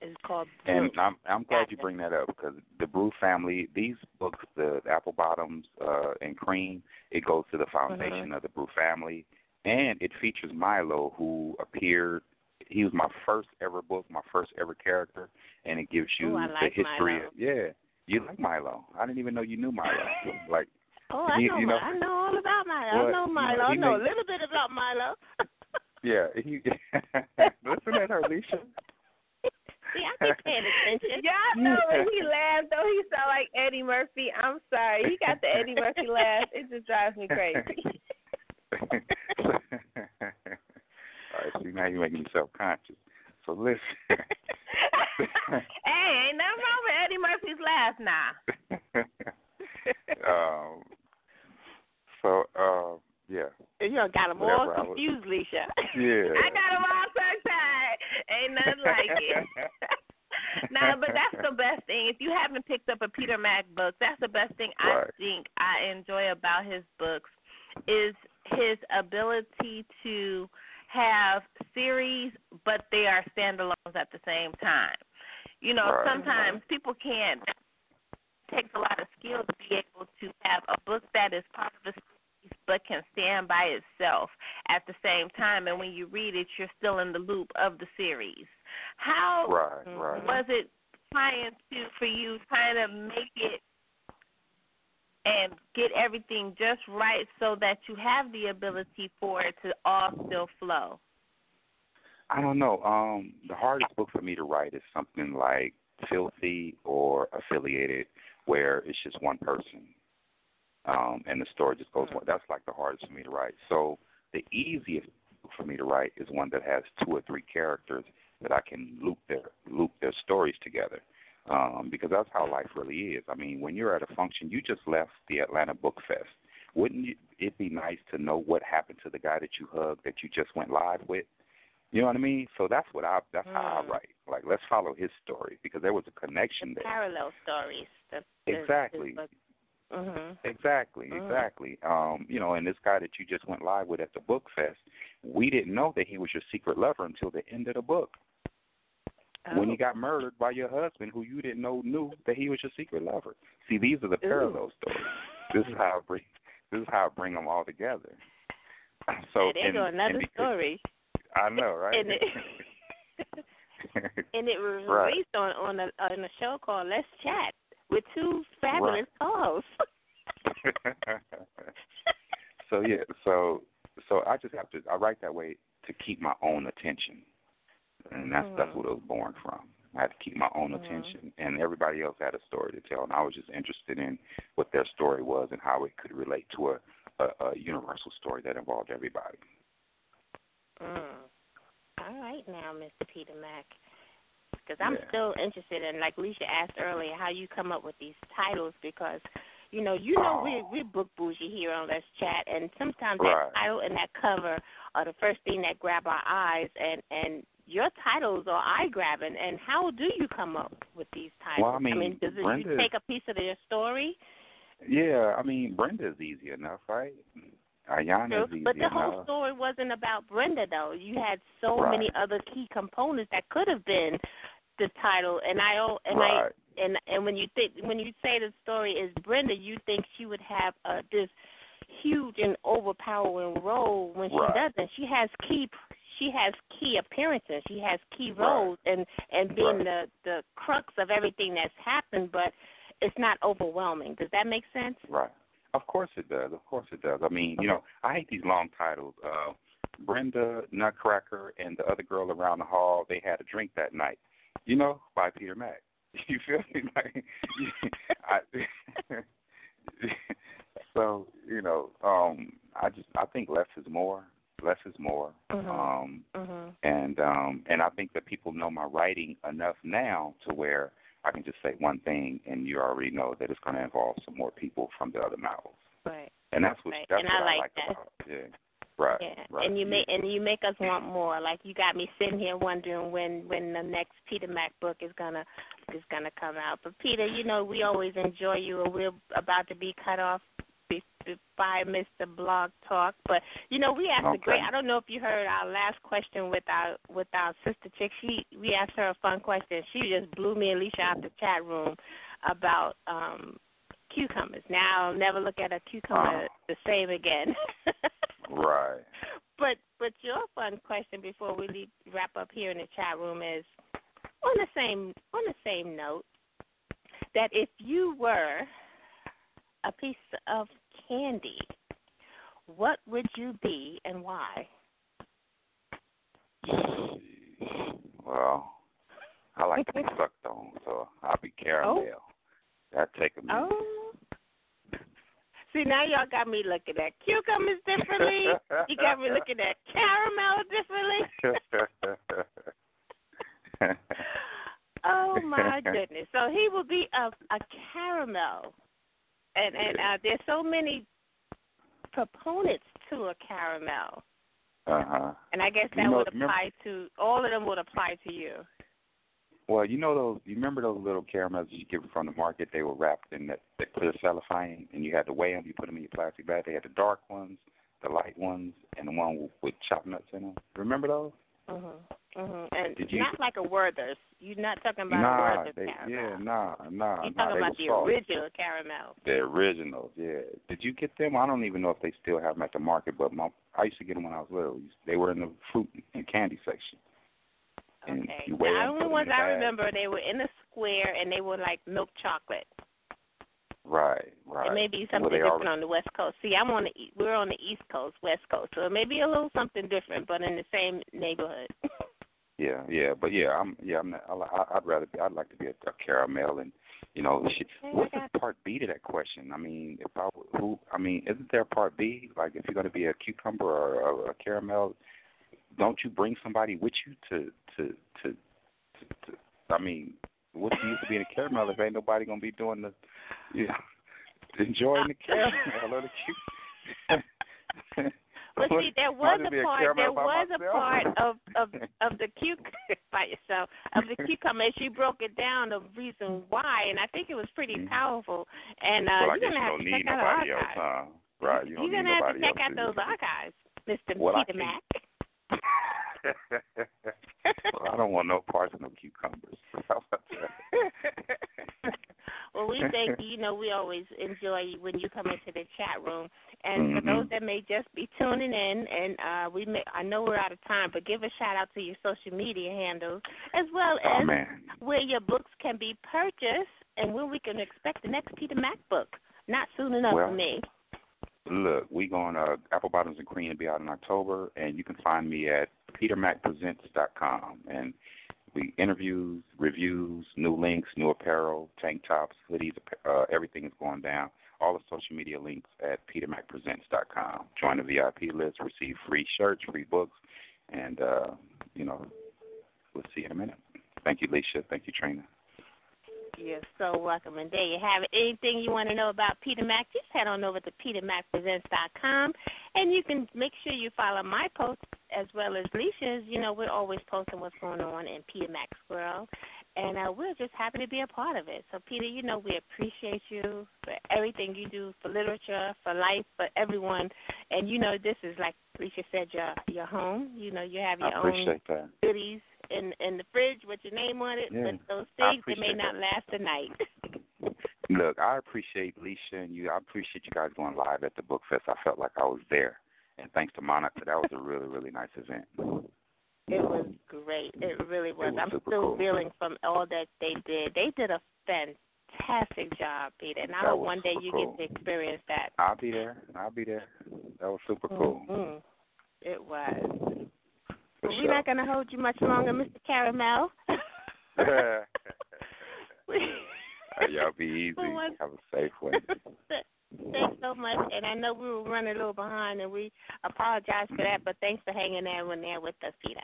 It's called Brew. And I'm I'm glad you bring that up because the Brew family, these books, the Apple Bottoms uh, and Cream, it goes to the foundation Mhm. of the Brew family, and it features Milo, who appeared. He was my first ever book, my first ever character, and it gives you Ooh, I the history. Milo. Of, yeah, you like Milo. I didn't even know you knew Milo. [LAUGHS] like, Oh, I you- know, you know- I know all about Milo. Well, I know you know, Milo. I he know a little bit about Milo. [LAUGHS] yeah, he. [LAUGHS] listen at her, Alicia. See, I be paying attention. Y'all know when he laughs though, he sound like Eddie Murphy. I'm sorry, he got the Eddie Murphy laugh. It just drives me crazy. All right, see now you're making me self conscious. So listen. [LAUGHS] [LAUGHS] hey, ain't nothing wrong with Eddie Murphy's laugh now. um. So, uh, yeah, You got them all Whatever, was- confused, Lissha. yeah. [LAUGHS] I got him all tongue-tied. Ain't nothing like it. nah, but that's the best thing. If you haven't picked up a Peter Mack book, that's the best thing I think I enjoy about his books is his ability to have series, but they are standalones at the same time. You know, Right, sometimes people can't. It takes a lot of skill to be able to have a book that is part of a series, but can stand by itself at the same time. And when you read it, you're still in the loop of the series. How Right, right. was it trying to for you trying to make it and get everything just right so that you have the ability for it to all still flow? I don't know. Um, the hardest book for me to write is something like Filthy or Affiliated, where it's just one person, um, and the story just goes on. That's like the hardest for me to write. So the easiest for me to write is one that has two or three characters that I can loop their loop their stories together. Um, because that's how life really is. I mean, when you're at a function, you just left the Atlanta Book Fest. Wouldn't you, it be nice to know what happened to the guy that you hugged that you just went live with? You know what I mean? So that's what I that's how I Mm. write. Like let's follow his story because there was a connection there. Parallel stories. The, the, Exactly. Mhm. Exactly, Mm. exactly. Um, you know, and this guy that you just went live with at the book fest, we didn't know that he was your secret lover until the end of the book. When Oh. he got murdered by your husband who you didn't know knew that he was your secret lover. See, these are the parallel stories. This is how I bring this is how I bring them all together. So there and, go another and story. I know, right? And it, [LAUGHS] and it was Right. released on on a on a show called Let's Chat with two fabulous co-hosts. [LAUGHS] so yeah, so so I just have to I write that way to keep my own attention, and that's that's Mhm. what it was born from. I had to keep my own Mhm. attention, and everybody else had a story to tell, and I was just interested in what their story was and how it could relate to a a, a universal story that involved everybody. Mm. All right now, Mr. Peter Mack. Because I'm Yeah. still interested in, like Lissha asked earlier, how you come up with these titles. Because, you know, you know we Oh. we book bougie here on Let's Chat, and sometimes Right. that title and that cover are the first thing that grab our eyes, and and your titles are eye grabbing. And how do you come up with these titles? Well, I mean, does it, Brenda- you take a piece of their story? Yeah, I mean Brenda's easy enough, right? Ayana's True. easy But the enough. whole story wasn't about Brenda, though. You had so Right. many other key components that could have been the title. And I and right. I and and when you think when you say the story is Brenda, you think she would have uh, this huge and overpowering role when she Right. doesn't. She has key she has key appearances. She has key Right. roles and and being Right. the the crux of everything that's happened, but it's not overwhelming. Does that make sense? Right. Of course it does. Of course it does. I mean, you know, I hate these long titles. Uh Brenda Nutcracker and the other girl around the hall, they had a drink that night. You know, by Peter Mack. [LAUGHS] You feel me? [LAUGHS] Like [LAUGHS] I so, you know, um I just I think less is more less is more. Mhm. Um, Mhm. and um, and I think that people know my writing enough now to where I can just say one thing, and you already know that it's going to involve some more people from the other novels. Right. And that's what Right. that's And what I like like that. about it. Yeah. Right. Yeah, Right. and you make and you make us want more. Like you got me sitting here wondering when when the next Peter Mack book is gonna is gonna come out. But Peter, you know we always enjoy you, and we're about to be cut off by Mr. Blog Talk. But you know we asked a great. I don't know if you heard our last question with our with our Sistah Chick. She we asked her a fun question. She just blew me and Alicia out the chat room about um cucumbers. Now I'll never look at a cucumber Oh. the same again. [LAUGHS] Right. But but your fun question before we leave, wrap up here in the chat room is on the same on the same note that if you were a piece of candy, what would you be and why? Well, I like to be [LAUGHS] sucked on, so I'll be caramel. Oh. That take a minute. Oh. See now y'all got me looking at cucumbers differently. you got me looking at caramel differently. [LAUGHS] Oh my goodness! So he will be a a caramel, and and uh, there's so many proponents to a caramel, Uh huh. and I guess that You know- would remember- apply to all of them. Would apply to you. Well, you know those. You remember those little caramels you get from the market? They were wrapped in that, that clear cellophane, and you had to weigh them. You put them in your plastic bag. They had the dark ones, the light ones, and the one with, with chopped nuts in them. Remember those? Mhm. Mhm. And Did you- not like a Werther's. You're not talking about a nah, Werther's they, caramel. yeah, nah, nah, You're nah. talking about the soft. original caramel. The originals, yeah. Did you get them? I don't even know if they still have them at the market, but my I used to get them when I was little. They were in the fruit and candy section. And Okay. The only ones I remember they were in a square and they were like milk chocolate. Right, right. It may be something they different already- on the West Coast. See, I'm on the e- we're on the East Coast, West Coast, so it may be a little something different, but in the same neighborhood. [LAUGHS] Yeah, yeah, but yeah, I'm yeah, I'm not, I, I'd rather be, I'd like to be a, a caramel and you know, she, what's the part B to that question? I mean, if I w- who I mean, isn't there a part B? Like if you're going to be a cucumber or a, a caramel, don't you bring somebody with you to to to to, to I mean, what's the use of being a caramel if ain't nobody going to be doing the you know, enjoying the caramel or the cucumber? [LAUGHS] But see, there was Might as well be a a part. caramel There was a part of of [LAUGHS] of the cucumber by yourself of the cucumber. She broke it down the reason why, and I think it was pretty Mhm. powerful. And uh, well, I you're guess gonna you have to check out nobody the else, archives. huh? Right, you don't You're need gonna have to check out those archives, Mr. Well, Peter Mack. [LAUGHS] well, I don't want no parts of no cucumbers. [LAUGHS] How about that? well, we [LAUGHS] thank you. You know, we always enjoy when you come into the chat room. And for Mhm. those that may just be tuning in, and uh, we may, I know we're out of time, but give a shout out to your social media handles as well Oh as man, where your books can be purchased and when we can expect the next Peter Mack book. Not soon enough Well, for me. Look, we going uh, Apple Bottoms and Cream to be out in October, and you can find me at petermacpresents.com. And we interviews, reviews, new links, new apparel, tank tops, hoodies, uh, everything is going down. All the social media links at petermacpresents.com. Join the VIP list, receive free shirts, free books, and uh, you know, we'll see you in a minute. Thank you, Lissha. Thank you, Trina. You're so welcome. And there you have it. Anything you want to know about Peter Mack, just head on over to petermacpresents.com. And you can make sure you follow my posts as well as Lissha's. You know, we're always posting what's going on in Peter Mack's world. And uh, we're just happy to be a part of it. So, Peter, you know, we appreciate you for everything you do for literature, for life, for everyone. And, you know, this is, like Leisha said, your, your home. You know, you have your own that. In in the fridge with your name on it, Yeah, but those things they may not last a night. [LAUGHS] Look, I appreciate Lissha and you. I appreciate you guys going live at the book fest. I felt like I was there, and thanks to Monica, that was a really, really nice event. it was great. It really was. was I'm still cool. reeling from all that they did. They did a fantastic job, Peter, and I hope one day you cool. get to experience that. I'll be there. I'll be there. That was super cool. hmm It was. We're not going to hold you much longer, Mr. Caramel. [LAUGHS] [LAUGHS] Y'all be easy. Once- Have a safe one. [LAUGHS] Thanks so much. And I know we were running a little behind, and we apologize for that. But thanks for hanging there when there with us, Peter.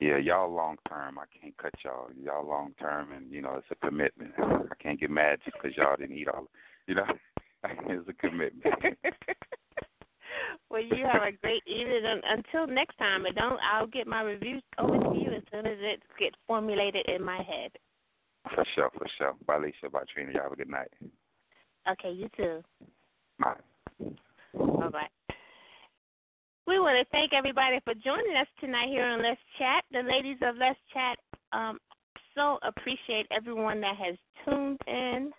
Yeah, y'all long term. I can't cut y'all. Y'all long term, and you know it's a commitment. I can't get mad just because y'all didn't eat all. You know, it's a commitment. Well, you have a great evening. Until next time, and don't I'll get my reviews over to you as soon as it gets formulated in my head. For sure, for sure. Bye, Lisa. Bye, Trina. Y'all have a good night. Okay, you too. Bye. Bye bye. We want to thank everybody for joining us tonight here on Let's Chat. The ladies of Let's Chat um, so appreciate everyone that has tuned in,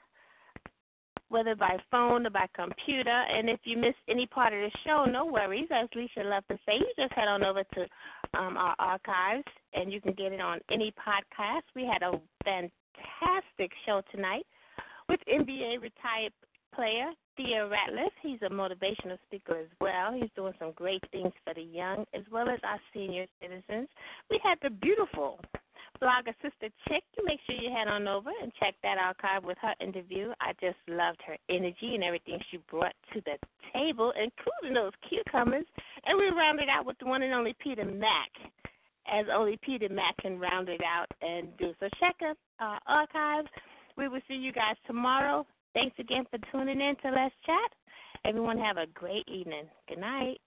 whether by phone or by computer. And if you missed any part of the show, no worries. As Lisa loved to say, you just head on over to um, our archives and you can get it on any podcast. We had a fantastic show tonight with NBA retired player Theo Ratliff. He's a motivational speaker as well. He's doing some great things for the young as well as our senior citizens. We had the beautiful blogger Sistah Chick. Make sure you head on over and check that archive with her interview. I just loved her energy and everything she brought to the table, including those cucumbers. And we rounded out with the one and only Peter Mack, as only Peter Mack can round it out and do. So check out our archives. We will see you guys tomorrow. Thanks again for tuning in to Let's Chat. Everyone have a great evening. Good night.